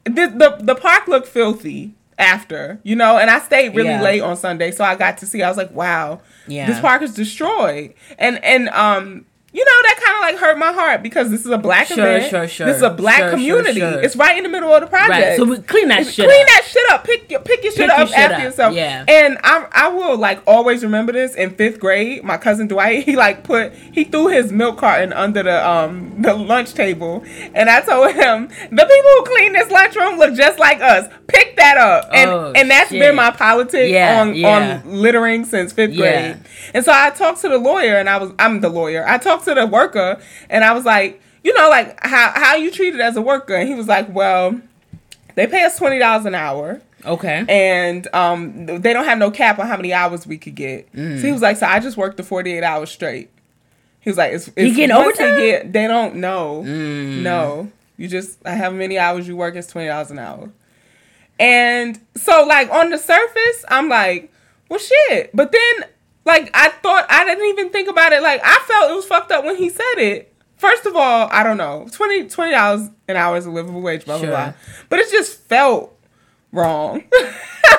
Speaker 1: the the, the park looked filthy after, you know, and I stayed really
Speaker 2: Yeah.
Speaker 1: late on Sunday, so I got to see. I was like, wow,
Speaker 2: Yeah.
Speaker 1: this park is destroyed, and and um. You know that kind of like hurt my heart because this is a black
Speaker 2: Sure,
Speaker 1: event.
Speaker 2: sure, sure.
Speaker 1: This is a black
Speaker 2: Sure,
Speaker 1: community.
Speaker 2: sure.
Speaker 1: It's right in the middle of the project.
Speaker 2: Right. So we clean that shit
Speaker 1: Clean
Speaker 2: up.
Speaker 1: that shit up. Pick your pick your shit
Speaker 2: Pick your
Speaker 1: up
Speaker 2: shit
Speaker 1: after
Speaker 2: up.
Speaker 1: yourself.
Speaker 2: Yeah.
Speaker 1: And I I will like always remember this in fifth grade. My cousin Dwight he like put he threw his milk carton under the um the lunch table, and I told him the people who clean this lunchroom look just like us. Pick that up. And
Speaker 2: Oh,
Speaker 1: and that's
Speaker 2: shit.
Speaker 1: been my politics
Speaker 2: Yeah,
Speaker 1: on
Speaker 2: yeah.
Speaker 1: on littering since fifth
Speaker 2: Yeah.
Speaker 1: grade. And so I talked to the lawyer, and I was I'm the lawyer. I talked to the worker, and I was like, you know, like how how you treated as a worker, and he was like, well, they pay us twenty dollars an hour
Speaker 2: Okay.
Speaker 1: and um, they don't have no cap on how many hours we could get.
Speaker 2: Mm.
Speaker 1: So he was like, so I just worked the forty eight hours straight. He was like, it's, it's
Speaker 2: getting
Speaker 1: once they
Speaker 2: overtime? Mm.
Speaker 1: get- they don't know. No, you just how many hours you work is twenty dollars an hour. And so, like on the surface, I'm like, well, shit. But then, like, I thought I didn't even think about it. Like, I felt it was fucked up when he said it. First of all, I don't know, 20 dollars an hour is a livable wage, blah blah
Speaker 2: Sure.
Speaker 1: blah. But it just felt wrong.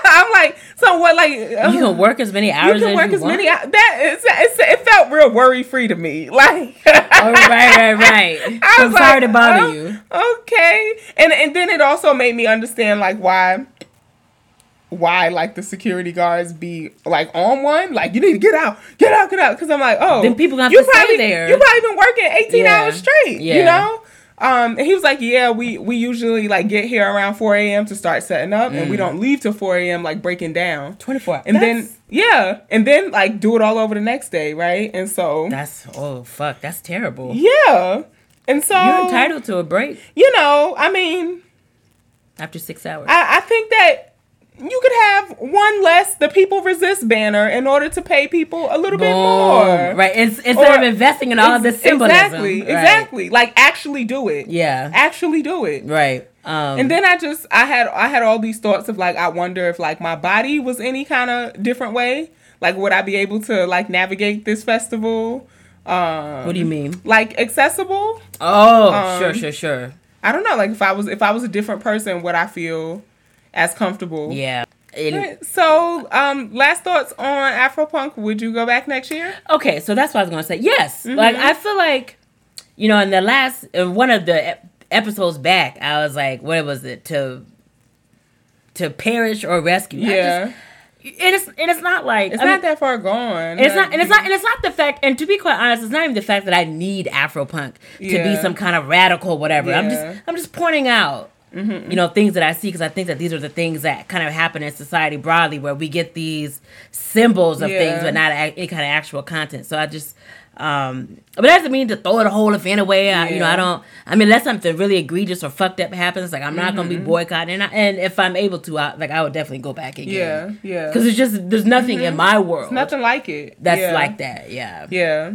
Speaker 1: I'm like, so what? Like,
Speaker 2: you can uh, work as many hours.
Speaker 1: you
Speaker 2: can
Speaker 1: work
Speaker 2: you
Speaker 1: as
Speaker 2: want.
Speaker 1: many. That it's, it felt real worry free to me. Like,
Speaker 2: Oh, right, right, right.
Speaker 1: I
Speaker 2: I'm
Speaker 1: was
Speaker 2: sorry
Speaker 1: like,
Speaker 2: to bother
Speaker 1: oh,
Speaker 2: you.
Speaker 1: Okay, and and then it also made me understand like why, why like the security guards be like on one, like you need to get out, get out, get out, because I'm like, oh,
Speaker 2: Then people gonna have
Speaker 1: you
Speaker 2: to stay
Speaker 1: probably
Speaker 2: there.
Speaker 1: you probably been working 18
Speaker 2: Yeah.
Speaker 1: hours straight, you know. Um, and he was like, yeah, we we usually like get here around 4 a.m. to start setting up, and
Speaker 2: Mm.
Speaker 1: we don't leave till 4 a.m. like breaking down.
Speaker 2: 24
Speaker 1: And then yeah, and then like do it all over the next day, right? And so
Speaker 2: That's oh fuck, that's terrible.
Speaker 1: yeah, and so
Speaker 2: You're entitled to a break
Speaker 1: You know, I mean,
Speaker 2: after six hours.
Speaker 1: I, I think that you could have one less the people resist banner in order to pay people a little bit more.
Speaker 2: Right. It's, instead
Speaker 1: Or-
Speaker 2: of investing in all this symbolism.
Speaker 1: Exactly.
Speaker 2: Right.
Speaker 1: Exactly. Like actually do it.
Speaker 2: Yeah.
Speaker 1: Actually do it.
Speaker 2: Right. Um,
Speaker 1: And then I just I had I had all these thoughts of like I wonder if like my body was any kind of different way. Like would I be able to like navigate this festival? Um
Speaker 2: what do you mean?
Speaker 1: like accessible?
Speaker 2: Oh,
Speaker 1: um,
Speaker 2: sure, sure, sure.
Speaker 1: I don't know. Like if I was if I was a different person, would I feel as comfortable?
Speaker 2: Yeah.
Speaker 1: Right, So, um, last thoughts on Afropunk. Would you go back next year?
Speaker 2: Okay, so that's what I was gonna say. Yes,
Speaker 1: Mm-hmm.
Speaker 2: like I feel like, you know, in the last in one of the episodes back, I was like, what was it to to perish or rescue?
Speaker 1: Yeah,
Speaker 2: just- and it's and it's not like
Speaker 1: it's
Speaker 2: I
Speaker 1: not
Speaker 2: mean,
Speaker 1: that far gone.
Speaker 2: and it's not, and it's not, and it's not the fact. And to be quite honest, it's not even the fact that I need Afropunk to be some kind of radical whatever. I'm just, I'm just pointing out, Mm-hmm. you know, things that I see because I think that these are the things that kind of happen in society broadly, where we get these symbols of things, but not a- any kind of actual content. So I just, um, but that doesn't mean to throw the whole event away. I, You know, I don't. I mean, unless something really egregious or fucked up happens, like I'm not gonna be mm-hmm. boycotting. And, I, and if I'm able to, I, like I would definitely go back again.
Speaker 1: Yeah, yeah.
Speaker 2: Because it's just there's nothing in mm-hmm. my world
Speaker 1: Nothing like it.
Speaker 2: that's
Speaker 1: Yeah.
Speaker 2: like that. Yeah.
Speaker 1: Yeah.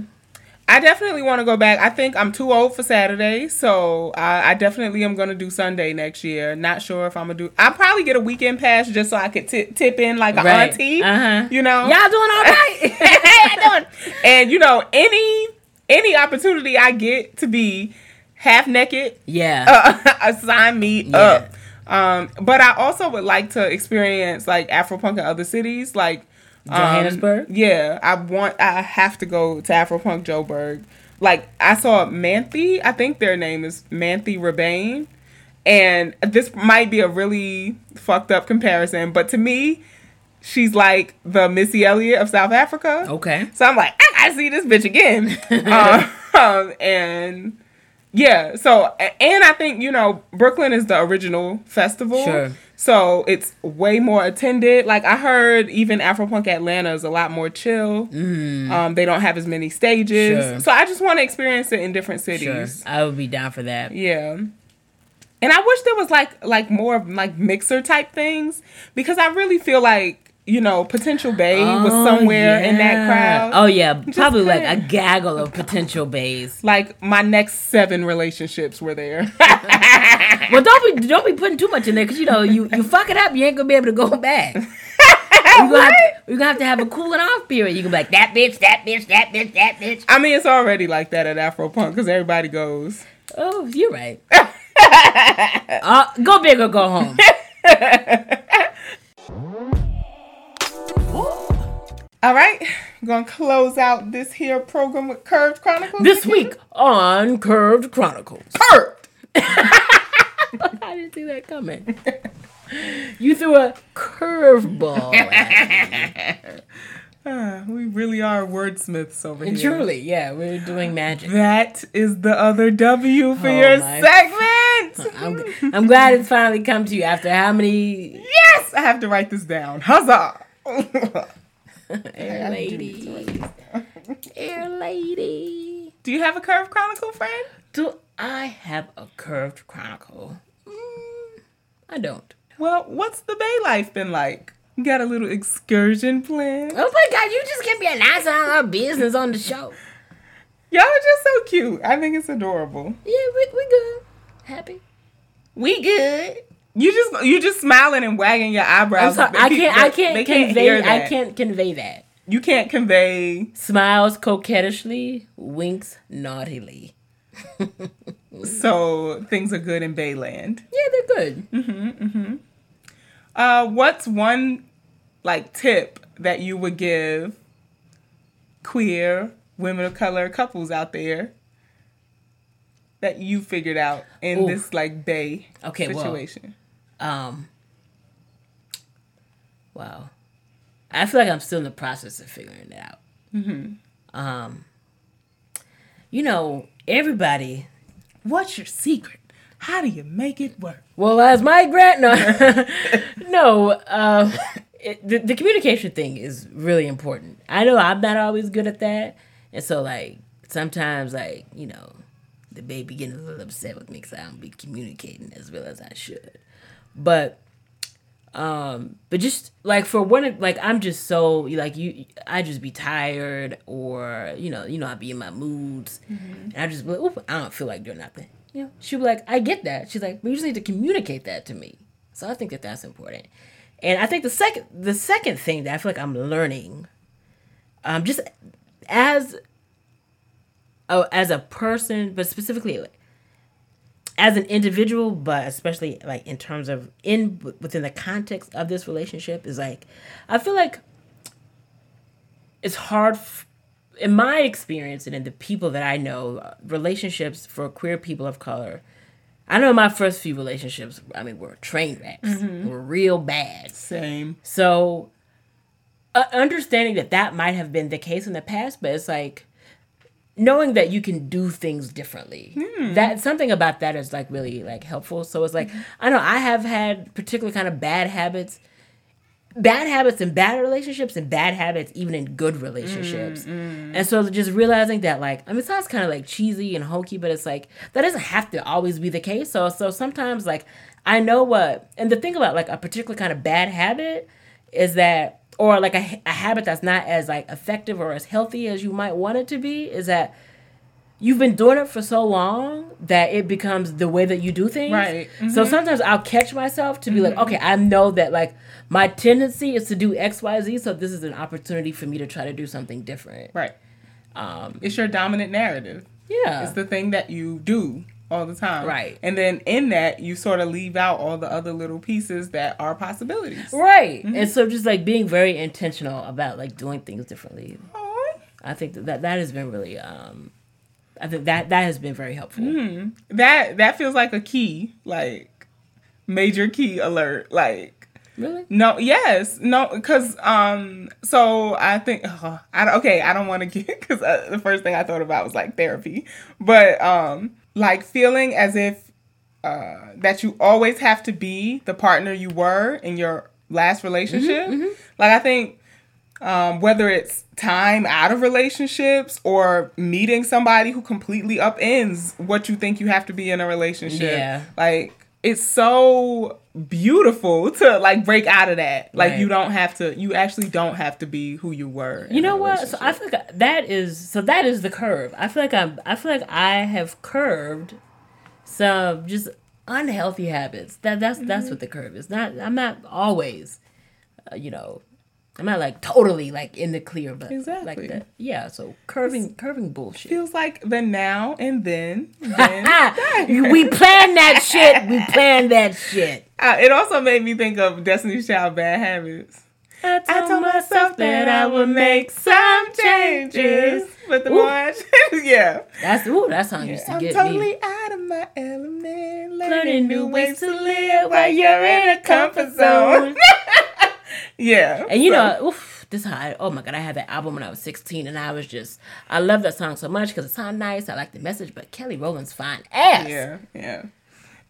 Speaker 1: I definitely want to go back. I think I'm too old for Saturday, so I, I definitely am going to do Sunday next year. Not sure if I'm gonna do. I'll probably get a weekend pass just so I could tip tip in like an
Speaker 2: Right.
Speaker 1: auntie.
Speaker 2: Uh-huh.
Speaker 1: You know,
Speaker 2: Y'all doing all right?
Speaker 1: You doing? and you know any any opportunity I get to be half naked,
Speaker 2: yeah.
Speaker 1: uh, sign me
Speaker 2: Yeah.
Speaker 1: up. Um, but I also would like to experience like Afropunk in other cities, like um,
Speaker 2: Johannesburg?
Speaker 1: yeah, I want. I have to go to Afropunk Joburg. Like I saw Manthe. I think their name is Manthe Ribane, and this might be a really fucked up comparison, but to me, she's like the Missy Elliott of South Africa.
Speaker 2: okay.
Speaker 1: So I'm like, I gotta see this bitch again. um, and yeah, so and I think you know Brooklyn is the original festival.
Speaker 2: Sure.
Speaker 1: So it's way more attended. Like I heard, even Afropunk Atlanta is a lot more chill. Um, they don't have as many stages.
Speaker 2: Mm. Sure.
Speaker 1: So I just want to experience it in different cities. Sure.
Speaker 2: I would be down for that.
Speaker 1: Yeah. And I wish there was like like more of like mixer type things because I really feel like you know Potential was
Speaker 2: Oh,
Speaker 1: somewhere in that crowd.
Speaker 2: Oh yeah, probably like a gaggle of potential bays.
Speaker 1: Like my next seven relationships were there.
Speaker 2: Well, don't be don't be putting too much in there because you know you you fuck it up, you ain't gonna be able to go back. You're gonna, have, you're gonna have to have a cooling off period. You can be like that bitch, that bitch, that bitch, that bitch.
Speaker 1: I mean, it's already like that at Afro Punk because everybody goes.
Speaker 2: Oh, you're right. uh, go big or go home.
Speaker 1: All right, I'm gonna close out this here program with Curved Chronicles.
Speaker 2: This
Speaker 1: Nikita.
Speaker 2: week on Curved Chronicles.
Speaker 1: Curved.
Speaker 2: I didn't see that coming. You threw a curveball.
Speaker 1: Ah, we really are wordsmiths over
Speaker 2: And
Speaker 1: here.
Speaker 2: truly, yeah, we're doing magic.
Speaker 1: That is the other W for
Speaker 2: Oh
Speaker 1: your segment.
Speaker 2: I'm, I'm glad it's finally come to you after how many
Speaker 1: yes, I have to write this down. Huzzah!
Speaker 2: Air lady, air lady.
Speaker 1: Do you have a Curved Chronicle, friend?
Speaker 2: Do I have a curved chronicle? Mm, I don't.
Speaker 1: Well, what's the Bay life been like? Got a little excursion plan?
Speaker 2: Oh my god, you just give me a nice on our business on the show.
Speaker 1: Y'all are just so cute. I think it's adorable.
Speaker 2: Yeah, we we good, happy.
Speaker 1: We good. You just you just smiling and wagging your eyebrows.
Speaker 2: sorry, I can't I can't convey
Speaker 1: hear
Speaker 2: I
Speaker 1: that.
Speaker 2: can't convey that.
Speaker 1: You can't convey.
Speaker 2: Smiles coquettishly, winks naughtily.
Speaker 1: So things are good in Bayland.
Speaker 2: Yeah, they're good.
Speaker 1: Uh, what's one like tip that you would give queer women of color couples out there that you figured out in
Speaker 2: Oof.
Speaker 1: this like Bay
Speaker 2: Okay,
Speaker 1: situation?
Speaker 2: Um. Wow. I feel like I'm still in the process of figuring it out. Mm-hmm. Um. You know, everybody.
Speaker 1: What's your secret? How do you make it work?
Speaker 2: Well, as my grand no, no. Um, it, the the communication thing is really important. I know I'm not always good at that, and so like sometimes like you know, the baby getting a little upset with me because I don't be communicating as well as I should. But um but just like for one like i'm just so like you i just be tired or you know you know i be in my moods. And i just be like i don't feel like doing nothing. You know she'll be like i get that. She's like but you just need to communicate that to me. So i think that that's important. And i think the second the second thing that i feel like i'm learning um just as a, as a person but specifically like, as an individual, but especially like in terms of in within the context of this relationship, is like I feel like it's hard, f- in my experience and in the people that I know, relationships for queer people of color. I know my first few relationships, I mean, were train wrecks, were real bad.
Speaker 1: Same.
Speaker 2: So, uh, understanding that that might have been the case in the past, but it's like knowing that you can do things differently. Hmm. That something about that is like really like helpful. So it's like mm-hmm. I know I have had particular kind of bad habits, bad habits in bad relationships, and bad habits even in good relationships. Mm-hmm. And so just realizing that like I mean it sounds kind of like cheesy and hokey, but it's like that doesn't have to always be the case. So so sometimes like I know what and the thing about like a particular kind of bad habit is that or like a, a habit that's not as like effective or as healthy as you might want it to be is that you've been doing it for so long that it becomes the way that you do things.
Speaker 1: Right.
Speaker 2: So sometimes I'll catch myself to be like, okay, I know that like my tendency is to do X, Y, Z. So this is an opportunity for me to try to do something different.
Speaker 1: Right.
Speaker 2: Um,
Speaker 1: It's your dominant narrative.
Speaker 2: yeah.
Speaker 1: It's the thing that you do all the time.
Speaker 2: Right.
Speaker 1: And then in that, you sort of leave out all the other little pieces that are possibilities.
Speaker 2: Right. And so just like being very intentional about like doing things differently.
Speaker 1: Aw.
Speaker 2: I think that that, has been really um I think that that has been very helpful.
Speaker 1: That that feels like a key, like major key alert. Like
Speaker 2: Really?
Speaker 1: no, yes, no, because um, so I think uh, I okay, I don't want to get because uh, the first thing I thought about was like therapy, but um, like feeling as if uh that you always have to be the partner you were in your last relationship. Like I think um, whether it's time out of relationships or meeting somebody who completely upends what you think you have to be in a relationship.
Speaker 2: Yeah.
Speaker 1: Like it's so beautiful to like break out of that. Like
Speaker 2: Right.
Speaker 1: you don't have to you actually don't have to be who you were.
Speaker 2: You know what? So I feel like that is so that is the curve. I feel like I'm I feel like I have curved some just unhealthy habits. That that's that's
Speaker 1: Mm-hmm.
Speaker 2: what the curve is. Not I'm not always uh, you know I'm not like totally like in the clear, but
Speaker 1: Exactly.
Speaker 2: like that. Yeah, so curving curving bullshit.
Speaker 1: feels like the now and then. then.
Speaker 2: We planned that shit. We planned that shit.
Speaker 1: Uh, it also made me think of Destiny's Child Bad Habits.
Speaker 2: I
Speaker 1: I told myself that I would make some changes, but the more yeah,
Speaker 2: That's ooh, that song used to
Speaker 1: I'm
Speaker 2: get
Speaker 1: totally
Speaker 2: me.
Speaker 1: out of my element,
Speaker 2: Learning
Speaker 1: learning
Speaker 2: new ways
Speaker 1: ways
Speaker 2: to live
Speaker 1: while you're in a comfort zone. Yeah,
Speaker 2: And you
Speaker 1: so-
Speaker 2: know, oof, this I, oh my god, I had that album when I was 16 and I was just, I love that song so much because it sounded nice. I like the message, but Kelly Rowland's fine ass.
Speaker 1: yeah, yeah.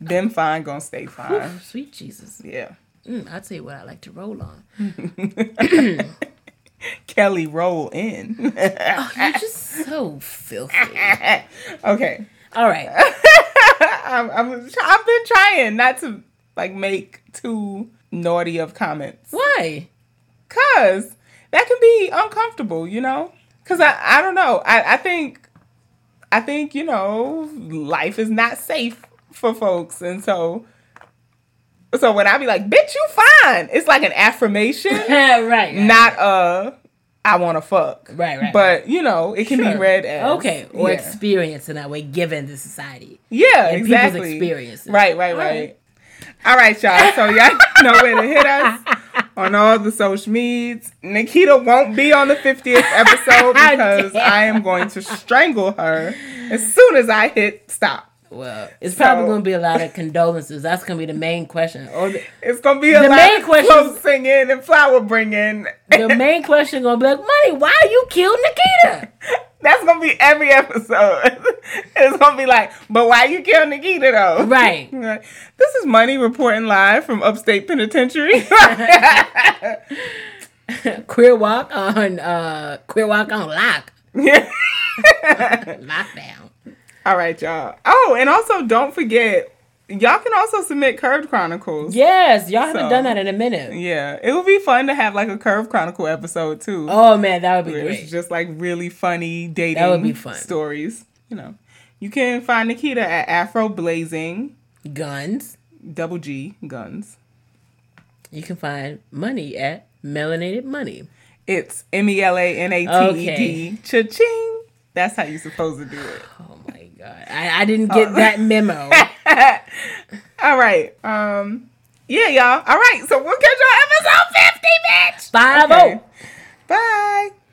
Speaker 1: Them fine gonna stay fine.
Speaker 2: Oof, sweet Jesus.
Speaker 1: Yeah,
Speaker 2: Mm, I'll tell you what I like to roll on.
Speaker 1: Kelly roll in.
Speaker 2: You're just so filthy.
Speaker 1: okay,
Speaker 2: All right.
Speaker 1: I'm, I'm, I've been trying not to like make too naughty of comments.
Speaker 2: Why?
Speaker 1: Cause that can be uncomfortable, you know? Cause I, I don't know. I, I think I think, you know, life is not safe for folks. And so so when I be like, bitch, you fine, it's like an affirmation,
Speaker 2: right, right.
Speaker 1: not a I wanna fuck.
Speaker 2: Right, right,
Speaker 1: But you know, it can
Speaker 2: Sure.
Speaker 1: be read as
Speaker 2: Okay, or
Speaker 1: yeah.
Speaker 2: experience in that way given the society.
Speaker 1: Yeah,
Speaker 2: and people's
Speaker 1: exactly.
Speaker 2: experiences.
Speaker 1: Right, right,
Speaker 2: All
Speaker 1: right.
Speaker 2: right.
Speaker 1: All right, y'all. So y'all know where to hit us on all the social medias. Nikita won't be on the 50th episode because. I am going to strangle her as soon as I hit stop.
Speaker 2: Well, it's probably going to be a lot of condolences. That's going to be the main question. Or the,
Speaker 1: It's gonna be a
Speaker 2: The
Speaker 1: lot
Speaker 2: main
Speaker 1: of
Speaker 2: question-
Speaker 1: singing and flower bringing.
Speaker 2: the main question going to be like, Money, why you killed Nikita?
Speaker 1: That's gonna be every episode. it's gonna be like, but why you kill Nikita though?
Speaker 2: Right.
Speaker 1: This is Money reporting live from Upstate Penitentiary.
Speaker 2: Queer WOC on uh Queer WOC on Lock. Lockdown.
Speaker 1: All right, y'all. Oh, and also don't forget, y'all can also submit Curved Chronicles.
Speaker 2: Yes, y'all haven't done that in a minute.
Speaker 1: Yeah, it would be fun to have like a Curved Chronicle episode too.
Speaker 2: Oh man, that would be great.
Speaker 1: it's just like really funny dating
Speaker 2: That would be fun.
Speaker 1: stories. You know, you can find Nikita at Afro Blazing
Speaker 2: Guns.
Speaker 1: Double G Guns.
Speaker 2: You can find money at Melanated Money.
Speaker 1: It's M E L A N A T E D. Cha-ching. That's how you're supposed to do it.
Speaker 2: Oh my god. I, I didn't get that memo.
Speaker 1: All right. Um. Yeah, y'all. All right. So we'll catch y'all episode fifty, bitch.
Speaker 2: Five
Speaker 1: Okay.
Speaker 2: oh.
Speaker 1: Bye.